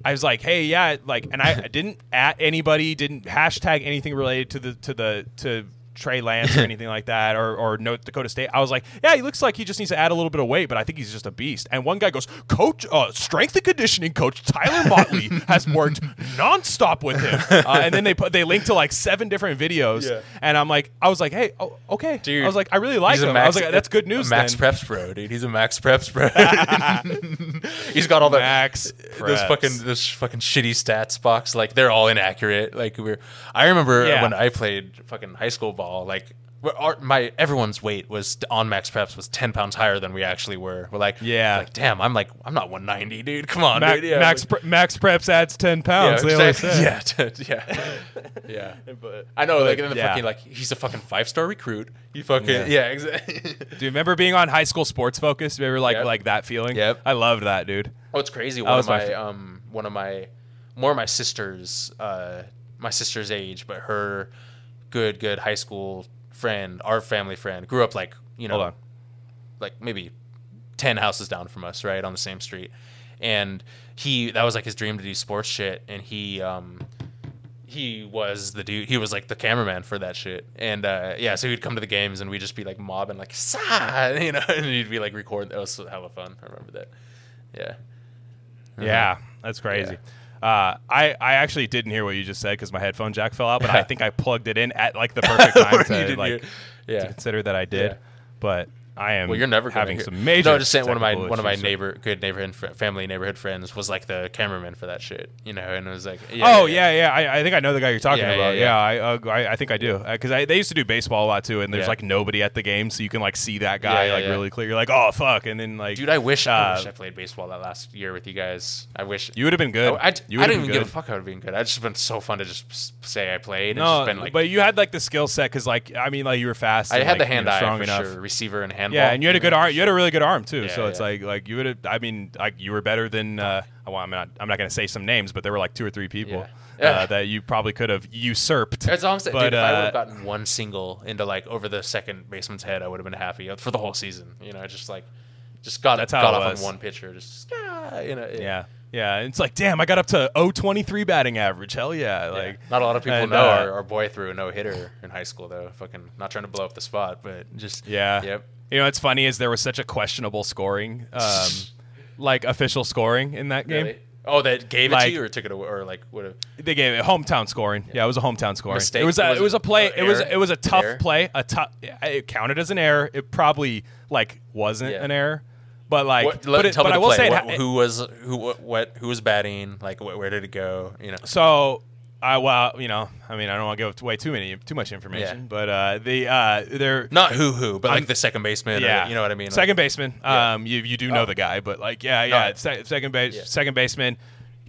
Speaker 2: I was like, hey, yeah, like, and I didn't at anybody, didn't hashtag anything related to the to the to Trey Lance or *laughs* anything like that, or or North Dakota State. I was like, yeah, he looks like he just needs to add a little bit of weight, but I think he's just a beast. And one guy goes, Coach, uh, strength and conditioning coach Tyler Motley *laughs* has worked nonstop with him, uh, and then they put they link to like seven different videos,
Speaker 3: Yeah.
Speaker 2: and I'm like, I was like, hey, oh, okay,
Speaker 3: Dude,
Speaker 2: I was like, I really like him. I was like, that's good news.
Speaker 3: Max
Speaker 2: then.
Speaker 3: Preps bro, dude. He's a Max Preps bro. *laughs* he's got all the
Speaker 2: Max
Speaker 3: those
Speaker 2: Preps.
Speaker 3: fucking this fucking shitty stats box. Like they're all inaccurate. Like we're. I remember
Speaker 2: Yeah.
Speaker 3: when I played fucking high school ball. Like our, my everyone's weight was on Max Preps was ten pounds higher than we actually were. We're like,
Speaker 2: Yeah.
Speaker 3: like damn, I'm like I'm not 190, dude. Come on,
Speaker 2: Ma-
Speaker 3: dude. Yeah,
Speaker 2: Max
Speaker 3: like-
Speaker 2: Pre- Max Preps adds ten pounds.
Speaker 3: yeah, exactly.
Speaker 2: say. *laughs*
Speaker 3: yeah, yeah, *laughs* yeah. But I know, like, and then the
Speaker 2: yeah.
Speaker 3: fucking like he's a fucking five star recruit. you fucking
Speaker 2: Yeah.
Speaker 3: yeah, exactly. *laughs*
Speaker 2: Do you remember being on high school sports focus? Remember like
Speaker 3: Yep.
Speaker 2: like that feeling?
Speaker 3: Yep.
Speaker 2: I loved that, dude.
Speaker 3: Oh, it's crazy. One
Speaker 2: was
Speaker 3: of
Speaker 2: my
Speaker 3: my,
Speaker 2: fa-
Speaker 3: um, one of my, more of my sisters, uh, my sister's age, but her good, good high school friend, our family friend, grew up like you know, like maybe ten houses down from us, right on the same street, and he that was like his dream to do sports shit, and he um. He was the dude. He was like the cameraman for that shit, and uh, yeah. So he'd come to the games, and we'd just be like mobbing, like "Sa," *laughs* you know, *laughs* and he'd be like recording. That was hella fun. I remember that. Yeah.
Speaker 2: Yeah, that's crazy. Uh, I I actually didn't hear what you just said because my headphone jack fell out, but I *laughs* think I plugged it in at like the perfect *laughs* time to like
Speaker 3: yeah.
Speaker 2: to consider that I did.
Speaker 3: Yeah.
Speaker 2: But I am
Speaker 3: Well, you're never
Speaker 2: having some major.
Speaker 3: No, just saying. One of my one of my neighbor, good neighborhood, fr- family neighborhood friends was like the cameraman for that shit. You know, and it was like,
Speaker 2: oh yeah, yeah. I, I think I know the guy you're talking
Speaker 3: Yeah,
Speaker 2: about.
Speaker 3: yeah,
Speaker 2: Yeah,
Speaker 3: yeah.
Speaker 2: I, uh, I I think I do because I they used to do baseball a lot too, and there's
Speaker 3: Yeah.
Speaker 2: like nobody at the game, so you can like see that guy
Speaker 3: Yeah, yeah,
Speaker 2: like
Speaker 3: yeah.
Speaker 2: really clear. You're like, oh fuck, and then like,
Speaker 3: Dude, I wish, I
Speaker 2: Uh,
Speaker 3: wish I played baseball that last year with you guys. I wish
Speaker 2: you would have been good.
Speaker 3: I, I,
Speaker 2: you
Speaker 3: I didn't even
Speaker 2: been
Speaker 3: give a fuck. I would have been good. I just been so fun to just say I played. and
Speaker 2: No,
Speaker 3: just been like,
Speaker 2: but you had like the skill set because like I mean like you were fast.
Speaker 3: I
Speaker 2: and,
Speaker 3: had
Speaker 2: like,
Speaker 3: the hand eye
Speaker 2: strong enough.
Speaker 3: sure, receiver and handball.
Speaker 2: Yeah, and you had a good arm. You had a really good arm too.
Speaker 3: Yeah,
Speaker 2: so it's
Speaker 3: yeah.
Speaker 2: like like you would have. I mean, like you were better than. Uh, well, I'm not. I'm not going to say some names, but there were like two or three people
Speaker 3: Yeah.
Speaker 2: uh, that you probably could have usurped.
Speaker 3: As long as,
Speaker 2: But,
Speaker 3: dude, if I would
Speaker 2: uh,
Speaker 3: have gotten one single into like over the second baseman's head, I would have been happy for the whole season. You know, just like, just got
Speaker 2: That's
Speaker 3: got off
Speaker 2: was.
Speaker 3: on one pitcher, just ah, you know,
Speaker 2: Yeah, yeah. It's like, damn, I got up to 023 batting average. Hell yeah!
Speaker 3: Yeah.
Speaker 2: Like
Speaker 3: not a lot of people
Speaker 2: and,
Speaker 3: know
Speaker 2: uh,
Speaker 3: our, our boy threw a no hitter in high school though. Fucking not trying to blow up the spot, but just
Speaker 2: Yeah.
Speaker 3: Yep.
Speaker 2: You know what's funny is there was such a questionable scoring, um, *laughs* like official scoring in that game.
Speaker 3: Really? Oh, that gave it
Speaker 2: Like-
Speaker 3: to you or took it away or like would have
Speaker 2: They gave it hometown scoring. Yeah, it was a hometown scoring.
Speaker 3: Mistake?
Speaker 2: It was a, it was a play. it was it was a tough
Speaker 3: Error?
Speaker 2: play. A tough. It counted as an error. It probably like wasn't
Speaker 3: Yeah.
Speaker 2: an error, but like,
Speaker 3: what,
Speaker 2: but, it,
Speaker 3: tell
Speaker 2: but
Speaker 3: me
Speaker 2: I will
Speaker 3: play.
Speaker 2: say,
Speaker 3: What-
Speaker 2: ha-
Speaker 3: who was who what, what who was batting? Like wh- where did it go? You know.
Speaker 2: so I well, you know, I mean, I don't want to give away too many, too much information,
Speaker 3: Yeah.
Speaker 2: but uh, the uh, they're
Speaker 3: Not who who, but
Speaker 2: I'm-
Speaker 3: like the second baseman.
Speaker 2: yeah,
Speaker 3: Or, you know what I mean? Like-
Speaker 2: Second baseman.
Speaker 3: Yeah.
Speaker 2: Um, you you do know
Speaker 3: Oh.
Speaker 2: the guy, but like, yeah, yeah,
Speaker 3: No.
Speaker 2: se- second base,
Speaker 3: Yeah.
Speaker 2: second baseman.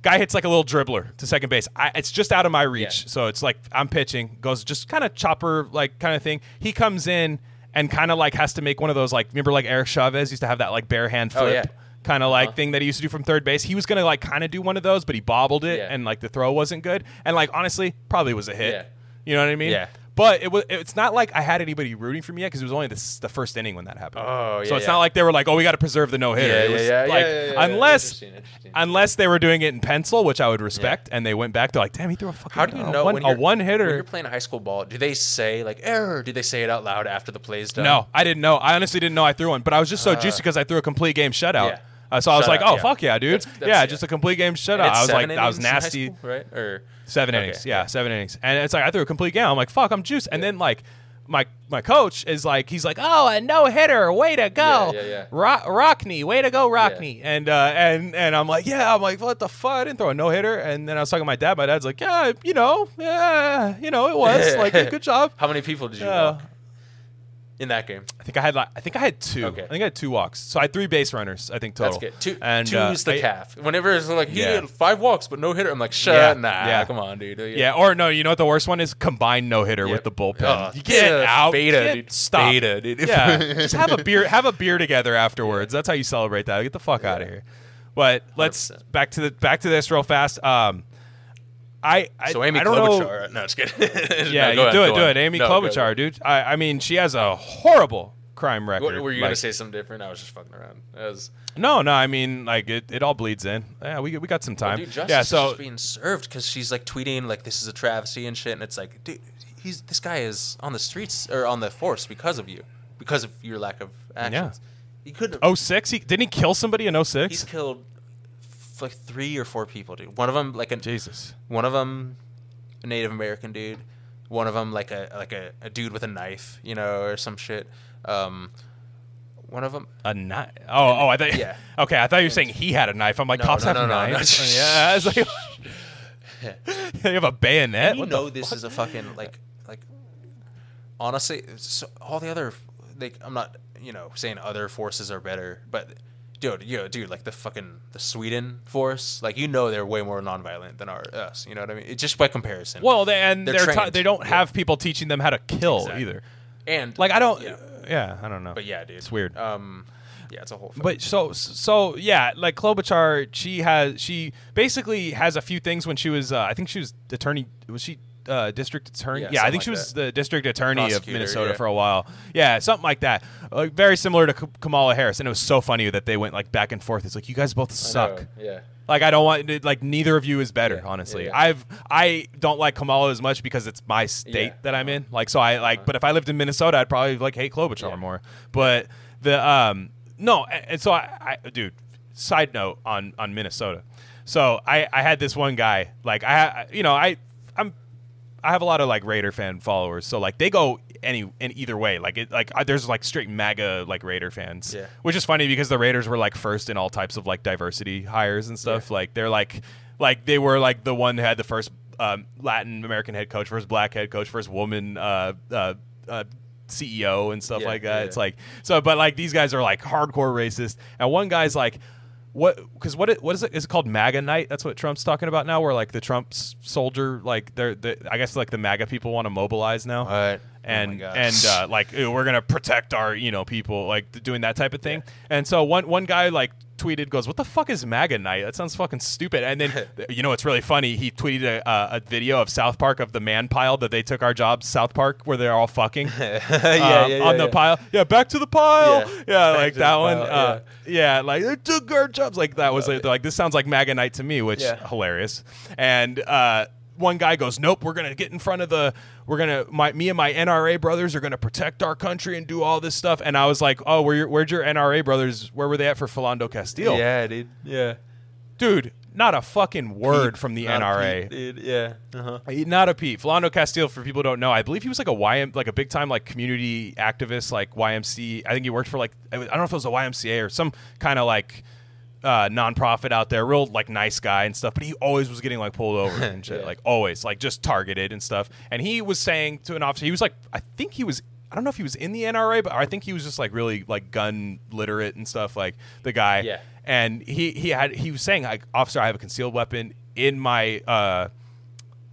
Speaker 2: Guy hits like a little dribbler to second base. I, it's just out of my reach, so it's like I'm pitching, goes just kind of chopper like kind of thing. He comes in and kind of like has to make one of those like remember like Eric Chavez used to have that like bare hand
Speaker 3: Oh,
Speaker 2: flip.
Speaker 3: yeah.
Speaker 2: Kind of like
Speaker 3: Uh-huh.
Speaker 2: thing that he used to do from third base. He was gonna like kind of do one of those, but he bobbled it,
Speaker 3: Yeah.
Speaker 2: and like the throw wasn't good. And like honestly, probably was a hit.
Speaker 3: Yeah.
Speaker 2: You know what I mean?
Speaker 3: Yeah.
Speaker 2: But it was. It's not like I had anybody rooting for me yet because it was only the, the first inning when that happened.
Speaker 3: Oh,
Speaker 2: So
Speaker 3: yeah,
Speaker 2: it's
Speaker 3: yeah.
Speaker 2: not like they were like, "Oh, we got to preserve the no hitter."
Speaker 3: Yeah,
Speaker 2: it
Speaker 3: yeah,
Speaker 2: was
Speaker 3: yeah, yeah,
Speaker 2: like
Speaker 3: yeah, yeah,
Speaker 2: unless
Speaker 3: Interesting, interesting.
Speaker 2: unless they were doing it in pencil, which I would respect, and they went back. They're like, "Damn, he threw a fucking
Speaker 3: How do you know
Speaker 2: one,
Speaker 3: when
Speaker 2: a
Speaker 3: you're,
Speaker 2: one
Speaker 3: When
Speaker 2: hitter?"
Speaker 3: you're playing a high school ball, do they say like error? Do they say it out loud after the play's done?
Speaker 2: No, I didn't know. I honestly didn't know I threw one, but I was just so juiced because I threw a complete game shutout.
Speaker 3: Yeah.
Speaker 2: Uh, so I was like, "Oh
Speaker 3: yeah.
Speaker 2: fuck yeah, dude!
Speaker 3: That's- that's-
Speaker 2: yeah,
Speaker 3: yeah.
Speaker 2: just a complete game shutout." I was like, "That was
Speaker 3: innings in high
Speaker 2: nasty."
Speaker 3: school, right? Or
Speaker 2: Seven
Speaker 3: Okay,
Speaker 2: innings, yeah, seven innings, and it's like I threw a complete game. I'm like, fuck, I'm juiced. And then like my my coach is like, he's like, oh, a no hitter, way to go,
Speaker 3: Yeah, yeah, yeah.
Speaker 2: Ro- Rockney, way to go, Rockney. And uh, and and I'm like, yeah, I'm like, what the fuck? I didn't throw a no hitter. And then I was talking to my dad. My dad's like, yeah, you know, yeah, you know, it was *laughs* like good job.
Speaker 3: How many people did you
Speaker 2: Yeah.
Speaker 3: walk in that game?
Speaker 2: I think I had like I think I had two.
Speaker 3: Okay.
Speaker 2: I think I had two walks. So I had three base runners. I think total.
Speaker 3: That's good. Two,
Speaker 2: and
Speaker 3: two's
Speaker 2: uh,
Speaker 3: the
Speaker 2: I-
Speaker 3: calf. Whenever it's like he
Speaker 2: Yeah.
Speaker 3: had five walks but no hitter, I'm like, shut,
Speaker 2: Yeah,
Speaker 3: nah,
Speaker 2: yeah.
Speaker 3: come on, dude.
Speaker 2: Yeah, or no, you know what the worst one is? Combined no hitter with the bullpen.
Speaker 3: Oh,
Speaker 2: you get
Speaker 3: yeah,
Speaker 2: out,
Speaker 3: beta, dude.
Speaker 2: stop,
Speaker 3: Beta, dude.
Speaker 2: Yeah, *laughs* just have a beer, have a beer together afterwards. That's how you celebrate that. Get the fuck out of here. But let's
Speaker 3: 100%.
Speaker 2: back to the back to this real fast. Um, I I,
Speaker 3: So Amy
Speaker 2: I don't know.
Speaker 3: Klobuchar. Uh, no, just kidding. *laughs*
Speaker 2: Yeah,
Speaker 3: No,
Speaker 2: you
Speaker 3: go ahead,
Speaker 2: do it, do
Speaker 3: on.
Speaker 2: it. Amy
Speaker 3: No.
Speaker 2: Klobuchar, dude. I, I mean, she has a horrible crime record.
Speaker 3: What, were you
Speaker 2: Like-
Speaker 3: gonna say something different? I was just fucking around. Was,
Speaker 2: No, no. I mean, like it, it all bleeds in. Yeah, we we got some time.
Speaker 3: dude, justice
Speaker 2: yeah, so
Speaker 3: being served because she's like tweeting like this is a travesty and shit, and it's like, dude, he's this guy is on the streets or on the force because of you, because of your lack of actions. He could.
Speaker 2: oh six. He didn't he kill somebody in 06?
Speaker 3: he's killed like three or four people, dude. One of them like a
Speaker 2: Jesus.
Speaker 3: one of them a Native American dude, one of them like a like a, a dude with a knife, you know, or some shit. Um, one of them,
Speaker 2: A knife? Oh, oh, I thought.
Speaker 3: Yeah. *laughs*
Speaker 2: Okay, I thought you were saying he had a knife. I'm like,
Speaker 3: No,
Speaker 2: cops
Speaker 3: no,
Speaker 2: have
Speaker 3: no,
Speaker 2: knives. *laughs* yeah, I was like, *laughs* you have a bayonet.
Speaker 3: you
Speaker 2: What
Speaker 3: know this
Speaker 2: fuck?
Speaker 3: is a fucking like like honestly so all the other like i'm not you know saying other forces are better but dude yo dude like the fucking the sweden force like you know they're way more nonviolent than our us you know what i mean It's just by comparison
Speaker 2: Well, they, and
Speaker 3: They're
Speaker 2: they're, ta- they don't
Speaker 3: Yeah.
Speaker 2: have people teaching them how to kill
Speaker 3: Exactly.
Speaker 2: either.
Speaker 3: and
Speaker 2: Like I don't.
Speaker 3: yeah.
Speaker 2: Yeah, I don't know.
Speaker 3: but yeah dude
Speaker 2: it's weird.
Speaker 3: um yeah it's a whole
Speaker 2: But so so yeah, like Klobuchar, she has she basically has a few things when she was uh, I think she was attorney was she uh, district attorney?
Speaker 3: Yeah,
Speaker 2: Yeah, I think she
Speaker 3: like
Speaker 2: was
Speaker 3: that.
Speaker 2: the district attorney of Minnesota
Speaker 3: yeah.
Speaker 2: for a while. Yeah, something like that. Like very similar to K- Kamala Harris, and it was so funny that they went like back and forth. It's like you guys both suck.
Speaker 3: yeah
Speaker 2: Like I don't want like neither of you is better.
Speaker 3: Yeah,
Speaker 2: honestly,
Speaker 3: yeah, yeah.
Speaker 2: I've I don't like Kamala as much because it's my state.
Speaker 3: Uh-huh.
Speaker 2: that I'm in. Like so I like, but if I lived in Minnesota, I'd probably like hate Klobuchar more. But the um no, and so I, I dude. Side note on on Minnesota. So I I had this one guy like I you know I I have a lot of like Raider fan followers, so like they go any in either way. Like it, like uh, there's like straight MAGA like Raider fans,
Speaker 3: Yeah.
Speaker 2: which is funny because the Raiders were like first in all types of like diversity hires and stuff.
Speaker 3: Yeah.
Speaker 2: Like they're like like they were like the one who had the first um, Latin American head coach, first black head coach, first woman uh, uh, uh, CEO and stuff
Speaker 3: Yeah,
Speaker 2: like that. It's like so, but like these guys are like hardcore racist, and one guy's like. What? Because what? It, what is it? Is it called MAGA night? That's what Trump's talking about now. Where like the Trump soldier, like they're, the I guess like the MAGA people want to mobilize now
Speaker 3: What?
Speaker 2: and
Speaker 3: oh
Speaker 2: and uh, like we're gonna protect our you know people like doing that type of thing. And so one one guy like tweeted goes, "What the fuck is MAGA night? That sounds fucking stupid." And then *laughs* you know it's really funny. He tweeted a, uh, a video of South Park of the man pile that they took our jobs South Park where they're all fucking *laughs*
Speaker 3: yeah,
Speaker 2: um,
Speaker 3: yeah, yeah,
Speaker 2: on the
Speaker 3: yeah.
Speaker 2: pile. Yeah, back to the pile.
Speaker 3: Yeah.
Speaker 2: Yeah, like that one.
Speaker 3: pile,
Speaker 2: Uh, yeah. like they took our jobs. Like that was like, like this sounds like MAGA night to me, which
Speaker 3: Yeah.
Speaker 2: hilarious. And uh, one guy goes, "Nope, we're gonna get in front of the. We're gonna my me and my NRA brothers are gonna protect our country and do all this stuff." And I was like, "Oh, where your, where'd your NRA brothers? Where were they at for Philando Castile,
Speaker 3: yeah dude yeah
Speaker 2: dude? Not a fucking word from the NRA."
Speaker 3: peep, dude yeah uh-huh
Speaker 2: Not a Pete. Philando Castile, for people who don't know, I believe he was like a YM, like a big time like community activist, like YMC. I think he worked for like I don't know if it was a YMCA or some kind of like uh, nonprofit out there, real like nice guy and stuff. But he always was getting like pulled over *laughs* and shit,
Speaker 3: Yeah.
Speaker 2: like always, like just targeted and stuff. And he was saying to an officer, he was like, I think he was. I don't know if he was in the NRA, but I think he was just like really like gun literate and stuff. Like the guy,
Speaker 3: Yeah.
Speaker 2: And he he had he was saying like, officer, I have a concealed weapon in my uh,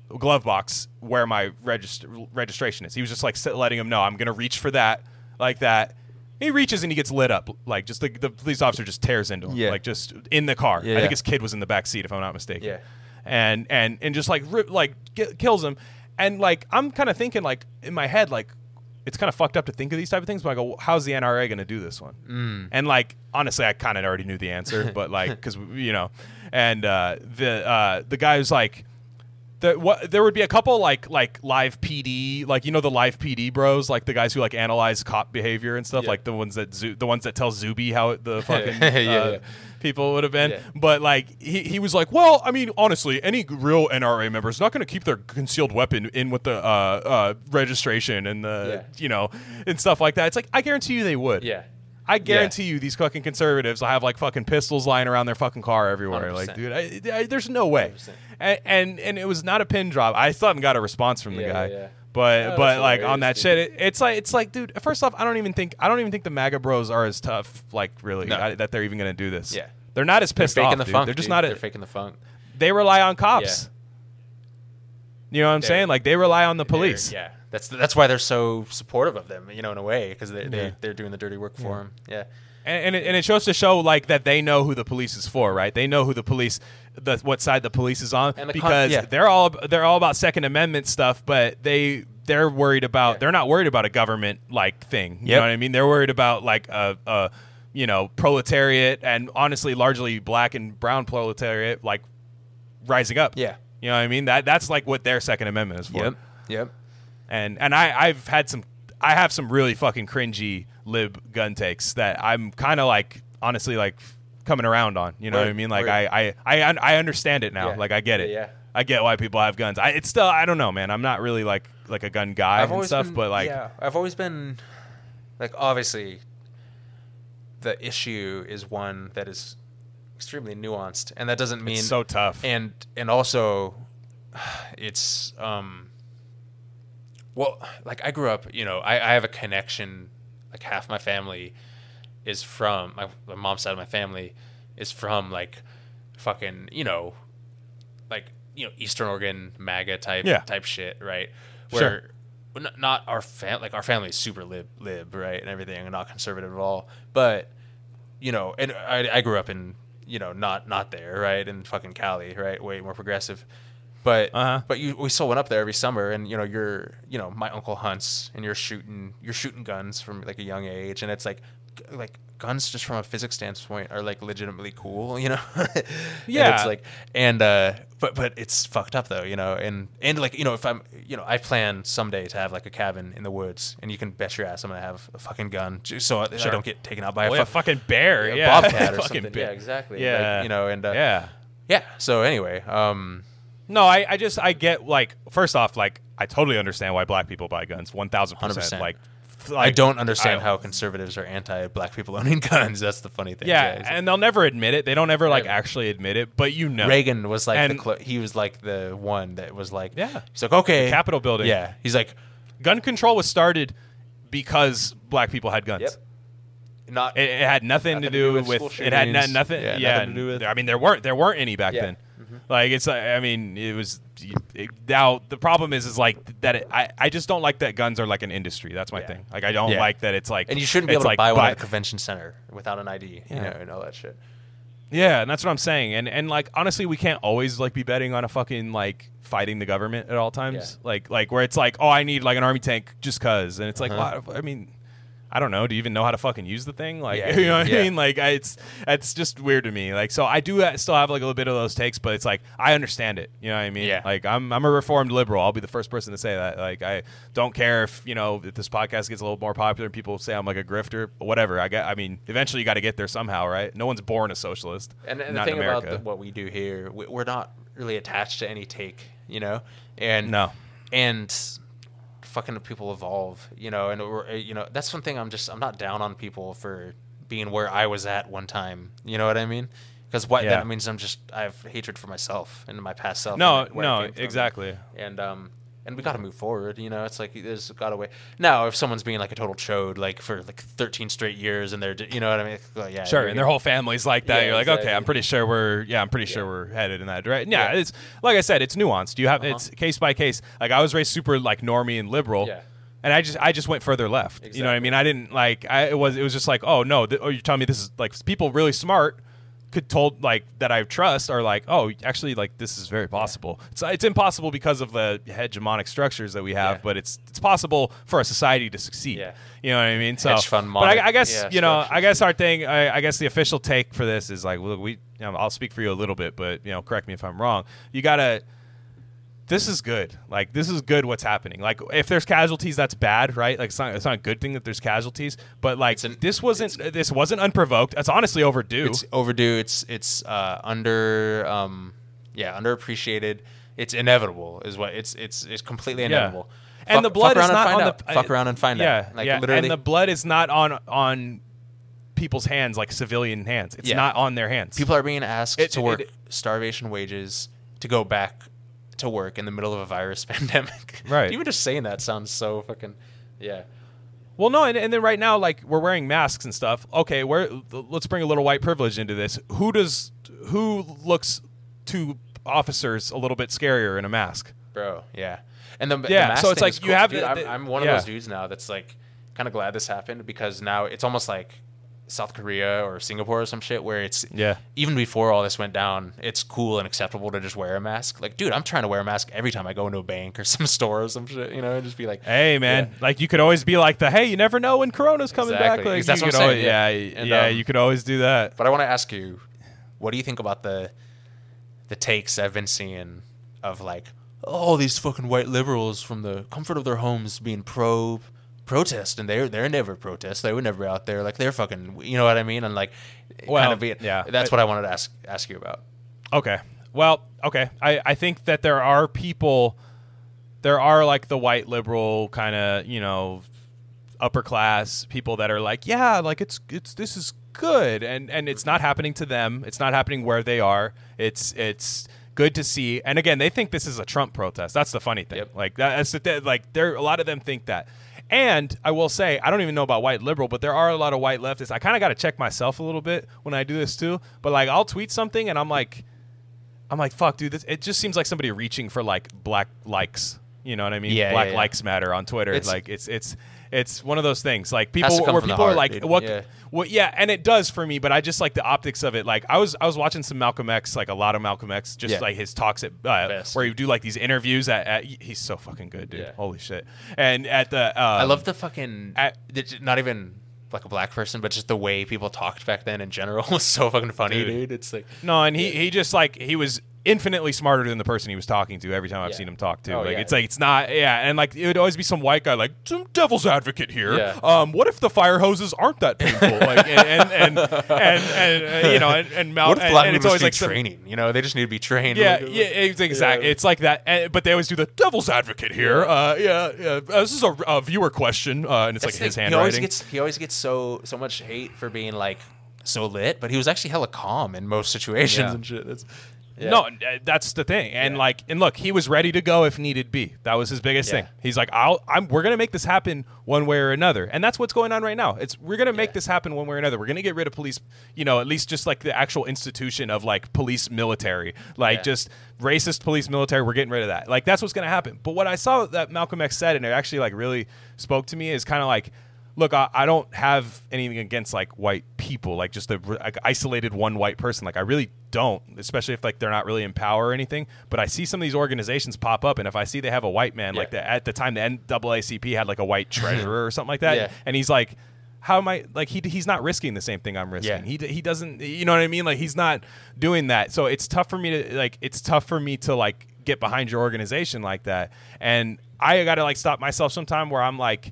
Speaker 2: glove box where my registration is. He was just like letting him know I'm gonna reach for that like that. He reaches and he gets lit up. Like just the, the police officer just tears into him.
Speaker 3: Yeah.
Speaker 2: Like just in the car. I
Speaker 3: Yeah.
Speaker 2: think his kid was in the back seat if I'm not mistaken.
Speaker 3: Yeah.
Speaker 2: And and and just like rip, like ki- kills him. And like I'm kind of thinking like in my head like it's kind of fucked up to think of these type of things. But I go, how's the NRA going to do this one? Mm. And like honestly, I kind of already knew the answer, *laughs* but like because you know, and uh, the uh, the guy was like the, what there would be a couple like like live PD like you know the live PD bros like the guys who like analyze cop behavior and stuff
Speaker 3: Yeah.
Speaker 2: like the ones that Zu- the ones that tell Zuby how it, the *laughs* fucking *laughs*
Speaker 3: Yeah,
Speaker 2: uh,
Speaker 3: yeah.
Speaker 2: people would have been but like he, he was like well I mean honestly any real NRA member is not going to keep their concealed weapon in with the uh, uh, registration and the you know and stuff like that it's like I guarantee you they would
Speaker 3: Yeah.
Speaker 2: I guarantee you these fucking conservatives will have like fucking pistols lying around their fucking car everywhere. Like,
Speaker 3: 100%.
Speaker 2: dude, I, I, there's no way. And, and and it was not a pin drop. I still haven't got a response from the
Speaker 3: Yeah,
Speaker 2: guy.
Speaker 3: yeah.
Speaker 2: But
Speaker 3: Oh,
Speaker 2: but like on that
Speaker 3: hilarious,
Speaker 2: shit, it, it's like it's like, dude. First off, I don't even think I don't even think the MAGA Bros are as tough. Like really,
Speaker 3: No.
Speaker 2: I- that they're even gonna do this.
Speaker 3: Yeah.
Speaker 2: they're not as
Speaker 3: They're
Speaker 2: pissed
Speaker 3: faking
Speaker 2: off.
Speaker 3: the
Speaker 2: dude.
Speaker 3: funk.
Speaker 2: They're just
Speaker 3: dude.
Speaker 2: not.
Speaker 3: They're faking the funk.
Speaker 2: they rely on cops.
Speaker 3: Yeah.
Speaker 2: You know what I'm
Speaker 3: They're-
Speaker 2: saying? Like they rely on the police.
Speaker 3: Yeah. That's that's why they're so supportive of them. You know, in a way, because they, they they're doing the dirty work for them. Yeah.
Speaker 2: and, and, it, and it shows to show like that they know who the police is for, right? They know who the police, the what side the police is on,
Speaker 3: the con-
Speaker 2: because
Speaker 3: yeah.
Speaker 2: they're all they're all about Second Amendment stuff, but they they're worried about they're not worried about a government like thing. You
Speaker 3: Yep.
Speaker 2: know what I mean? They're worried about like a, a you know proletariat and honestly largely black and brown proletariat like rising up.
Speaker 3: Yeah.
Speaker 2: you know what I mean? That that's like what their Second Amendment is for
Speaker 3: Yep.
Speaker 2: And and I I've had some I have some really fucking cringy lib gun takes that I'm kind of like honestly like coming around on. You know what I mean? Like
Speaker 3: word.
Speaker 2: I, I I I understand it now.
Speaker 3: Yeah.
Speaker 2: Like I get it.
Speaker 3: Yeah.
Speaker 2: I get why people have guns. I it's still I don't know, man. I'm not really like like a gun guy
Speaker 3: I've
Speaker 2: and stuff,
Speaker 3: been,
Speaker 2: but like
Speaker 3: yeah, I've always been like obviously the issue is one that is extremely nuanced, and that doesn't mean
Speaker 2: it's so tough.
Speaker 3: and and also *sighs* it's um well like i grew up you know i, I have a connection like half my family is from my, my mom's side of my family is from like fucking you know like you know eastern oregon maga type
Speaker 2: Yeah.
Speaker 3: type shit right
Speaker 2: Sure.
Speaker 3: where not, not our fam like our family is super lib lib right and everything and not conservative at all but you know, and I, I grew up in, you know, not not there, right, in fucking Cali, right, way more progressive. But
Speaker 2: Uh-huh.
Speaker 3: but you we still went up there every summer, and you know, you're you know, my uncle hunts, and you're shooting you're shooting guns from like a young age, and it's like like guns just from a physics standpoint are like legitimately cool, *laughs* you know. And
Speaker 2: Yeah.
Speaker 3: it's like and uh, but but it's fucked up though, you know, and and like you know, if I'm you know, I plan someday to have like a cabin in the woods, and you can bet your ass I'm gonna have a fucking gun, just so I, I don't get taken out by a
Speaker 2: Oh, yeah, fucking bear,
Speaker 3: a
Speaker 2: yeah, *laughs*
Speaker 3: bobcat or something.
Speaker 2: bear.
Speaker 3: Yeah, exactly.
Speaker 2: Yeah,
Speaker 3: Like, you know, and uh,
Speaker 2: yeah.
Speaker 3: yeah. So anyway, um,
Speaker 2: No, I, I just I get like first off like I totally understand why black people buy guns, one thousand percent.
Speaker 3: 100%.
Speaker 2: Like,
Speaker 3: I don't understand
Speaker 2: I-
Speaker 3: how conservatives are anti-black people owning *laughs* guns. That's the funny thing.
Speaker 2: Yeah,
Speaker 3: it's-
Speaker 2: and they'll never admit it. They don't ever like
Speaker 3: Never.
Speaker 2: actually admit it, but you know.
Speaker 3: Reagan was like the clo- he was like the one that was like
Speaker 2: Yeah.
Speaker 3: He's like okay, the
Speaker 2: Capitol building.
Speaker 3: Yeah, he's like
Speaker 2: gun control was started because black people had guns.
Speaker 3: yep, not
Speaker 2: It, it had nothing, to do, with,
Speaker 3: school
Speaker 2: it had no, nothing. Yeah,
Speaker 3: Yeah, nothing to do with-
Speaker 2: I mean, there weren't there weren't any back
Speaker 3: Yeah.
Speaker 2: then. Like it's, I mean, it was. It, now the problem is, is like that. It, I I just don't like that guns are like an industry. That's my
Speaker 3: Yeah.
Speaker 2: thing. Like I don't
Speaker 3: Yeah.
Speaker 2: like that it's like.
Speaker 3: and you shouldn't be able to
Speaker 2: like
Speaker 3: buy one
Speaker 2: buy-
Speaker 3: at the convention center without an ID. You know, and all that shit.
Speaker 2: Yeah, and that's what I'm saying. And and like honestly, we can't always like be betting on a fucking like fighting the government at all times.
Speaker 3: Yeah.
Speaker 2: Like like where it's like, oh, I need like an army tank just cause, and it's like,
Speaker 3: Uh-huh.
Speaker 2: why- I mean. I don't know. Do you even know how to fucking use the thing? Like,
Speaker 3: Yeah, *laughs*
Speaker 2: you know what
Speaker 3: yeah.
Speaker 2: I mean? Like, I, it's it's just weird to me. Like, so I do uh, still have like a little bit of those takes, but it's like I understand it. You know what I mean?
Speaker 3: Yeah.
Speaker 2: Like, I'm I'm a reformed liberal. I'll be the first person to say that. Like, I don't care if you know if this podcast gets a little more popular and people say I'm like a grifter, whatever. I get. I mean, eventually you got to get there somehow, right? No one's born a socialist.
Speaker 3: And, and the thing
Speaker 2: in
Speaker 3: about the, what we do here, we, we're not really attached to any take, you know, and
Speaker 2: No.
Speaker 3: and fucking people evolve, you know, and we're, uh, you know that's one thing I'm just I'm not down on people for being where I was at one time, you know what I mean? because what
Speaker 2: Yeah.
Speaker 3: that means I'm just I have hatred for myself and my past self.
Speaker 2: No, no, exactly.
Speaker 3: And um, and we got to move forward. You know, it's like there's got to way. Now, if someone's being like a total chode, like for like 13 straight years, and they're, you know what I mean? Yeah,
Speaker 2: Sure, and their whole family's like that.
Speaker 3: Yeah,
Speaker 2: You're like, okay. I'm pretty sure we're, yeah, I'm pretty sure we're headed in that direction. Yeah,
Speaker 3: Yeah.
Speaker 2: it's like I said, it's nuanced. You have
Speaker 3: Uh-huh.
Speaker 2: it's case by case. Like I was raised super like normie and liberal,
Speaker 3: Yeah.
Speaker 2: and I just I just went further left. You know what I mean? I didn't like I it was it was just like, oh no, th- oh you're telling me this is like people really smart could told like that I trust are like, oh, actually, like this is very possible. It's it's impossible because of the hegemonic structures that we have,
Speaker 3: Yeah.
Speaker 2: but it's it's possible for a society to succeed.
Speaker 3: Yeah.
Speaker 2: You know what I mean? So,
Speaker 3: Hedge fund
Speaker 2: but I, I guess
Speaker 3: yeah,
Speaker 2: you know, I guess our thing, I, I guess the official take for this is like, look, we, you know, I'll speak for you a little bit, but you know, correct me if I'm wrong. You gotta. This is good. Like this is good. What's happening? Like if there's casualties, that's bad, right? Like it's not, it's not a good thing that there's casualties. But like
Speaker 3: an-
Speaker 2: this wasn't this wasn't unprovoked. It's honestly overdue.
Speaker 3: It's overdue. It's it's uh, under um, yeah underappreciated. It's inevitable, is what it's it's it's completely inevitable.
Speaker 2: And
Speaker 3: Fuck-
Speaker 2: the blood is not
Speaker 3: and
Speaker 2: on
Speaker 3: out.
Speaker 2: the
Speaker 3: fuck around and find
Speaker 2: yeah,
Speaker 3: out. Like
Speaker 2: yeah.
Speaker 3: literally,
Speaker 2: And the blood is not on on people's hands like civilian hands. It's
Speaker 3: Yeah.
Speaker 2: not on their hands.
Speaker 3: people are being asked
Speaker 2: It-
Speaker 3: to
Speaker 2: it-
Speaker 3: work
Speaker 2: it-
Speaker 3: starvation wages to go back to work in the middle of a virus *laughs* pandemic.
Speaker 2: Right.
Speaker 3: Even just saying that sounds so fucking yeah.
Speaker 2: Well, no, and, and then right now, like we're wearing masks and stuff. Okay, where let's bring a little white privilege into this. Who does who looks to officers a little bit scarier in a mask?
Speaker 3: bro. Yeah, and the the
Speaker 2: Yeah,
Speaker 3: mask
Speaker 2: so it's
Speaker 3: thing
Speaker 2: like
Speaker 3: is
Speaker 2: you
Speaker 3: cool.
Speaker 2: have
Speaker 3: Dude,
Speaker 2: the-
Speaker 3: I'm, I'm one
Speaker 2: yeah.
Speaker 3: of those dudes now that's like kind of glad this happened because now it's almost like South Korea or Singapore or some shit where it's
Speaker 2: Yeah.
Speaker 3: even before all this went down, it's cool and acceptable to just wear a mask. Like, dude, I'm trying to wear a mask every time I go into a bank or *laughs* some store or some shit. You know, and just be like,
Speaker 2: Hey, man,
Speaker 3: Yeah.
Speaker 2: like you could always be like the hey, you never know when Corona's coming
Speaker 3: Exactly.
Speaker 2: back. Like
Speaker 3: That's what I'm
Speaker 2: always,
Speaker 3: saying,
Speaker 2: yeah,
Speaker 3: yeah. And,
Speaker 2: yeah,
Speaker 3: um,
Speaker 2: you could always do that.
Speaker 3: But I want to ask you, what do you think about the the takes I've been seeing of like, oh, these fucking white liberals from the comfort of their homes being pro protest and they're they're never protest. They would never be out there like they're fucking you know what I mean? And like
Speaker 2: Well,
Speaker 3: kind of be
Speaker 2: yeah.
Speaker 3: That's what I wanted to ask ask you about.
Speaker 2: Okay. Well, okay. I, I think that there are people, there are like the white liberal kind of, you know, upper class people that are like, yeah, like it's, it's, this is good. And, and it's not happening to them. It's not happening where they are. It's, it's good to see. And again, they think this is a Trump protest. That's the funny thing.
Speaker 3: Yep.
Speaker 2: Like that's the th- like there, a lot of them think that. And I will say, I don't even know about white liberal, but there are a lot of white leftists. I kind of got to check myself a little bit when I do this too. But like, I'll tweet something and I'm like, I'm like, fuck, dude. This it just seems like somebody reaching for like black likes. You know what I mean?
Speaker 3: Yeah,
Speaker 2: black
Speaker 3: yeah, yeah.
Speaker 2: likes matter on Twitter.
Speaker 3: It's-
Speaker 2: like it's it's it's one of those things. Like people where people are like,
Speaker 3: dude.
Speaker 2: what?
Speaker 3: Yeah.
Speaker 2: Well, yeah, and it does for me. But I just like the optics of it. Like I was I was watching some Malcolm X, like a lot of Malcolm X, just
Speaker 3: Yeah.
Speaker 2: like his talks at uh, where he would do like these interviews at, at. He's so fucking good, dude.
Speaker 3: Yeah.
Speaker 2: Holy shit! And at the um,
Speaker 3: I love the fucking
Speaker 2: at-
Speaker 3: not even like a black person, but just the way people talked back then in general *laughs* was so fucking funny,
Speaker 2: Dude.
Speaker 3: dude. It's like
Speaker 2: No, and he, he just like he was infinitely smarter than the person he was talking to every time I've
Speaker 3: Yeah.
Speaker 2: seen him talk to.
Speaker 3: Oh,
Speaker 2: like
Speaker 3: yeah.
Speaker 2: it's like it's not yeah, and like it would always be some white guy like some devil's advocate here.
Speaker 3: Yeah.
Speaker 2: Um, what if the fire hoses aren't that painful? like and and and, and, and, uh, you know and, and Mal-
Speaker 3: what if
Speaker 2: and,
Speaker 3: black
Speaker 2: and
Speaker 3: people
Speaker 2: it's always
Speaker 3: just need
Speaker 2: like some-
Speaker 3: training? You know, they just need to be trained.
Speaker 2: yeah,
Speaker 3: Like,
Speaker 2: yeah, it's exactly.
Speaker 3: Yeah.
Speaker 2: It's like that, and, but they always do the devil's advocate here. Uh, yeah, yeah. Uh, this is a, a viewer question, uh, and it's
Speaker 3: That's
Speaker 2: like his
Speaker 3: the thing. He always gets he always gets so so much hate for being like so lit, but he was actually hella calm in most situations
Speaker 2: Yeah.
Speaker 3: and shit. That's, yeah.
Speaker 2: No, uh, that's the thing. And
Speaker 3: Yeah.
Speaker 2: like, and look, he was ready to go if needed be. That was his biggest
Speaker 3: Yeah.
Speaker 2: thing. He's like, I'll, I'm, we're gonna make this happen one way or another, and that's what's going on right now. It's we're gonna make this happen one way or another. We're gonna get rid of police. You know, at least just like the actual institution of like police military, like just racist police military. We're getting rid of that. Like that's what's gonna happen. But what I saw that Malcolm X said, and it actually like really spoke to me, is kind of like. Look, I, I don't have anything against like white people, like just a like isolated one white person. Like I really don't, especially if like they're not really in power or anything. But I see some of these organizations pop up, and if I see they have a white man, like the, at the time the NAACP had like a white *laughs* treasurer or something like that,
Speaker 3: Yeah.
Speaker 2: and he's like, how am I like he he's not risking the same thing I'm risking.
Speaker 3: Yeah.
Speaker 2: He he doesn't, you know what I mean? Like he's not doing that. So it's tough for me to like it's tough for me to like get behind your organization like that, and I got to like stop myself sometime where I'm like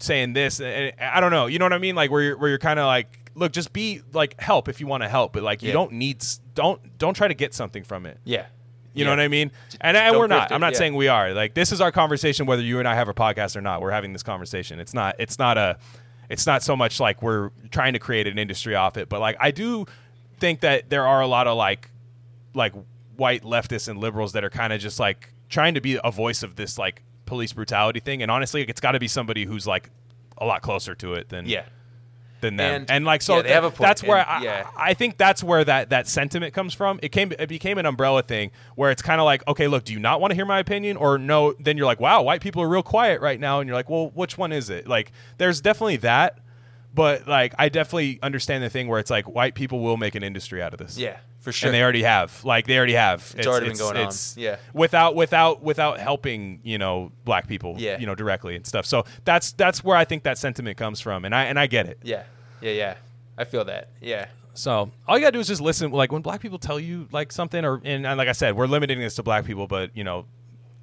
Speaker 2: saying this and I don't know you know what I mean like where you're where you're kind of like look just be like help if you want to help but like you
Speaker 3: Yeah.
Speaker 2: don't need don't don't try to get something from it
Speaker 3: yeah,
Speaker 2: you know what I mean and, and we're not
Speaker 3: it,
Speaker 2: I'm not
Speaker 3: yeah.
Speaker 2: saying we are like this is our conversation whether you and I have a podcast or not we're having this conversation it's not it's not a it's not so much like we're trying to create an industry off it but like I do think that there are a lot of like like white leftists and liberals that are kind of just like trying to be a voice of this like police brutality thing and honestly it's got to be somebody who's like a lot closer to it than
Speaker 3: Yeah.
Speaker 2: Than them. And,
Speaker 3: And-
Speaker 2: like so
Speaker 3: yeah, a
Speaker 2: that's where
Speaker 3: and-
Speaker 2: I,
Speaker 3: yeah.
Speaker 2: I think that's where that that sentiment comes from. It came it became an umbrella thing where it's kind of like, okay, look, do you not want to hear my opinion or no, then you're like, wow, white people are real quiet right now and you're like, well, which one is it? Like there's definitely that, but like I definitely understand the thing where it's like white people will make an industry out of this.
Speaker 3: Yeah, for sure.
Speaker 2: And they already have. Like they already have. It's,
Speaker 3: already been going on. Yeah.
Speaker 2: Without without without helping, you know, black people,
Speaker 3: Yeah.
Speaker 2: you know, directly and stuff. So that's that's where I think that sentiment comes from. And I and I get it.
Speaker 3: yeah. Yeah. Yeah. I feel that. Yeah.
Speaker 2: So all you gotta do is just listen. Like when black people tell you like something, or and, and like I said, we're limiting this to black people, but you know,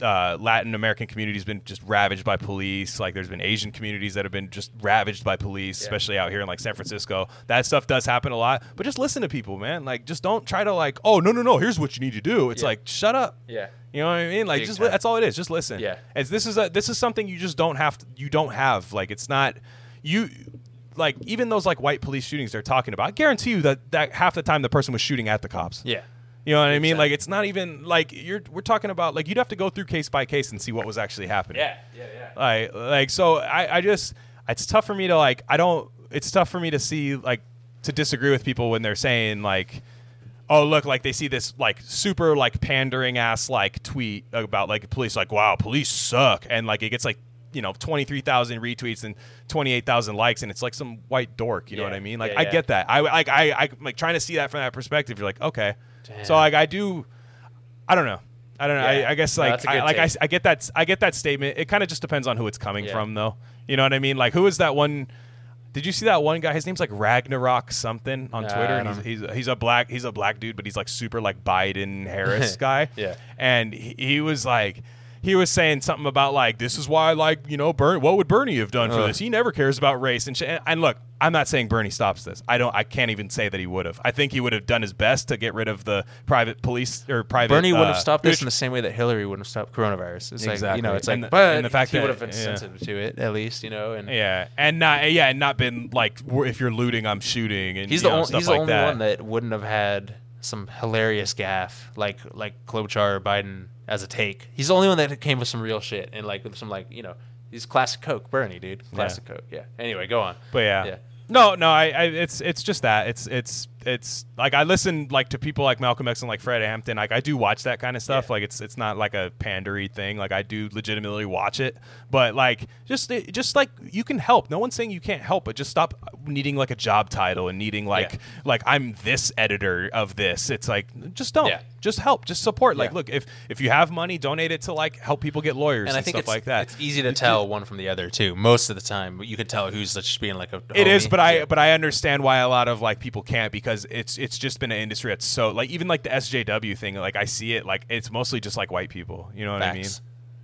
Speaker 2: uh, Latin American communities been just ravaged by police. Like there's been Asian communities that have been just ravaged by police,
Speaker 3: Yeah.
Speaker 2: especially out here in like San Francisco. That stuff does happen a lot. But just listen to people, man. Like just don't try to like, oh no no no, here's what you need to do. It's
Speaker 3: Yeah.
Speaker 2: like shut up.
Speaker 3: Yeah.
Speaker 2: You know what I mean? Like
Speaker 3: Big
Speaker 2: just li- that's all it is. Just listen.
Speaker 3: Yeah.
Speaker 2: As this is a this is something you just don't have to you don't have. Like it's not you like even those like white police shootings they're talking about. I guarantee you that that half the time the person was shooting at the cops.
Speaker 3: Yeah.
Speaker 2: You know what I mean?
Speaker 3: Exactly.
Speaker 2: Like it's not even like you're we're talking about like you'd have to go through case by case and see what was actually happening.
Speaker 3: Yeah. Yeah. Yeah.
Speaker 2: Like like so I I just it's tough for me to like I don't it's tough for me to see like to disagree with people when they're saying like oh look like they see this like super like pandering ass like tweet about like police like wow police suck and like it gets like you know 23,000 retweets and 28,000 likes and it's like some white dork you know what I mean like
Speaker 3: Yeah,
Speaker 2: I get that I like I I like trying to see that from that perspective you're like okay so like I do I don't know I don't know
Speaker 3: Yeah.
Speaker 2: I, I guess like
Speaker 3: a
Speaker 2: I, like I. I get that I get that statement it kind of just depends on who it's coming
Speaker 3: Yeah.
Speaker 2: from though you know what I mean like who is that one did you see that one guy? His name's like Ragnarok something on
Speaker 3: Nah,
Speaker 2: Twitter, and he's, he's he's a black he's a black dude, but he's like super like Biden Harris *laughs* guy.
Speaker 3: Yeah.
Speaker 2: and he, he was like. He was saying something about like this is why like you know Bernie what would Bernie have done for this he never cares about race and shit and, look I'm not saying Bernie stops this I don't I can't even say that he would have I think he would have done his best to get rid of the private police or private
Speaker 3: Bernie
Speaker 2: uh,
Speaker 3: have stopped this in the same way that Hillary wouldn't have stopped coronavirus. It's like
Speaker 2: Exactly.
Speaker 3: you know, it's like
Speaker 2: And the-
Speaker 3: but
Speaker 2: the fact
Speaker 3: he would have been
Speaker 2: yeah.
Speaker 3: sensitive to it at least, you know. And
Speaker 2: yeah and not yeah and not been like if you're looting I'm shooting and
Speaker 3: he's the
Speaker 2: know,
Speaker 3: only
Speaker 2: stuff
Speaker 3: he's the
Speaker 2: like
Speaker 3: only
Speaker 2: that.
Speaker 3: one that wouldn't have had some hilarious gaffe like like Klobuchar or Biden as a take. He's the only one that came with some real shit and like with some like you know he's classic Coke Bernie dude classic Coke yeah. Anyway, go on.
Speaker 2: But yeah.
Speaker 3: Yeah.
Speaker 2: No, no, I, I it's it's just that. It's it's it's like I listen like to people like Malcolm X and like Fred Hampton. Like I do watch that kind of stuff.
Speaker 3: Yeah.
Speaker 2: Like it's it's not like a pandery thing. Like I do legitimately watch it. But like just it- just like you can help. No one's saying you can't help, but just stop needing like a job title and needing like
Speaker 3: Yeah.
Speaker 2: like I'm this editor of this. It's like just don't.
Speaker 3: Yeah.
Speaker 2: Just help. Just support. Like
Speaker 3: Yeah.
Speaker 2: look, if if you have money, donate it to like help people get lawyers and,
Speaker 3: And I think
Speaker 2: stuff
Speaker 3: it's,
Speaker 2: like that.
Speaker 3: it's easy to tell one from the other too. Most of the time, you can tell who's just being like a.
Speaker 2: It is,
Speaker 3: homie.
Speaker 2: but I but I understand why a lot of like people can't because it's it's just been an industry that's so like even like the SJW thing like I see it like it's mostly just like white people. You know what I mean?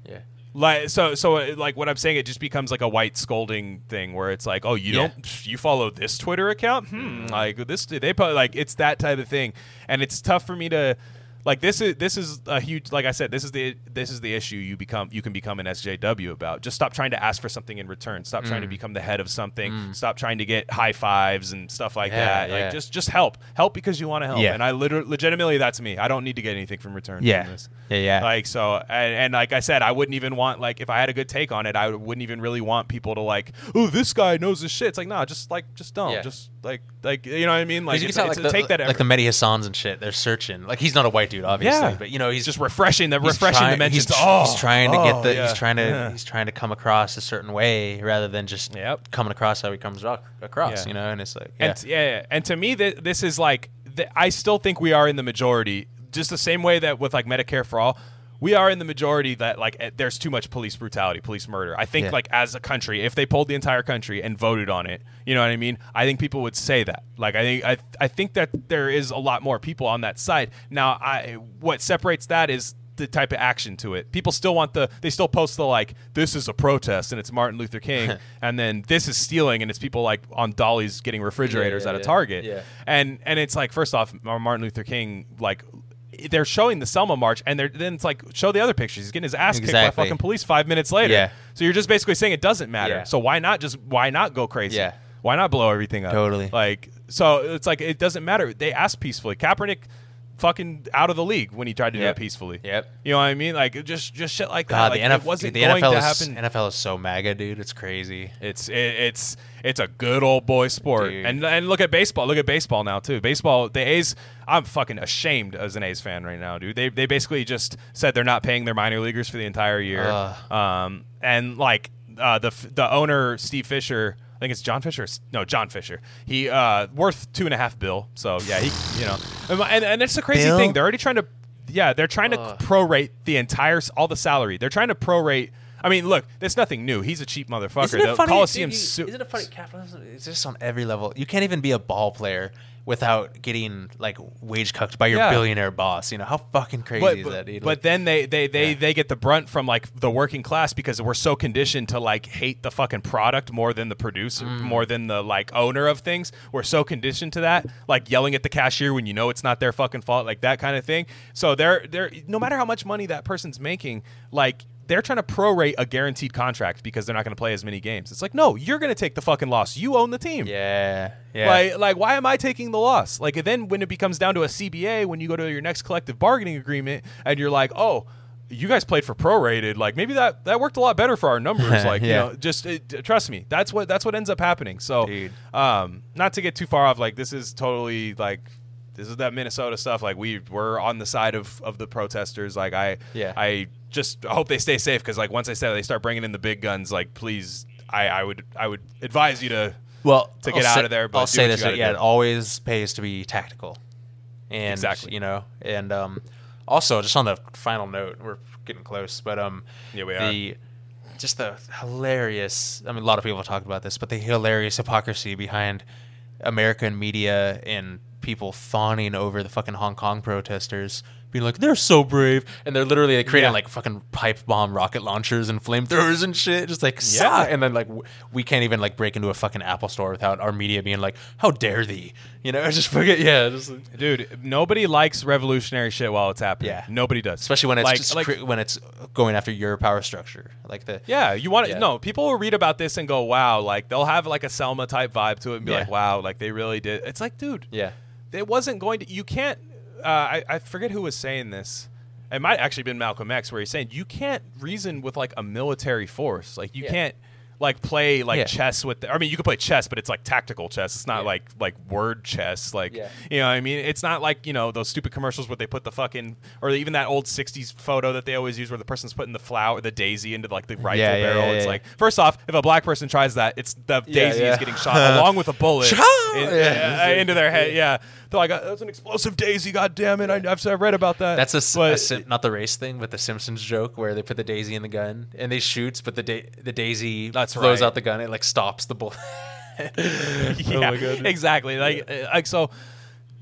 Speaker 3: Yeah.
Speaker 2: Like so so uh, like what I'm saying it just becomes like a white scolding thing where it's like oh you
Speaker 3: Yeah.
Speaker 2: don't you follow this Twitter account hmm like this they put like it's that type of thing and it's tough for me to like this is this is a huge like I said this is the this is the issue you become you can become an SJW about just stop trying to ask for something in return stop trying to
Speaker 3: Mm.
Speaker 2: become the head of something stop trying to get high fives and stuff like
Speaker 3: Yeah,
Speaker 2: that
Speaker 3: yeah.
Speaker 2: like just just help help because you want to help
Speaker 3: Yeah.
Speaker 2: and I literally legitimately that's me I don't need to get anything from return
Speaker 3: Yeah.
Speaker 2: from.
Speaker 3: Yeah, yeah.
Speaker 2: Like so, and, and like I said, I wouldn't even want like if I had a good take on it, I wouldn't even really want people to like, oh, this guy knows his shit. It's like, no, just like, just don't, just like, like you know what I mean? Like,
Speaker 3: you can
Speaker 2: it's,
Speaker 3: tell,
Speaker 2: it's
Speaker 3: like, the,
Speaker 2: take that
Speaker 3: like the Mehdi Hassans and shit. They're searching. Like he's not a white dude, obviously,
Speaker 2: Yeah.
Speaker 3: but you know he's
Speaker 2: just refreshing the refreshing
Speaker 3: trying-
Speaker 2: the mentions.
Speaker 3: He's,
Speaker 2: oh,
Speaker 3: he's trying to
Speaker 2: oh,
Speaker 3: get the.
Speaker 2: Oh, yeah,
Speaker 3: He's trying to.
Speaker 2: yeah.
Speaker 3: He's trying to come across a certain way rather than just
Speaker 2: Yep.
Speaker 3: coming across how he comes across. You know, and it's like yeah,
Speaker 2: And yeah, yeah. and to me, th- this is like th- I still think we are in the majority, just the same way that with like Medicare for all. We are in the majority that like eh, there's too much police brutality, police murder. I think
Speaker 3: Yeah.
Speaker 2: like as a country, if they pulled the entire country and voted on it, you know what I mean? I think people would say that. Like I think I I think that there is a lot more people on that side. Now, I what separates that is the type of action to it. People still want the they still post the like this is a protest and it's Martin Luther King *laughs* and then this is stealing and it's people like on dollies getting refrigerators
Speaker 3: yeah,
Speaker 2: at a. Target.
Speaker 3: Yeah.
Speaker 2: And and it's like first off Martin Luther King like they're showing the Selma march and they're then it's like show the other pictures. He's getting his ass kicked
Speaker 3: Exactly.
Speaker 2: by fucking police 5 minutes later.
Speaker 3: Yeah.
Speaker 2: So you're just basically saying it doesn't matter.
Speaker 3: Yeah.
Speaker 2: So why not just why not go crazy?
Speaker 3: Yeah.
Speaker 2: Why not blow everything up?
Speaker 3: Totally.
Speaker 2: Like So it's like it doesn't matter. They asked peacefully. Kaepernick fucking out of the league when he tried to
Speaker 3: Yep.
Speaker 2: do it peacefully.
Speaker 3: Yep.
Speaker 2: You know what I mean? Like just just shit like
Speaker 3: God,
Speaker 2: that.
Speaker 3: the
Speaker 2: Like,
Speaker 3: NFL,
Speaker 2: it wasn't
Speaker 3: the
Speaker 2: going
Speaker 3: NFL
Speaker 2: to
Speaker 3: is
Speaker 2: happen.
Speaker 3: NFL is so MAGA, dude. It's crazy.
Speaker 2: It's it, it's it's a good old boy sport,
Speaker 3: Dude.
Speaker 2: and and look at baseball. Look at baseball now too. Baseball, the A's. I'm fucking ashamed as an A's fan right now, dude. They they basically just said they're not paying their minor leaguers for the entire year.
Speaker 3: Ugh.
Speaker 2: Um, and like uh, the the owner Steve Fisher. I think it's John Fisher. No, John Fisher. He uh, worth two and a half bill. So yeah, he you know, and and it's a crazy
Speaker 3: Bill?
Speaker 2: thing. They're already trying to, yeah, they're trying to
Speaker 3: Ugh.
Speaker 2: prorate the entire all the salary. They're trying to prorate. I mean, look, there's nothing new. He's a cheap motherfucker.
Speaker 3: Isn't it
Speaker 2: The
Speaker 3: funny?
Speaker 2: Coliseum
Speaker 3: dude, you-
Speaker 2: su-
Speaker 3: isn't it funny? Capitalism is just on every level. You can't even be a ball player without getting like wage cucked by your
Speaker 2: Yeah.
Speaker 3: billionaire boss. You know how fucking crazy
Speaker 2: but,
Speaker 3: is
Speaker 2: but,
Speaker 3: that, dude?
Speaker 2: but
Speaker 3: Like,
Speaker 2: then they they they,
Speaker 3: Yeah.
Speaker 2: they get the brunt from like the working class because we're so conditioned to like hate the fucking product more than the producer
Speaker 3: Mm.
Speaker 2: more than the like owner of things we're so conditioned to that like yelling at the cashier when you know it's not their fucking fault like that kind of thing so they're they're no matter how much money that person's making like they're trying to prorate a guaranteed contract because they're not going to play as many games. It's like, no, you're going to take the fucking loss. You own the team.
Speaker 3: yeah, yeah.
Speaker 2: Like, like, why am I taking the loss? Like, then when it becomes down to a CBA, when you go to your next collective bargaining agreement, and you're like, oh, you guys played for prorated, like maybe that that worked a lot better for our numbers. *laughs* Like, you know, just d- trust me, that's what that's what ends up happening. So,
Speaker 3: Dude.
Speaker 2: um, not to get too far off, like this is totally like. This is that Minnesota stuff. Like we we're on the side of, of the protesters. Like I
Speaker 3: Yeah.
Speaker 2: I just hope they stay safe because like once I said they start bringing in the big guns, like please I, I would I would advise you to
Speaker 3: well
Speaker 2: to get
Speaker 3: I'll
Speaker 2: out
Speaker 3: say-
Speaker 2: of there, but
Speaker 3: I'll say this: yeah,
Speaker 2: do.
Speaker 3: it always pays to be tactical, and
Speaker 2: Exactly.
Speaker 3: you know, and um, also just on the final note, we're getting close, but um,
Speaker 2: Yeah, we
Speaker 3: the just the hilarious. I mean, a lot of people have talked about this, but the hilarious hypocrisy behind American media and people fawning over the fucking Hong Kong protesters. Being like they're so brave, and they're literally like, creating
Speaker 2: Yeah.
Speaker 3: like fucking pipe bomb rocket launchers and flamethrowers and shit, just like
Speaker 2: Yeah.
Speaker 3: And then like w- we can't even like break into a fucking Apple store without our media being like, "How dare thee?" You know, *laughs* just forget. Yeah, just like-
Speaker 2: Dude, nobody likes revolutionary shit while it's happening.
Speaker 3: Yeah.
Speaker 2: nobody does.
Speaker 3: especially when it's
Speaker 2: like,
Speaker 3: just
Speaker 2: like,
Speaker 3: cre- when it's going after your power structure, like the
Speaker 2: yeah, you want to
Speaker 3: Yeah.
Speaker 2: no. People will read about this and go, "Wow!" Like they'll have like a Selma type vibe to it and be
Speaker 3: Yeah.
Speaker 2: like, "Wow!" Like they really did. It's like, dude,
Speaker 3: yeah.
Speaker 2: It wasn't going to. You can't. Uh, I I forget who was saying this. It might actually been Malcolm X, where he's saying you can't reason with like a military force. Like you
Speaker 3: Yeah.
Speaker 2: can't like play like
Speaker 3: Yeah.
Speaker 2: chess with. The, I mean, you could play chess, but it's like tactical chess. It's not
Speaker 3: Yeah.
Speaker 2: like like word chess. Like
Speaker 3: Yeah.
Speaker 2: you know, what I mean, it's not like you know those stupid commercials where they put the fucking or even that old '60s photo that they always use where the person's putting the flower, the daisy into like the rifle
Speaker 3: Yeah, yeah,
Speaker 2: barrel.
Speaker 3: yeah,
Speaker 2: it's
Speaker 3: yeah.
Speaker 2: like first off, if a black person tries that, it's the
Speaker 3: Yeah,
Speaker 2: daisy
Speaker 3: yeah.
Speaker 2: is getting shot along with a bullet *laughs* in-
Speaker 3: Yeah.
Speaker 2: uh, into their head. Yeah, they're got "Uh, that's an explosive daisy. God damn it! I, I've, I've read about that.
Speaker 3: That's a,
Speaker 2: But-
Speaker 3: a Sim- not the race thing, but the Simpsons joke where they put the daisy in the gun and they shoots, but the da- the daisy
Speaker 2: That's
Speaker 3: blows
Speaker 2: right.
Speaker 3: out the gun. It like stops the bullet. *laughs*
Speaker 2: yeah, exactly. Like, uh, like so.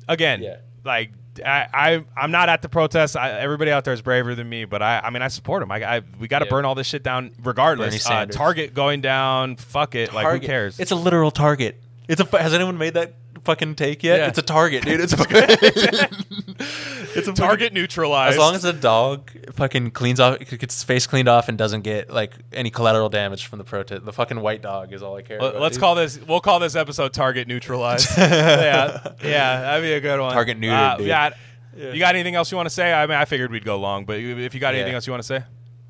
Speaker 2: Again,
Speaker 3: Yeah.
Speaker 2: like I, I, I'm not at the protest. I, everybody out there is braver than me, but I, I mean, I support them. I, I we got to
Speaker 3: Yeah.
Speaker 2: burn all this shit down, regardless. Uh, Target going down. Fuck it. Like, who cares?
Speaker 3: It's a literal target. It's a. Has anyone made that fucking take yet?
Speaker 2: Yeah.
Speaker 3: It's a target, dude. It's a *laughs* fucking. *laughs* it's a
Speaker 2: Target neutralized.
Speaker 3: As long as the dog fucking cleans off, gets its face cleaned off, and doesn't get like any collateral damage from the protest, the fucking white dog is all I care about.
Speaker 2: Let's
Speaker 3: dude.
Speaker 2: call this. We'll call this episode "Target Neutralized." *laughs* yeah, yeah, that'd be a good one.
Speaker 3: Target neutered,
Speaker 2: Uh, yeah. You got anything else you want to say? I mean, I figured we'd go long, but if you got anything
Speaker 3: Yeah.
Speaker 2: else you want to say,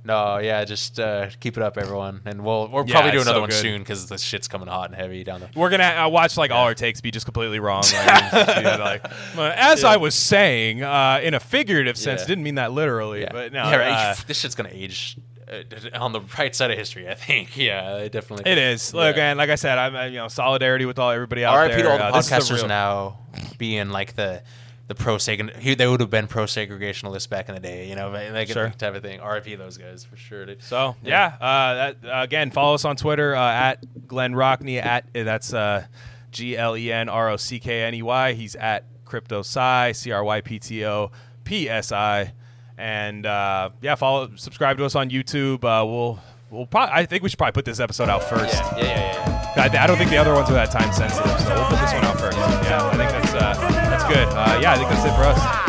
Speaker 3: No, yeah, just uh, keep it up, everyone, and we'll we'll
Speaker 2: Yeah,
Speaker 3: probably do
Speaker 2: it's
Speaker 3: another
Speaker 2: so
Speaker 3: one
Speaker 2: good.
Speaker 3: soon because the shit's coming hot and heavy down the.
Speaker 2: we're gonna uh, watch like all our takes be just completely wrong. Like, *laughs* it's just, you know, like, uh, as I was saying, uh, in a figurative sense,
Speaker 3: Yeah.
Speaker 2: didn't mean that literally,
Speaker 3: Yeah,
Speaker 2: but no,
Speaker 3: yeah, right.
Speaker 2: uh, *laughs*
Speaker 3: this shit's gonna age uh, on the right side of history. I think. *laughs* Yeah, it definitely.
Speaker 2: it is. Look,
Speaker 3: Yeah.
Speaker 2: and like I said, I'm uh, you know solidarity with all everybody out
Speaker 3: R.I.P.
Speaker 2: there.
Speaker 3: to all the
Speaker 2: Uh, this is the
Speaker 3: podcasters
Speaker 2: real-
Speaker 3: now being like the the pro. He, they would have been pro segregationalists back in the day, you know, like
Speaker 2: Sure.
Speaker 3: type of thing. R.I.P. those guys for sure. dude.
Speaker 2: So yeah, uh, that, again, follow us on Twitter uh, at Glenn Rockney at that's uh, G L E N R O C K N E Y. He's at Crypto Psi C R Y P T O P S I, and uh, yeah, follow subscribe to us on YouTube. Uh, we'll we'll probably I think we should probably put this episode out first.
Speaker 3: Yeah, yeah, yeah, yeah.
Speaker 2: I, I don't think the other ones are that time sensitive, so we'll put this one out first. Yeah, I think that's uh, that's good. Uh, yeah, I think that's it for us.